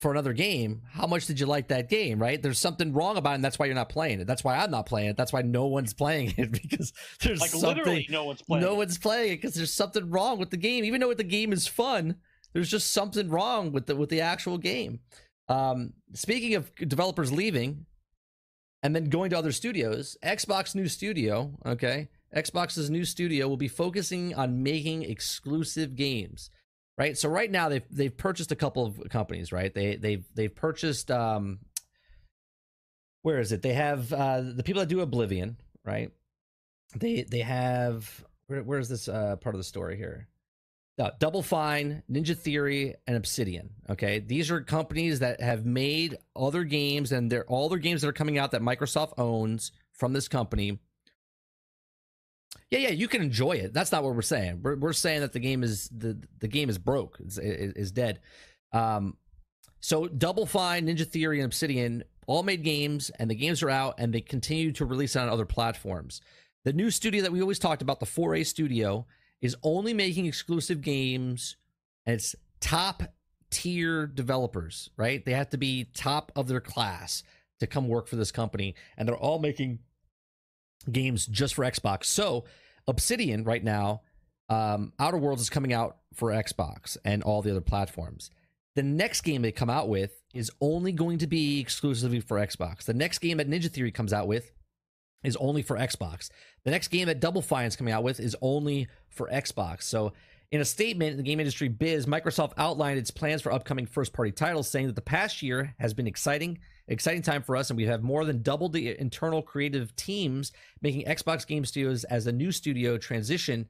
for another game, how much did you like that game, right? There's something wrong about it, and that's why you're not playing it. That's why I'm not playing it. That's why no one's <laughs> playing it because there's Like something literally, no one's playing. no it. one's playing it because there's something wrong with the game. Even though the game is fun, there's just something wrong with the with the actual game. Um, speaking of developers leaving and then going to other studios, Xbox new studio, okay, Xbox's new studio will be focusing on making exclusive games. Right. So right now they've they've purchased a couple of companies, right? They they've they've purchased um where is it? They have uh the people that do Oblivion, right? They they have where, where's this uh part of the story here? No, Double Fine, Ninja Theory, and Obsidian. Okay, these are companies that have made other games, and they're all their games that are coming out that Microsoft owns from this company. Yeah, yeah, you can enjoy it. That's not what we're saying. We're, we're saying that the game is the the game is broke, is dead. Um, so Double Fine, Ninja Theory, and Obsidian all made games, and the games are out, and they continue to release it on other platforms. The new studio that we always talked about, the 4A studio, is only making exclusive games, and it's top tier developers, right? They have to be top of their class to come work for this company, and they're all making games just for Xbox. So Obsidian right now, um, Outer Worlds is coming out for Xbox and all the other platforms. The next game they come out with is only going to be exclusively for Xbox. The next game that Ninja Theory comes out with is only for Xbox. The next game that Double Fine is coming out with is only for Xbox. So, in a statement in the game industry biz, Microsoft outlined its plans for upcoming first party titles, saying that the past year has been exciting, exciting time for us, and we have more than doubled the internal creative teams making Xbox Game Studios as a new studio transition.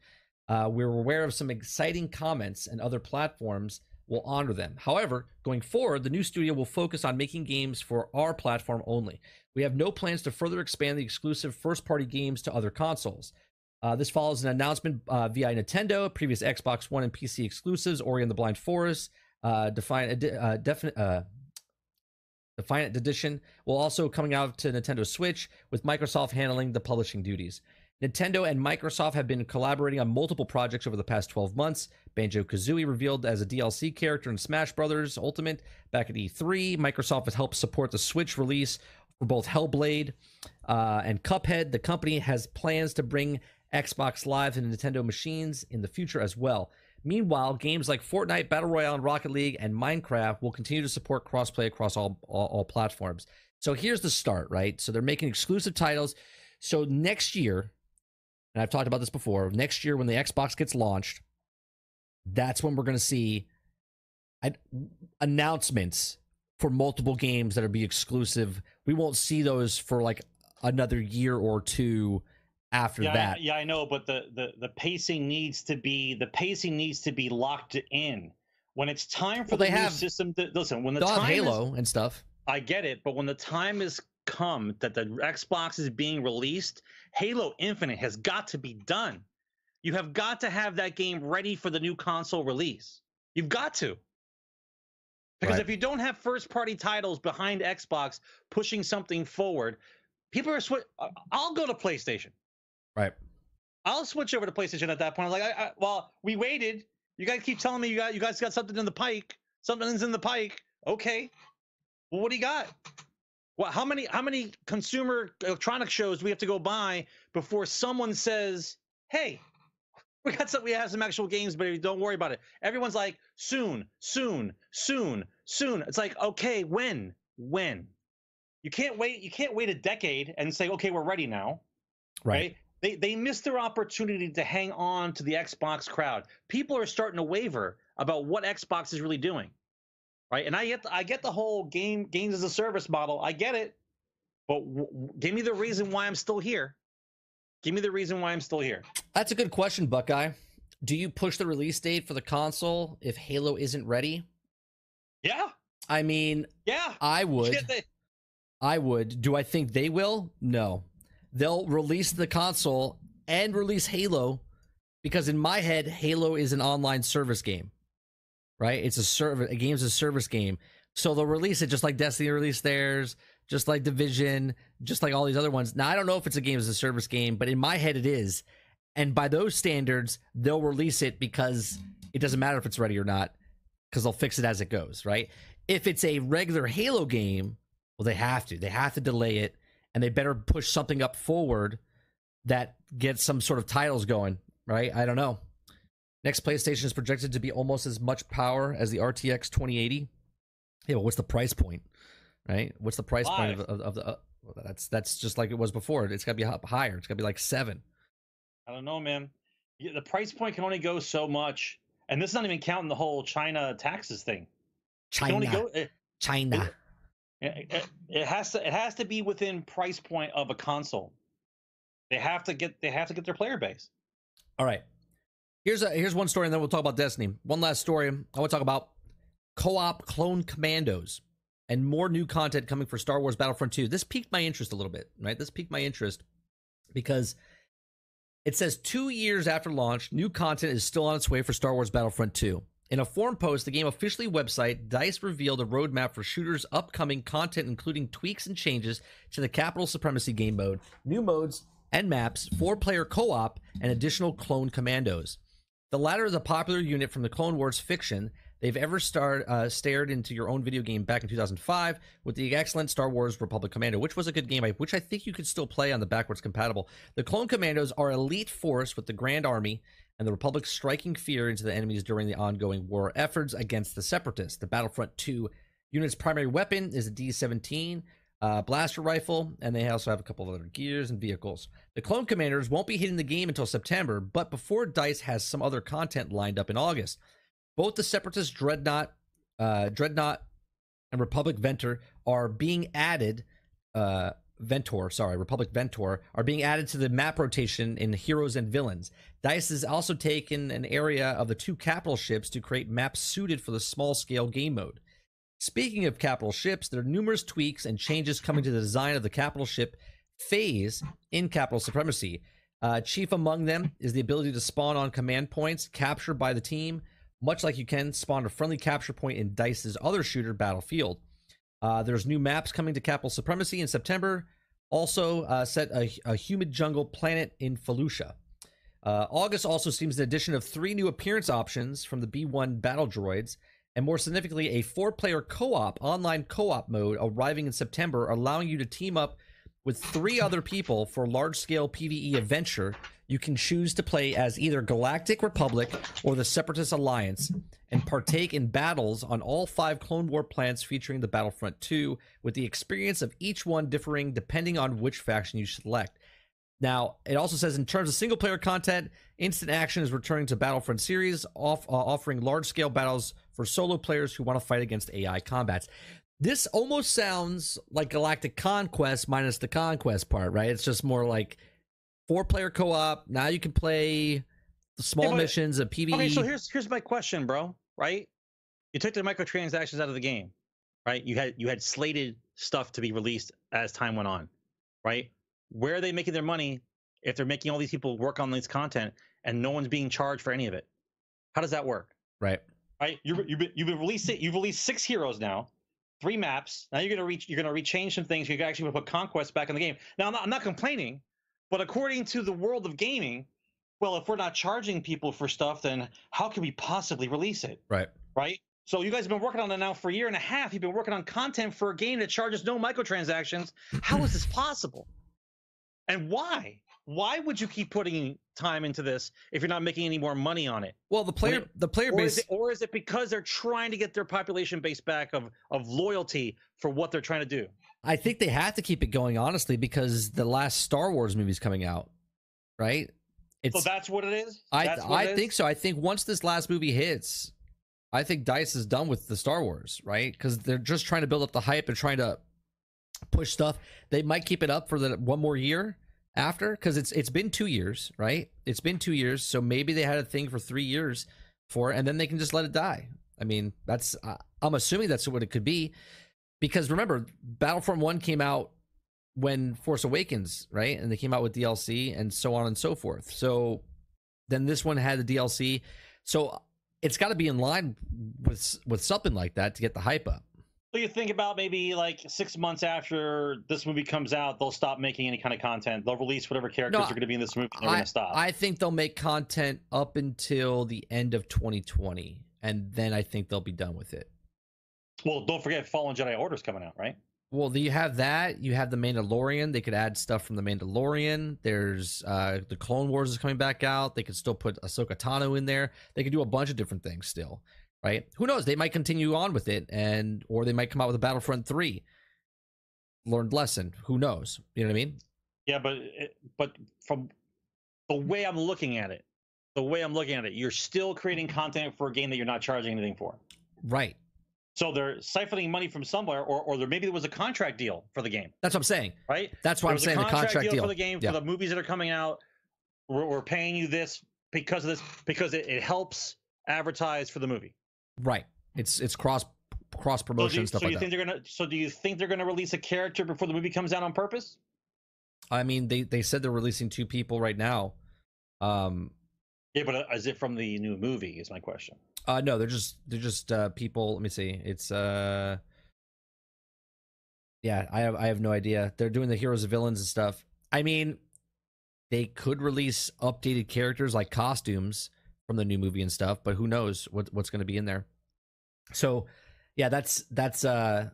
Uh, we're aware of some exciting comments and other platforms will honor them. However, going forward, the new studio will focus on making games for our platform only. We have no plans to further expand the exclusive first party games to other consoles. Uh, this follows an announcement uh, via Nintendo, previous Xbox One and PC exclusives, Ori and the Blind Forest, uh, Defiant, uh, uh, Defiant Edition, will also coming out to Nintendo Switch, with Microsoft handling the publishing duties. Nintendo and Microsoft have been collaborating on multiple projects over the past 12 months. Banjo Kazooie revealed as a DLC character in Smash Bros. Ultimate back at E3. Microsoft has helped support the Switch release for both Hellblade uh, and Cuphead. The company has plans to bring Xbox Live to Nintendo machines in the future as well. Meanwhile, games like Fortnite, Battle Royale, and Rocket League and Minecraft will continue to support crossplay across all, all, all platforms. So here's the start, right? So they're making exclusive titles. So next year, and I've talked about this before, next year when the Xbox gets launched, that's when we're going to see announcements for multiple games that'll be exclusive. We won't see those for like another year or two after yeah, that. I, yeah, I know, but the, the the pacing needs to be the pacing needs to be locked in. When it's time for Well, the they new have- system, to, listen. When the time is- Halo and stuff. I get it, but when the time has come that the Xbox is being released, Halo Infinite has got to be done. You have got to have that game ready for the new console release. You've got to. Because Right. if you don't have first party titles behind Xbox pushing something forward, people are swi- I- I'll go to PlayStation. Right. I'll switch over to PlayStation at that point. I'm like, I, I, well, we waited. You guys keep telling me you got you guys got something in the pike. Something's in the pike. Okay. Well, what do you got? Well, how many how many consumer electronic shows do we have to go by before someone says, "Hey, we got some we have some actual games, but don't worry about it." Everyone's like, "Soon, soon, soon, soon." It's like, "Okay, when? When?" You can't wait. You can't wait a decade and say, "Okay, we're ready now." Right. right? They they missed their opportunity to hang on to the Xbox crowd. People are starting to waver about what Xbox is really doing, right? And I get the, I get the whole game games as a service model. I get it, but w- give me the reason why I'm still here. Give me the reason why I'm still here. That's a good question, Buckeye. Do you push the release date for the console if Halo isn't ready? Yeah, I mean, yeah. I would. Shit, they- I would. Do I think they will? No. They'll release the console and release Halo because in my head, Halo is an online service game. Right? It's a service a game's a service game. So they'll release it just like Destiny released theirs, just like Division, just like all these other ones. Now I don't know if it's a game as a service game, but in my head it is. And by those standards, they'll release it because it doesn't matter if it's ready or not, because they'll fix it as it goes, right? If it's a regular Halo game, well, they have to. They have to delay it, and they better push something up forward that gets some sort of titles going, right? I don't know. Next PlayStation is projected to be almost as much power as the RTX 2080. Yeah, well, what's the price point, right? What's the price point of, of, of the? Uh, well, that's that's just like it was before. It's got to be up higher. It's got to be like seven. I don't know, man. Yeah, The price point can only go so much, and this is not even counting the whole China taxes thing. China, go. It, China. it, it- it has to. It has to be within price point of a console. They have to get. They have to get their player base. All right. Here's a here's one story, and then we'll talk about Destiny. One last story. I want to talk about co-op clone commandos and more new content coming for Star Wars Battlefront 2. This piqued my interest a little bit, right? This piqued my interest because it says two years after launch, new content is still on its way for Star Wars Battlefront 2. In a forum post, the game officially website, DICE revealed a roadmap for shooters' upcoming content, including tweaks and changes to the Capital Supremacy game mode, new modes and maps, four player co op, and additional clone commandos. The latter is a popular unit from the Clone Wars fiction they've ever uh, stared into your own video game back in 2005 with the excellent Star Wars Republic Commando, which was a good game, which I think you could still play on the backwards compatible. The Clone Commandos are elite force with the Grand Army and the Republic striking fear into the enemies during the ongoing war efforts against the Separatists. The Battlefront 2 unit's primary weapon is a D 17 uh, blaster rifle, and they also have a couple of other gears and vehicles. The Clone Commanders won't be hitting the game until September, but before DICE has some other content lined up in August. Both the Separatist Dreadnought, uh, Dreadnought, and Republic Ventor are being added. Uh, Ventor, sorry, Republic Ventor are being added to the map rotation in Heroes and Villains. Dice has also taken an area of the two capital ships to create maps suited for the small scale game mode. Speaking of capital ships, there are numerous tweaks and changes coming to the design of the capital ship phase in Capital Supremacy. Uh, chief among them is the ability to spawn on command points captured by the team, much like you can spawn a friendly capture point in Dice's other shooter, Battlefield. Uh, there's new maps coming to Capital Supremacy in September. Also, uh, set a, a humid jungle planet in Felucia. Uh, August also seems an addition of three new appearance options from the B1 battle droids, and more significantly, a four player co op, online co op mode arriving in September, allowing you to team up with three other people for large scale PvE adventure. You can choose to play as either Galactic Republic or the Separatist Alliance and partake in battles on all five Clone War planets featuring the Battlefront 2, with the experience of each one differing depending on which faction you select. Now, it also says in terms of single player content, instant action is returning to Battlefront series, off, uh, offering large scale battles for solo players who want to fight against AI combats. This almost sounds like Galactic Conquest minus the Conquest part, right? It's just more like four player co op. Now you can play the small Yeah, missions of PvE. Okay, so here's here's my question, bro. Right? You took the microtransactions out of the game, right? You had you had slated stuff to be released as time went on, right? Where are they making their money if they're making all these people work on this content and no one's being charged for any of it? How does that work? right. Right? You've you've been, you've been released it. You've released six heroes now, three maps. Now you're gonna reach. You're gonna rechange some things. You're actually gonna put conquest back in the game. Now I'm not, I'm not complaining, but according to the world of gaming, well, if we're not charging people for stuff, then how can we possibly release it? Right. right? So you guys have been working on it now for a year and a half. You've been working on content for a game that charges no microtransactions. How is this possible? And why? Why would you keep putting time into this if you're not making any more money on it? Well, the player, it- the player Or base. is, it, or is it because they're trying to get their population base back of, of loyalty for what they're trying to do? I think they have to keep it going, honestly, because the last Star Wars movie's coming out, right? It's So that's what it is? I That's I is? think so. I think once this last movie hits, I think Dice is done with the Star Wars, right? Because they're just trying to build up the hype and trying to push stuff. They might keep it up for the one more year after, because it's it's been two years, right? It's been two years, so maybe they had a thing for three years for, it, and then they can just let it die. I mean, that's uh, I'm assuming that's what it could be, because remember, Battlefront One came out when Force Awakens, right? And they came out with DLC and so on and so forth. So then this one had the DLC. So it's got to be in line with with something like that to get the hype up. So you think about maybe like six months after this movie comes out, they'll stop making any kind of content. They'll release whatever characters No, are going to be in this movie. And they're going to stop. I think they'll make content up until the end of 2020, and then I think they'll be done with it. Well, don't forget Fallen Jedi Order's coming out, right? Well, do you have that. You have the Mandalorian. They could add stuff from the Mandalorian. There's uh the Clone Wars is coming back out. They could still put Ahsoka Tano in there. They could do a bunch of different things still, right? Who knows? They might continue on with it, and or they might come out with a Battlefront three. Learned lesson. Who knows? You know what I mean? Yeah, but eh, but from the way I'm looking at it, the way I'm looking at it, you're still creating content for a game that you're not charging anything for. Right. So they're siphoning money from somewhere, or or there maybe there was a contract deal for the game, That's what I'm saying. right? That's why There I'm saying the contract deal, deal. for the game Yeah. for the movies that are coming out. We're, we're paying you this because of this because it, it helps advertise for the movie. Right. It's it's cross cross So do promotion you, stuff so like you that. think they're gonna? So do you think they're gonna release a character before the movie comes out on purpose? I mean, they they said they're releasing two people right now. Um, Yeah, but uh, is it from the new movie? Is my question. uh, no, they're just they're just uh people. Let me see. It's uh, yeah, I have I have no idea. They're doing the heroes and villains and stuff. I mean, they could release updated characters like costumes from the new movie and stuff, but who knows what what's going to be in there. So, yeah, that's that's uh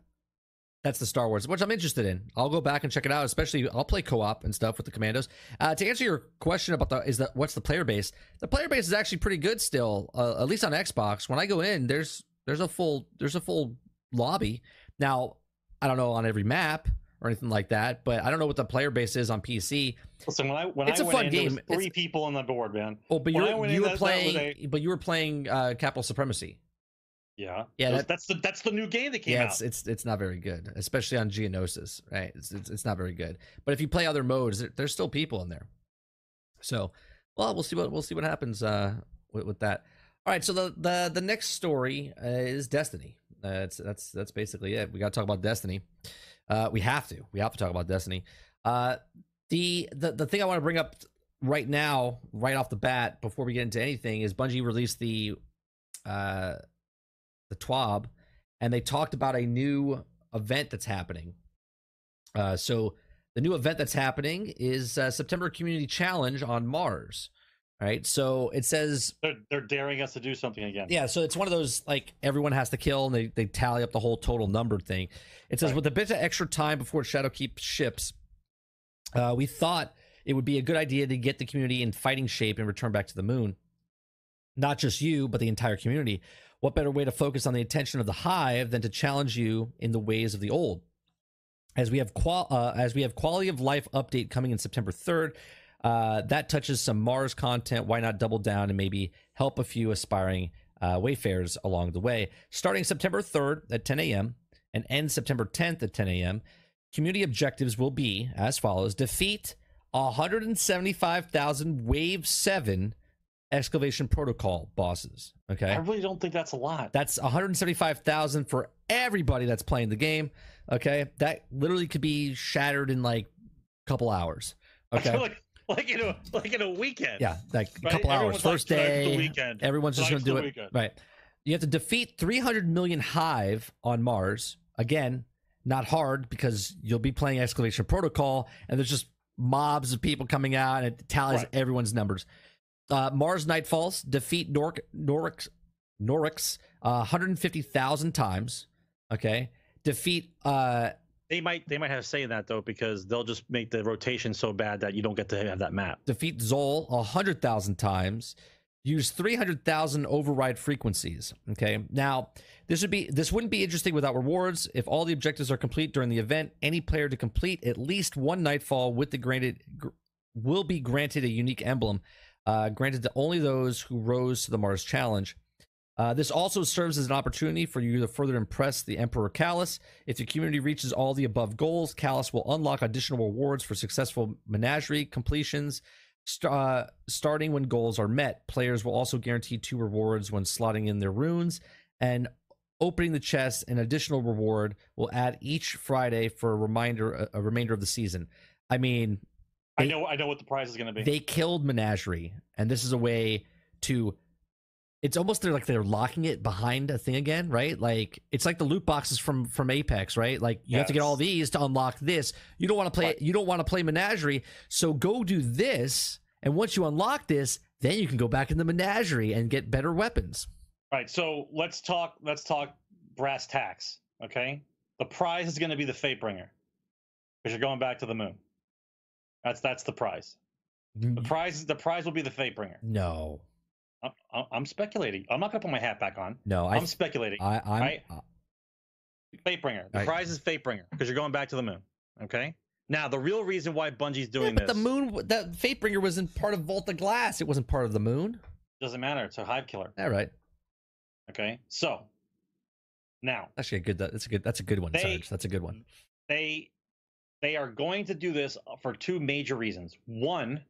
that's the Star Wars, which I'm interested in. I'll go back and check it out. Especially, I'll play co-op and stuff with the Commandos. Uh, to answer your question about the is that what's the player base? The player base is actually pretty good still, uh, at least on Xbox. When I go in, there's there's a full there's a full lobby. Now, I don't know on every map or anything like that, but I don't know what the player base is on PC. Listen, when I when It's I a fun in, game. was It's- three people on the board, man. Oh, but When you're you were that- that was playing, but you were playing uh, Capital Supremacy. Yeah, Yeah, that- that's the that's the new game that came yeah, out. it's, it's it's not very good, especially on Geonosis, right? It's, it's it's not very good. But if you play other modes, there, there's still people in there. So, well, we'll see what we'll see what happens uh, with, with that. All right, so the the the next story uh, is Destiny. Uh, that's that's that's basically it. We got to talk about Destiny. Uh, we have to. We have to talk about Destiny. Uh, the the the thing I want to bring up right now, right off the bat, before we get into anything, is Bungie released the uh the TWAB, and they talked about a new event that's happening. Uh, so the new event that's happening is uh, September Community Challenge on Mars. All right, so it says they're they're daring us to do something again. yeah, so it's one of those like everyone has to kill and they, they tally up the whole total number thing. It says Right. with a bit of extra time before Shadowkeep ships, uh, we thought it would be a good idea to get the community in fighting shape and return back to the moon. Not just you, but the entire community. What better way to focus on the attention of the hive than to challenge you in the ways of the old? As we have qual- uh, as we have quality of life update coming in September third, uh, that touches some Mars content. Why not double down and maybe help a few aspiring uh, wayfarers along the way? Starting September 3rd at 10 a.m. and end September 10th at 10 a.m., community objectives will be as follows defeat 175,000 Wave 7 escalation protocol bosses. Okay. I really don't think that's a lot. That's 175,000 for everybody that's playing the game. Okay. That literally could be shattered in like a couple hours. Okay. like like in a like in a weekend. Yeah, like a Right? couple hours. Everyone's like, First "Tonight's the day, weekend. everyone's just going to do it. weekend." Right. You have to defeat 300 million Hive on Mars. Again, not hard because you'll be playing Escalation Protocol, and there's just mobs of people coming out, and it tallies Right. everyone's numbers. Uh, Mars Nightfalls defeat Nor- Norix, Norix uh, 150,000 times. Okay. Defeat uh, They might they might have say in that though because they'll just make the rotation so bad that you don't get to have that map. defeat Xol 100,000 times, use 300,000 override frequencies. Okay. Now, this would be this wouldn't be interesting without rewards. If all the objectives are complete during the event, any player to complete at least one nightfall with the granted gr- will be granted a unique emblem, uh, granted to only those who rose to the Mars challenge. Uh, this also serves as an opportunity for you to further impress the Emperor Calus. If the community reaches all the above goals, Calus will unlock additional rewards for successful menagerie completions. St- uh, starting when goals are met, players will also guarantee two rewards when slotting in their runes, and opening the chest. An additional reward will add each Friday for a reminder, a, a remainder of the season. I mean, I know I know what the prize is going to be. they killed Menagerie, and this is a way to. It's almost they're like they're locking it behind a thing again, right? Like it's like the loot boxes from from Apex, right? Like you have to get all these to unlock this. You don't want to play. You don't want to play Menagerie, so go do this, and once you unlock this, then you can go back in the Menagerie and get better weapons. Right. So let's talk. Let's talk brass tacks. Okay, the prize is going to be the Fatebringer because you're going back to the moon. That's that's the prize. The mm-hmm. prize the prize will be the Fatebringer. No, I'm, I'm- I'm speculating. I'm not going to put my hat back on. no, I, I'm speculating. I, I'm, right? uh, Fatebringer. The Right. prize is Fatebringer because you're going back to the moon. Okay. Now the real reason why Bungie's doing yeah, but this the moon, that Fatebringer wasn't part of Vault of Glass. It wasn't part of the moon. doesn't matter. It's a hive killer. All right, Okay. So now actually, a good. That's a good. That's a good one, They- Sarge. That's a good one. they they are going to do this for two major reasons. One,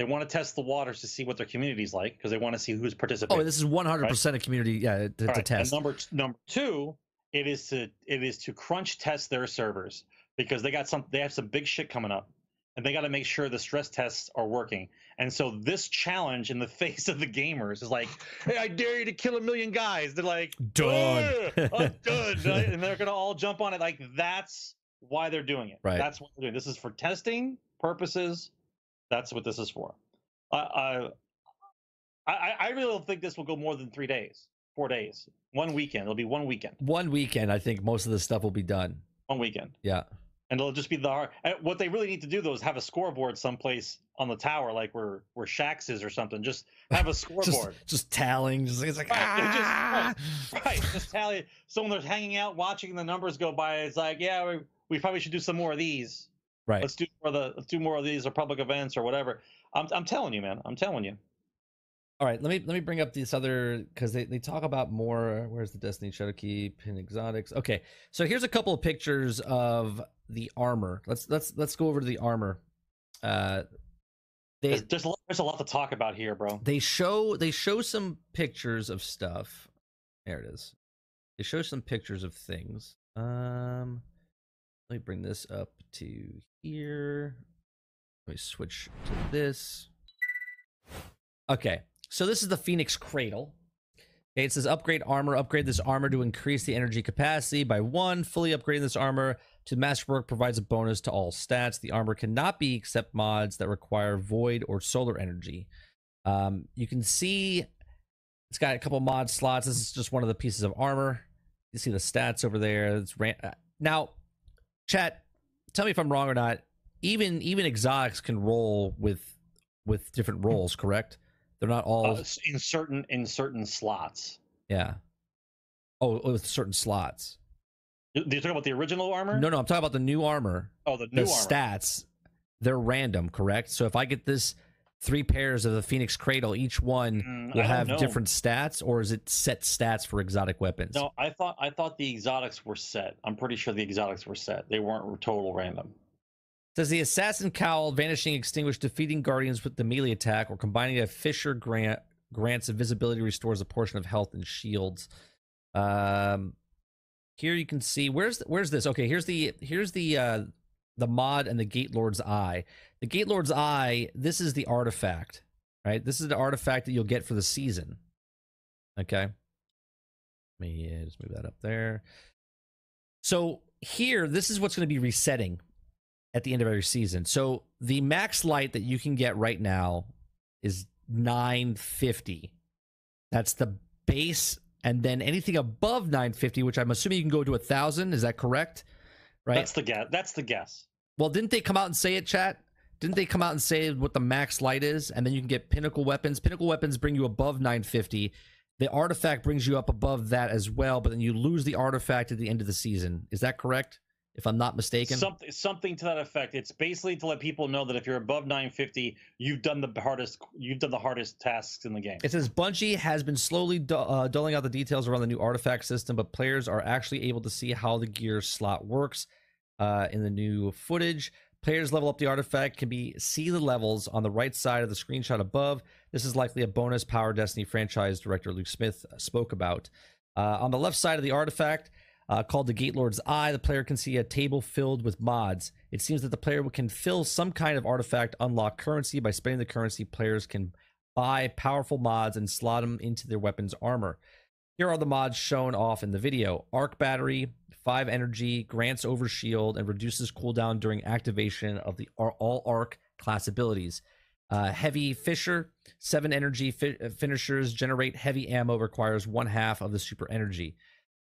they want to test the waters to see what their community's like because they want to see who's participating. Oh, this is 100 percent a community. Yeah, to, to right, and test. number number two, it is to it is to crunch test their servers because they got some they have some big shit coming up, and they got to make sure the stress tests are working. And so this challenge in the <laughs> face of the gamers is like, hey, I dare you to kill a million guys. They're like, Done. I'm <laughs> done, and they're gonna all jump on it. Like that's why they're doing it. Right. That's what they're doing. This is for testing purposes. That's what this is for. I, I I really don't think this will go more than three days, four days, one weekend. It'll be one weekend, One weekend, I think most of the stuff will be done. one weekend, Yeah. and it'll just be the hard. What they really need to do though is have a scoreboard someplace on the tower, like where where Shaxx is or something. Just have a <laughs> scoreboard. just tallying. Just it's like Right, it just- ah! right just tally someone that's hanging out watching the numbers go by it's like yeah we, we probably should do some more of these right. let's do more of the let's do more of these or public events or whatever i'm, I'm telling you man i'm telling you All right, let me let me bring up this other because they, they talk about more. Where's the Destiny Shadowkeep and exotics? Okay, so here's a couple of pictures of the armor. Let's let's let's go over to the armor. Uh, they there's, there's, a lot, there's a lot to talk about here bro they show they show some pictures of stuff. There it is. They show some pictures of things. Um, let me bring this up to here. Let me switch to this. Okay, so this is the Phoenix Cradle. Okay, it says upgrade armor. Upgrade this armor to increase the energy capacity by one. Fully upgrading this armor to Masterwork provides a bonus to all stats. The armor cannot be except mods that require void or solar energy. Um, you can see it's got a couple mod slots. This is just one of the pieces of armor. You see the stats over there. It's ran- uh, now, chat. Tell me if I'm wrong or not. Even even exotics can roll with with different roles, correct? They're not all uh, in certain in certain slots yeah. Oh, with certain slots. do you talk about the original armor No, no, I'm talking about the new armor. oh the The new armor stats, they're random, correct? So if I get this three pairs of the Phoenix Cradle, each one Mm, will have know. different stats, or is it set stats for exotic weapons? no i thought i thought the exotics were set i'm pretty sure the exotics were set they weren't total random Does the assassin cowl, vanishing, extinguish, defeating guardians with the melee attack, or combining a Fisher grant grants invisibility, restores a portion of health and shields. Um, here you can see where's the, where's this? Okay, here's the here's the uh the mod and the Gate Lord's Eye. The Gate Lord's Eye. This is the artifact, right? This is the artifact that you'll get for the season. Okay. Let me uh, just move that up there. So here, this is what's going to be resetting at the end of every season. So the max light that you can get right now is 950. That's the base, and then anything above 950, which I'm assuming you can go to a thousand. Is that correct? Right. that's the guess that's the guess Well, didn't they come out and say it, chat? Didn't they come out and say what the max light is? And then you can get pinnacle weapons. Pinnacle weapons bring you above 950. The artifact brings you up above that as well, but then you lose the artifact at the end of the season. Is that correct? If I'm not mistaken. Something something to that effect. It's basically to let people know that if you're above 950, you've done the hardest you've done the hardest tasks in the game. It says Bungie has been slowly du- uh, dulling out the details around the new artifact system, but players are actually able to see how the gear slot works uh, in the new footage. Players level up the artifact can be see the levels on the right side of the screenshot above. This is likely a bonus Power Destiny franchise director Luke Smith spoke about. Uh, on the left side of the artifact, uh, called the Gate Lord's Eye, the player can see a table filled with mods. It seems that the player can fill some kind of artifact unlock currency by spending the currency. Players can buy powerful mods and slot them into their weapon's armor. Here are the mods shown off in the video Arc Battery, 5 Energy, grants over shield, and reduces cooldown during activation of the All Arc class abilities. Uh, heavy Finisher, 7 Energy fi- finishers generate heavy ammo, requires one half of the super energy.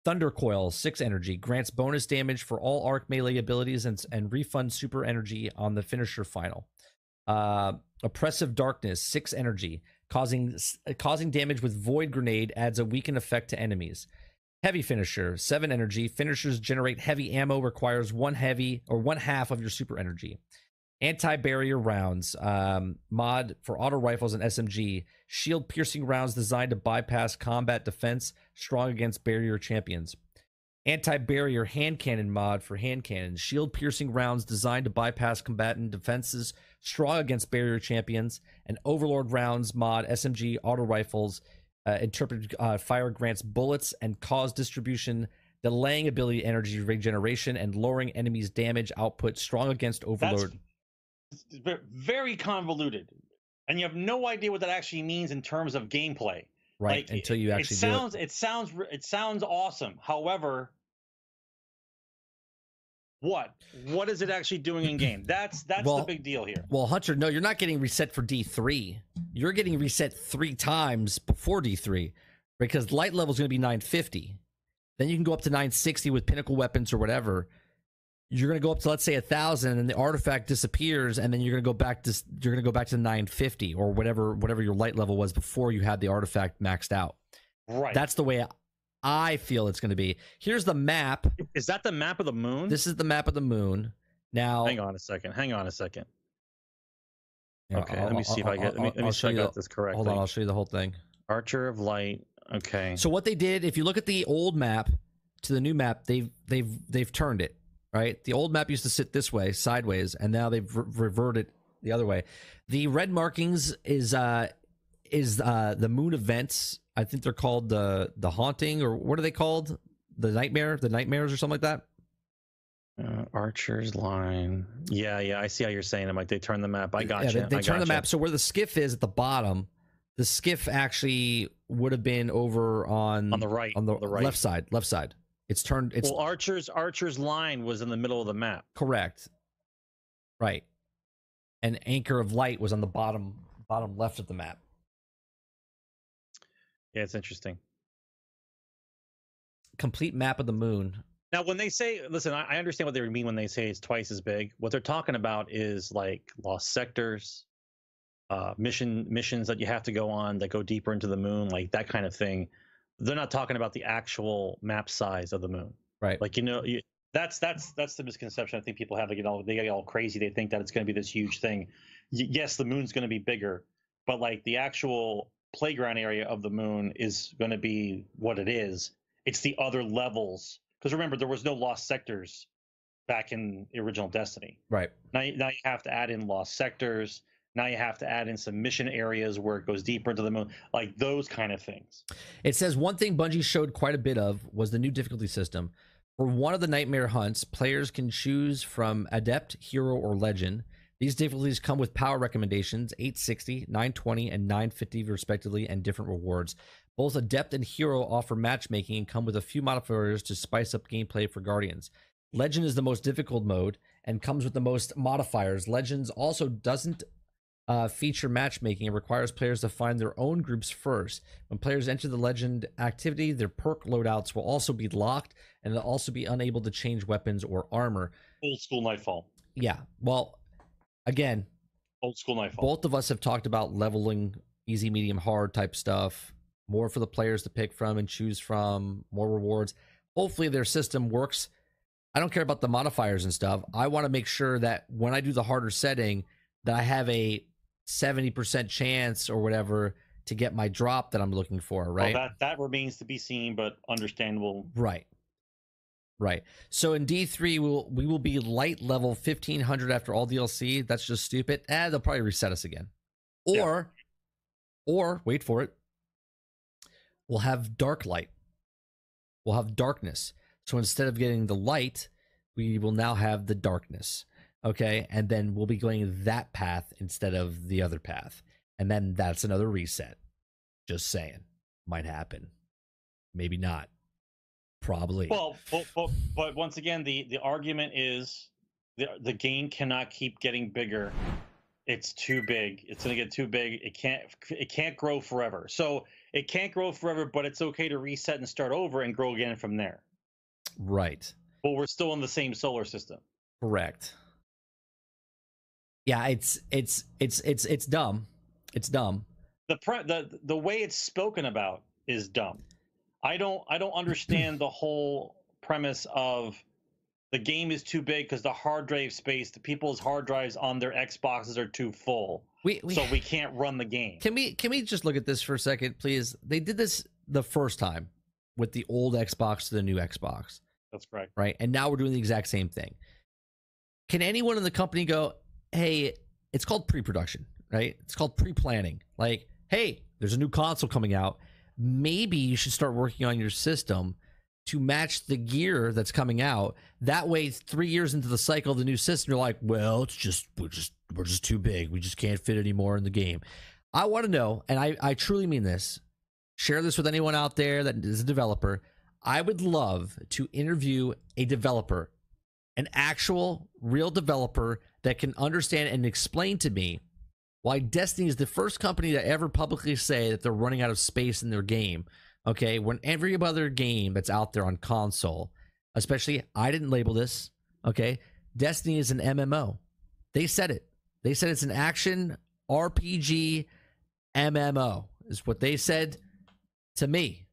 Thunder Coil, six energy, grants bonus damage for all arc melee abilities and, and refund super energy on the finisher final. Uh, Oppressive Darkness, six energy, causing causing damage with Void Grenade adds a weakened effect to enemies. Heavy Finisher, seven energy. Finishers generate heavy ammo, requires one heavy or one half of your super energy. Anti barrier rounds, um, mod for auto rifles and SMG. Shield piercing rounds designed to bypass combat defense, strong against barrier champions. Anti barrier hand cannon mod for hand cannons. Shield piercing rounds designed to bypass combatant defenses, strong against barrier champions. And Overload rounds mod SMG auto rifles. Uh, interpreted uh, fire grants bullets and cause distribution, delaying ability energy regeneration, and lowering enemies' damage output. Strong against Overload. That's very convoluted, and you have no idea what that actually means in terms of gameplay. right Like, until you it actually sounds do it. it sounds it sounds awesome. However, what what is it actually doing in game? That's that's Well, the big deal here. Well, Hunter, no, you're not getting reset for D3. You're getting reset three times before D3 because light level is going to be 950. Then you can go up to 960 with pinnacle weapons or whatever. You're going to go up to let's say a thousand, and the artifact disappears, and then you're going to go back to you're going to go back to 950 or whatever whatever your light level was before you had the artifact maxed out. Right. That's the way I feel it's going to be. Here's the map. is that the map of the moon? This is the map of the moon. Now, Hang on a second. Hang on a second. know, Okay, I'll- let me see if I'll- I get. Let me, I'll- let me show you got the- this correctly. Hold on, I'll show you the whole thing. Anchor of Light. Okay. So what they did, if you look at the old map to the new map, they've they've they've turned it. Right, the old map used to sit this way, sideways, and now they've re- reverted the other way. The red markings is uh is uh the moon events. I think they're called the the haunting or what are they called? The nightmare, the nightmares or something like that. Uh, Archer's line. Yeah, yeah. I see how you're saying it, like They turned the map. I got yeah, you. they, they I turn the map so where the skiff is at the bottom. The skiff actually would have been over on on the right. on the, the right. left side. Left side. It's turned. It's well, Archer's Archer's line was in the middle of the map. Correct. Right. And anchor of light was on the bottom bottom left of the map. Yeah, it's interesting. Complete map of the moon. Now, when they say, listen, I, I understand what they mean when they say it's twice as big. What they're talking about is like lost sectors, uh, mission missions that you have to go on that go deeper into the moon, like that kind of thing. They're not talking about the actual map size of the moon. Right. Like you know, you, that's that's that's the misconception I think people have. They get all they get all crazy. They think that it's going to be this huge thing. Y- yes, the moon's going to be bigger, but like the actual playground area of the moon is going to be what it is. It's the other levels because remember there was no lost sectors back in the original Destiny. right. Now, you- now you have to add in lost sectors. Now you have to add in some mission areas where it goes deeper into the moon, like those kind of things. It says one thing Bungie showed quite a bit of was the new difficulty system. For one of the nightmare hunts, players can choose from adept, hero, or legend. These difficulties come with power recommendations 860, 920, and 950 respectively, and different rewards. Both adept and hero offer matchmaking and come with a few modifiers to spice up gameplay for Guardians. Legend is the most difficult mode and comes with the most modifiers. Legends also doesn't uh, feature matchmaking and requires players to find their own groups first. When players enter the legend activity, their perk loadouts will also be locked and they'll also be unable to change weapons or armor. Old school Nightfall. Yeah, well, again, Old school Nightfall. both of us have talked about leveling easy, medium, hard type stuff, more for the players to pick from and choose from, more rewards. Hopefully, their system works. I don't care about the modifiers and stuff. I want to make sure that when I do the harder setting, that I have a 70% chance or whatever to get my drop that I'm looking for, Well, right? that that remains to be seen, but understandable. Right. Right. So in D three, we will we will be light level fifteen hundred after all DLC. That's just stupid. Eh, they'll probably reset us again. Yeah. Or, or wait for it. We'll have dark light. We'll have darkness. So instead of getting the light, we will now have the darkness. Okay, and then we'll be going that path instead of the other path, and then that's another reset. Just saying, might happen. Maybe not. Probably. Well, but, but, but once again, the the argument is the the game cannot keep getting bigger. It's too big. It's going to get too big. It can't it can't grow forever. So it can't grow forever, but it's okay to reset and start over and grow again from there. Right. But we're still in the same solar system. Correct. Yeah, it's it's it's it's it's dumb. It's dumb. The pre- the the way it's spoken about is dumb. I don't I don't understand the whole premise of the game is too big because the hard drive space, the people's hard drives on their Xboxes are too full, We, we so we can't run the game. can we can we just look at this for a second, please? They did this the first time with the old Xbox to the new Xbox, That's correct. right? And now we're doing the exact same thing. Can anyone in the company go, "Hey, it's called pre-production, right? It's called pre-planning. Like, hey, there's a new console coming out. Maybe you should start working on your system to match the gear that's coming out. That way, three years into the cycle of the new system, you're like, well, it's just we're just we're just too big. We just can't fit anymore in the game. I want to know, and I, I truly mean this. Share this with anyone out there that is a developer. I would love to interview a developer, an actual real developer that can understand and explain to me why Destiny is the first company to ever publicly say that they're running out of space in their game. Okay, when every other game that's out there on console, especially I didn't label this, okay, Destiny is an MMO. They said it. They said it's an action RPG MMO, is what they said to me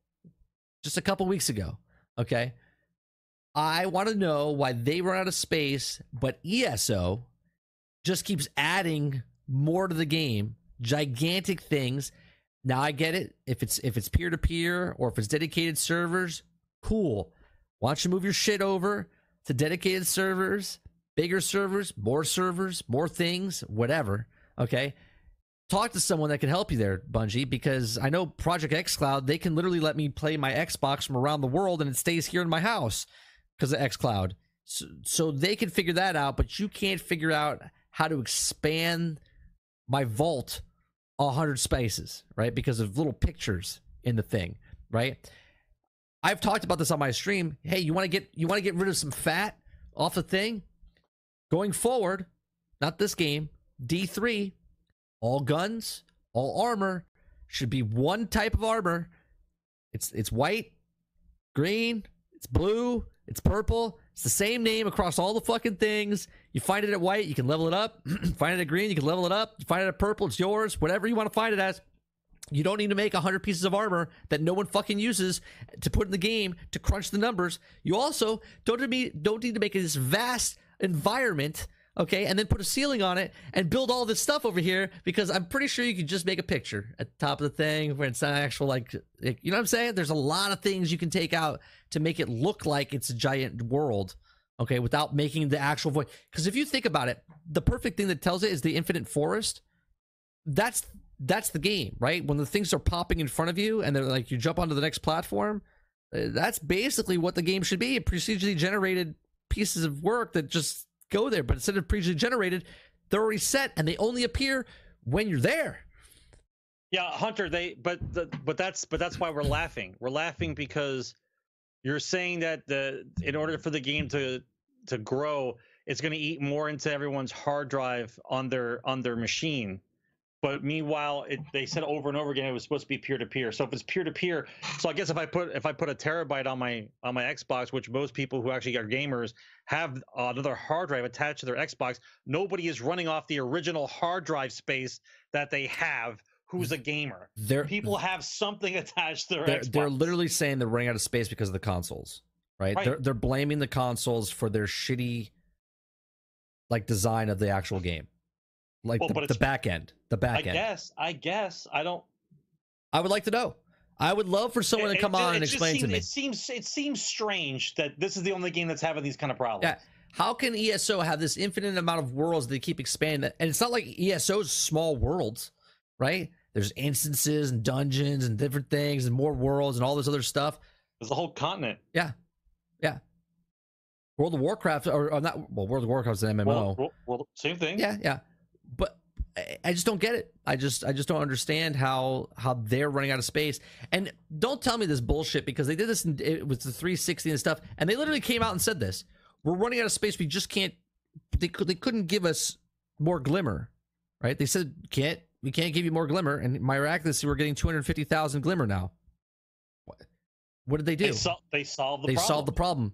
just a couple weeks ago. Okay. I want to know why they run out of space, but ESO just keeps adding more to the game, gigantic things. Now I get it. If it's if it's peer to peer or if it's dedicated servers, cool. Why don't you move your shit over to dedicated servers, bigger servers, more servers, more things, whatever. Okay. Talk to someone that can help you there, Bungie, because I know Project xCloud, they can literally let me play my Xbox from around the world and it stays here in my house because of X Cloud. So, so they can figure that out, but you can't figure out how to expand my vault a 100 spaces, right? Because of little pictures in the thing, right? I've talked about this on my stream. Hey, you want to get you want to get rid of some fat off the thing? Going forward, not this game, D3, all guns, all armor should be one type of armor. It's it's white, green, it's blue, it's purple. It's the same name across all the fucking things. You find it at white, you can level it up. <clears throat> find it at green, you can level it up. You find it at purple, it's yours. Whatever you want to find it as. You don't need to make 100 pieces of armor that no one fucking uses to put in the game to crunch the numbers. You also don't need, don't need to make this vast environment, okay, and then put a ceiling on it and build all this stuff over here because I'm pretty sure you could just make a picture at the top of the thing where it's not actual, like, you know what I'm saying? There's a lot of things you can take out to make it look like it's a giant world, okay, without making the actual void. Because if you think about it, the perfect thing that tells it is the infinite forest. That's that's the game, right? When the things are popping in front of you and they're like you jump onto the next platform, uh, that's basically what the game should be. Procedurally generated pieces of work that just go there, but instead of procedurally generated, they're already set and they only appear when you're there. Yeah, Hunter. They but the, but that's but that's why we're laughing. We're laughing because you're saying that the in order for the game to to grow, it's going to eat more into everyone's hard drive on their on their machine. But meanwhile, it, they said over and over again it was supposed to be peer to peer. So if it's peer to peer, so I guess if I put if I put a terabyte on my on my Xbox, which most people who actually are gamers have another hard drive attached to their Xbox, nobody is running off the original hard drive space that they have. Who's a gamer? They're People have something <laughs> attached to their they're, Xbox. they're literally saying they're running out of space because of the consoles, right? Right. They're they're blaming the consoles for their shitty like design of the actual game. Like Well, the, the back end. The I back end. I guess. I guess. I don't. I would like to know. I would love for someone it- to come it- on it and explain seems, to me. It seems it seems strange that this is the only game that's having these kind of problems. Yeah. How can ESO have this infinite amount of worlds they keep expanding? that- And it's not like ESO's small worlds, right? There's instances and dungeons and different things and more worlds and all this other stuff. There's a whole continent. Yeah. Yeah. World of Warcraft or, or not well, World of Warcraft's an MMO. Well, well, same thing. Yeah, yeah. But I- just don't get it. I just I just don't understand how how they're running out of space. And don't tell me this bullshit because they did this in, it was the 360 and stuff, and they literally came out and said this: "We're running out of space. We just can't." They could they couldn't give us more glimmer, right? They said can't we can't give you more glimmer. And miraculously, we're getting 250,000 glimmer now. What, what did they do? They, sol- they solved the they problem. solved the problem,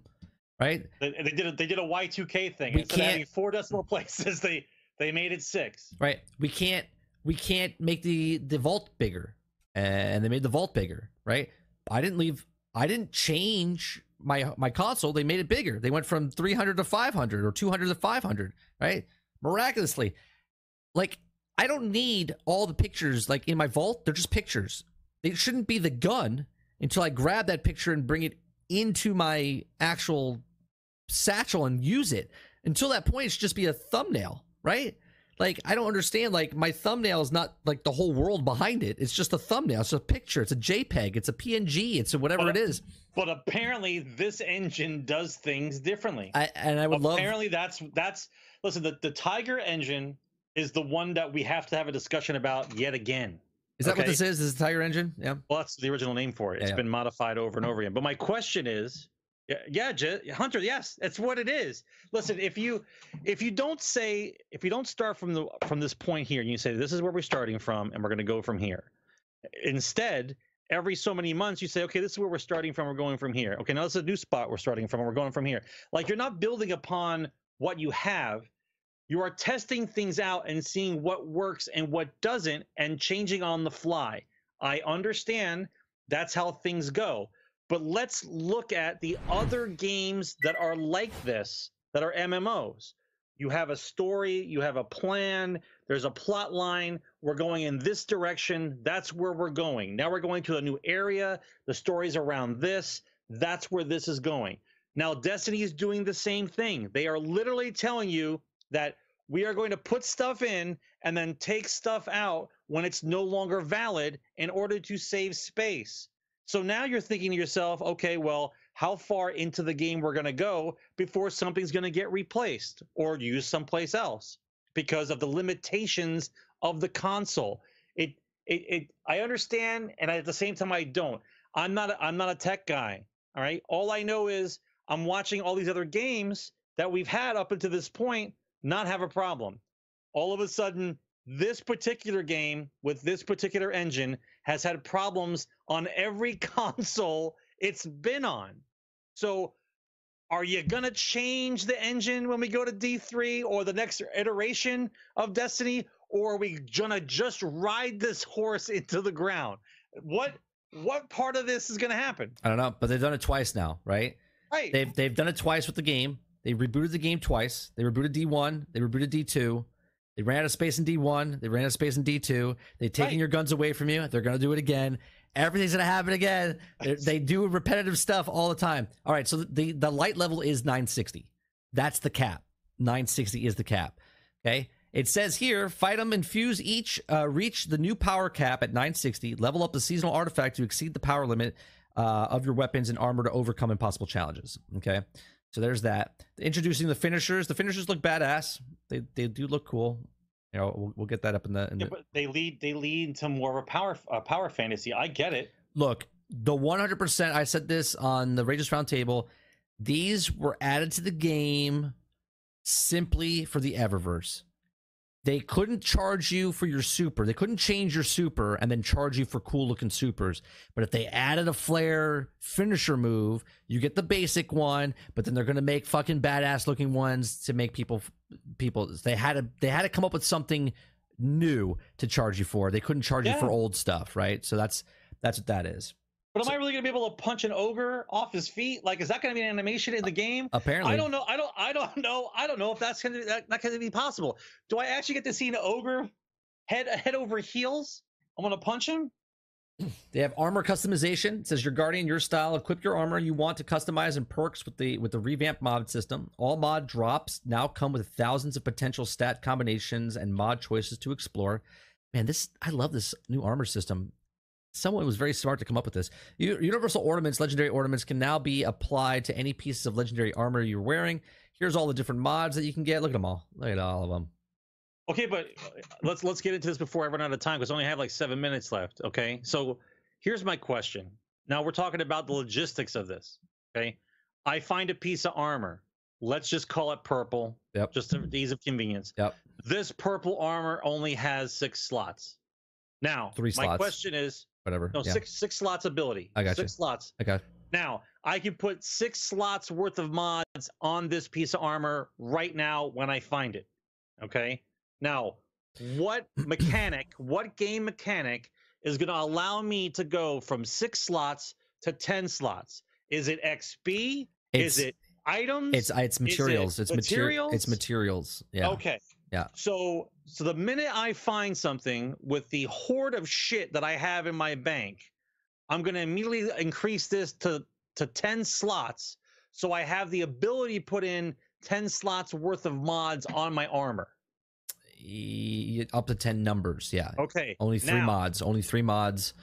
right? They, they did a, they did a Y2K thing. We Instead can't- having four decimal <laughs> places, they they made it six. Right. We can't we can't make the the vault bigger, and they made the vault bigger. Right. I didn't leave. I didn't change my my console. They made it bigger. They went from 300 to 500 or 200 to 500. Right. Miraculously, like I don't need all the pictures like in my vault. They're just pictures. They shouldn't be the gun until I grab that picture and bring it into my actual satchel and use it. Until that point, it should just be a thumbnail, right? Like I don't understand. Like my thumbnail is not like the whole world behind it. It's just a thumbnail. It's a picture. It's a JPEG. It's a PNG. It's a whatever But- it is. But apparently, this engine does things differently. I and I would love. apparently, that's that's listen. The the Tiger engine is the one that we have to have a discussion about yet again. Is that what this is? Is it Tiger Engine? Yeah. Well, that's the original name for it. It's yeah. been modified over and over again. But my question is, yeah, yeah, Hunter, yes, that's what it is. Listen, if you if you don't say if you don't start from the from this point here, and you say this is where we're starting from, and we're going to go from here. Instead, every so many months, you say, okay, this is where we're starting from. We're going from here. Okay, now this is a new spot we're starting from. and We're going from here. Like you're not building upon what you have. You are testing things out and seeing what works and what doesn't, and changing on the fly. I understand that's how things go. But let's look at the other games that are like this, that are MMOs. You have a story, you have a plan, there's a plot line. We're going in this direction. That's where we're going. Now we're going to a new area. The story's around this. That's where this is going. Now, Destiny is doing the same thing. They are literally telling you that we are going to put stuff in and then take stuff out when it's no longer valid in order to save space. So now you're thinking to yourself, okay, well, how far into the game we're going to go before something's going to get replaced or used someplace else because of the limitations of the console. It, it, it I understand, and at the same time, I don't. I'm not, a, I'm not a tech guy. All right. All I know is I'm watching all these other games that we've had up until this point not have a problem. All of a sudden, this particular game with this particular engine has had problems on every <laughs> console it's been on. So, are you going to change the engine when we go to D3 or the next iteration of Destiny? Or are we going to just ride this horse into the ground? What what part of this is going to happen? I don't know, but they've done it twice now, right? Right. They've they've done it twice with the game. They rebooted the game twice. They rebooted D1. They rebooted D2. They ran out of space in D1. They ran out of space in D2. They've taken Right. your guns away from you. They're going to do it again. Everything's going to happen again. They, <laughs> they do repetitive stuff all the time. All right, so the the light level is 960. That's the cap. 960 is the cap. Okay. It says here, fight them, infuse each, uh, reach the new power cap at 960, level up the seasonal artifact to exceed the power limit uh, of your weapons and armor to overcome impossible challenges. Okay, so there's that. Introducing the finishers. The finishers look badass. They they do look cool. You know, we'll, we'll get that up in the. In Yeah, the but they lead they lead into more of a power a power fantasy. I get it. look, the 100%. I said this on the Rages Roundtable. These were added to the game simply for the Eververse. They couldn't charge you for your super. They couldn't change your super and then charge you for cool looking supers. But if they added a flare finisher move, you get the basic one, but then they're going to make fucking badass looking ones to make people people they had to they had to come up with something new to charge you for. They couldn't charge you for old stuff, right? So that's that's what that is. But am I really going to be able to punch an ogre off his feet? Like, is that going to be an animation in the game? Apparently, I don't know. I don't. I don't <laughs> know. I don't know if that's going to that, that going to be possible. Do I actually get to see an ogre head head over heels? I'm going to punch him. <clears throat> They have armor customization. It says your guardian, your style, equip your armor you want to customize and perks with the with the revamped mod system. All mod drops now come with thousands of potential stat combinations and mod choices to explore. Man, this I love this new armor system. Someone was very smart to come up with this. Universal ornaments, legendary ornaments can now be applied to any pieces of legendary armor you're wearing. Here's all the different mods that you can get. Look at them all. Look at all of them. Okay, but uh, let's let's get into this before I run out of time because I only have like seven minutes left. Okay, so here's my question. Now we're talking about the logistics of this. Okay, I find a piece of armor. let's just call it purple. Yep. Just for ease of convenience. Yep. This purple armor only has six slots. Now, Three my slots. question is, Whatever. no, yeah. six six slots ability. I got you. six slots. Okay. Now, I can put six slots worth of mods on this piece of armor right now when I find it. Okay. Now, what <clears throat> mechanic, what game mechanic is going to allow me to go from six slots to 10 slots? Is it XP? It's is it items? it's it's materials. it's material. It's materials? materials. Yeah. Okay. Yeah. So so the minute I find something with the hoard of shit that I have in my bank, I'm gonna immediately increase this to to 10 slots. So I have the ability to put in 10 slots worth of mods on my armor. Y- Up to ten numbers. Yeah. Okay. Only three now- mods. Only three mods.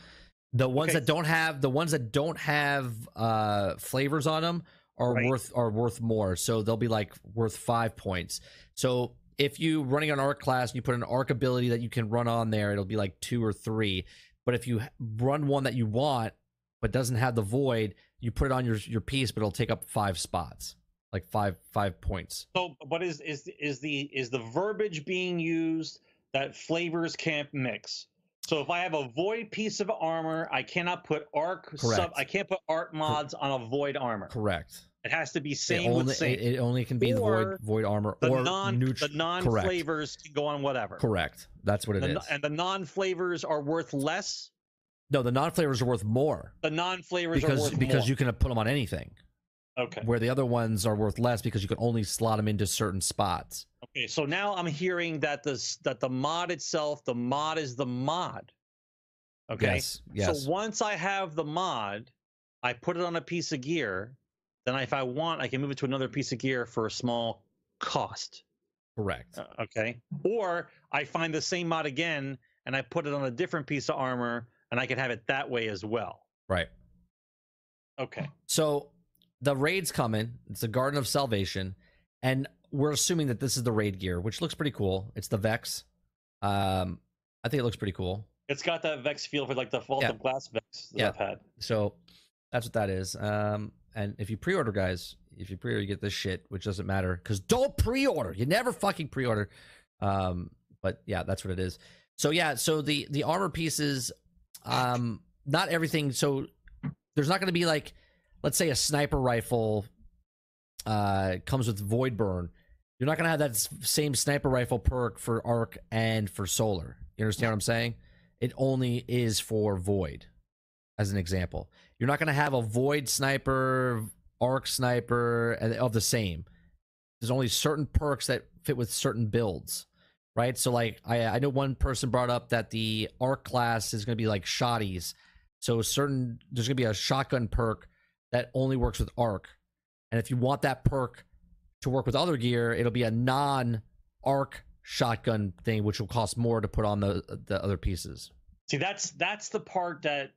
The ones Okay. that don't have the ones that don't have uh flavors on them are Right. worth are worth more. So they'll be like worth five points. So if you running an arc class and you put an arc ability that you can run on there, it'll be like two or three. But if you run one that you want but doesn't have the void, you put it on your your piece, but it'll take up five spots, like five five points. So what is is is the is the verbiage being used that flavors can't mix? So if I have a void piece of armor, I cannot put arc sub Correct. I can't put arc mods on a void armor. Correct. It has to be same only, with same. It, it only can be Or void void armor the or non neut- the non correct. flavors can go on whatever. Correct. That's what it The is. and the non flavors are worth less. No, the non flavors are worth more The non flavors are because worth because more. you can put them on anything. okay. Where the other ones are worth less because you can only slot them into certain spots. Okay. So now I'm hearing that this that the mod itself, the mod is the mod. Okay. Yes. Yes. So once I have the mod, I put it on a piece of gear. Then if I want, I can move it to another piece of gear for a small cost. Correct. Uh, okay. Or I find the same mod again and I put it on a different piece of armor and I can have it that way as well. Right. Okay. So the raid's coming. It's the Garden of Salvation, and we're assuming that this is the raid gear, which looks pretty cool. It's the Vex. Um, I think it looks pretty cool. It's got that Vex feel for like the Vault Yeah. of Glass Vex that Yeah. I've had. So that's what that is. Um, and if you pre-order, guys, if you pre-order, you get this shit, which doesn't matter because don't pre-order. You never fucking pre-order. Um, but yeah, that's what it is. So yeah, so the the armor pieces, um, not everything. So there's not going to be like, let's say a sniper rifle, uh, comes with void burn. You're not going to have that same sniper rifle perk for arc and for solar. You understand what I'm saying? It only is for void, as an example. You're not going to have a void sniper, arc sniper of the same. There's only certain perks that fit with certain builds, right? So, like, I I know one person brought up that the arc class is going to be like shotties. So, certain there's going to be a shotgun perk that only works with arc, and if you want that perk to work with other gear, it'll be a non arc shotgun thing, which will cost more to put on the the other pieces. See, that's that's the part that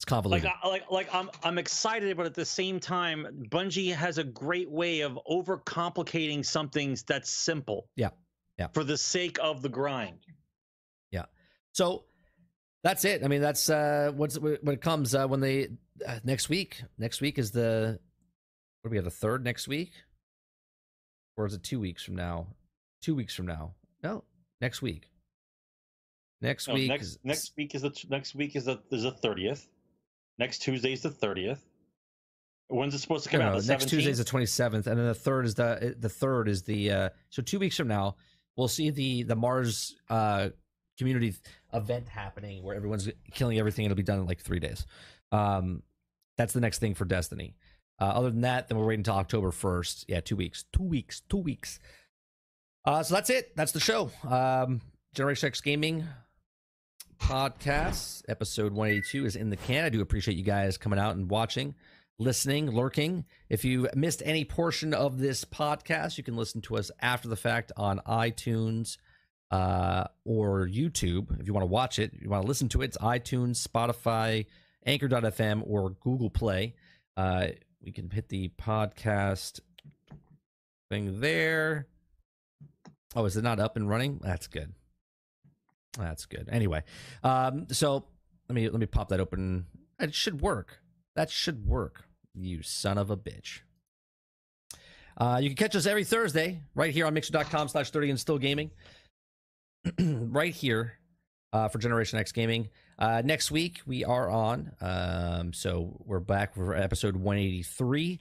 It's convoluted. like I, like like I'm I'm excited, but at the same time, Bungie has a great way of overcomplicating something that's simple. Yeah. Yeah. For the sake of the grind. Yeah. So that's it. I mean, that's uh, what's when it comes uh, when they uh, next week. Next week is the what do we have? The third next week, or is it two weeks from now? Two weeks from now? No, next week. Next No, week. next is- next week is the next week is the is the thirtieth. Next Tuesday is the thirtieth. When's it supposed to come no, out? The next Tuesday is the twenty seventh, and then the third is the the third is the uh, so two weeks from now we'll see the the Mars uh, community event happening where everyone's killing everything. It'll be done in like three days. Um, that's the next thing for Destiny. Uh, other than that, then we're waiting until October first. Yeah, two weeks, two weeks, two weeks. Uh, so that's it. That's the show. Um, Generation X Gaming podcast episode 182 is in the can. I do appreciate you guys coming out and watching listening, lurking. If you missed any portion of this podcast, you can listen to us after the fact on iTunes uh, or YouTube. If you want to watch it, you want to listen to it, it's iTunes, Spotify, Anchor.fm, or Google Play. Uh, we can hit the podcast thing there. Oh, is it not up and running? That's good. That's good. Anyway, um, so let me let me pop that open. It should work. That should work. You son of a bitch. Uh, you can catch us every Thursday right here on mixer.com slash 30 and still gaming. <clears throat> right here uh, for Generation X Gaming. Uh, next week we are on. Um, so we're back for episode 183.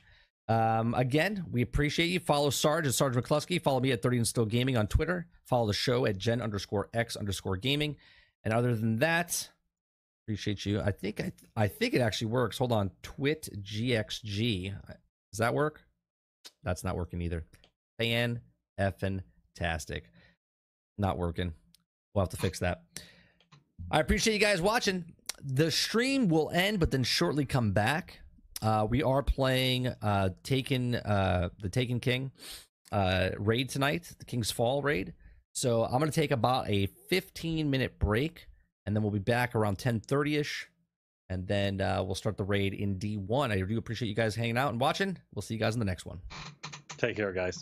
Um, again, we appreciate you. Follow Sarge at Sarge McCluskey. Follow me at 30 and Still Gaming on Twitter. Follow the show at Gen underscore X underscore Gaming. And other than that, appreciate you. I think I, I think it actually works. Hold on, Twit GXG. Does that work? That's not working either. Fan effing tastic. Not working. We'll have to fix that. I appreciate you guys watching. The stream will end, but then shortly come back. Uh, we are playing uh, Taken, uh, the Taken King uh, raid tonight, the King's Fall raid. So I'm gonna take about a 15 minute break, and then we'll be back around 10:30 ish, and then uh, we'll start the raid in D1. I do appreciate you guys hanging out and watching. We'll see you guys in the next one. Take care, guys.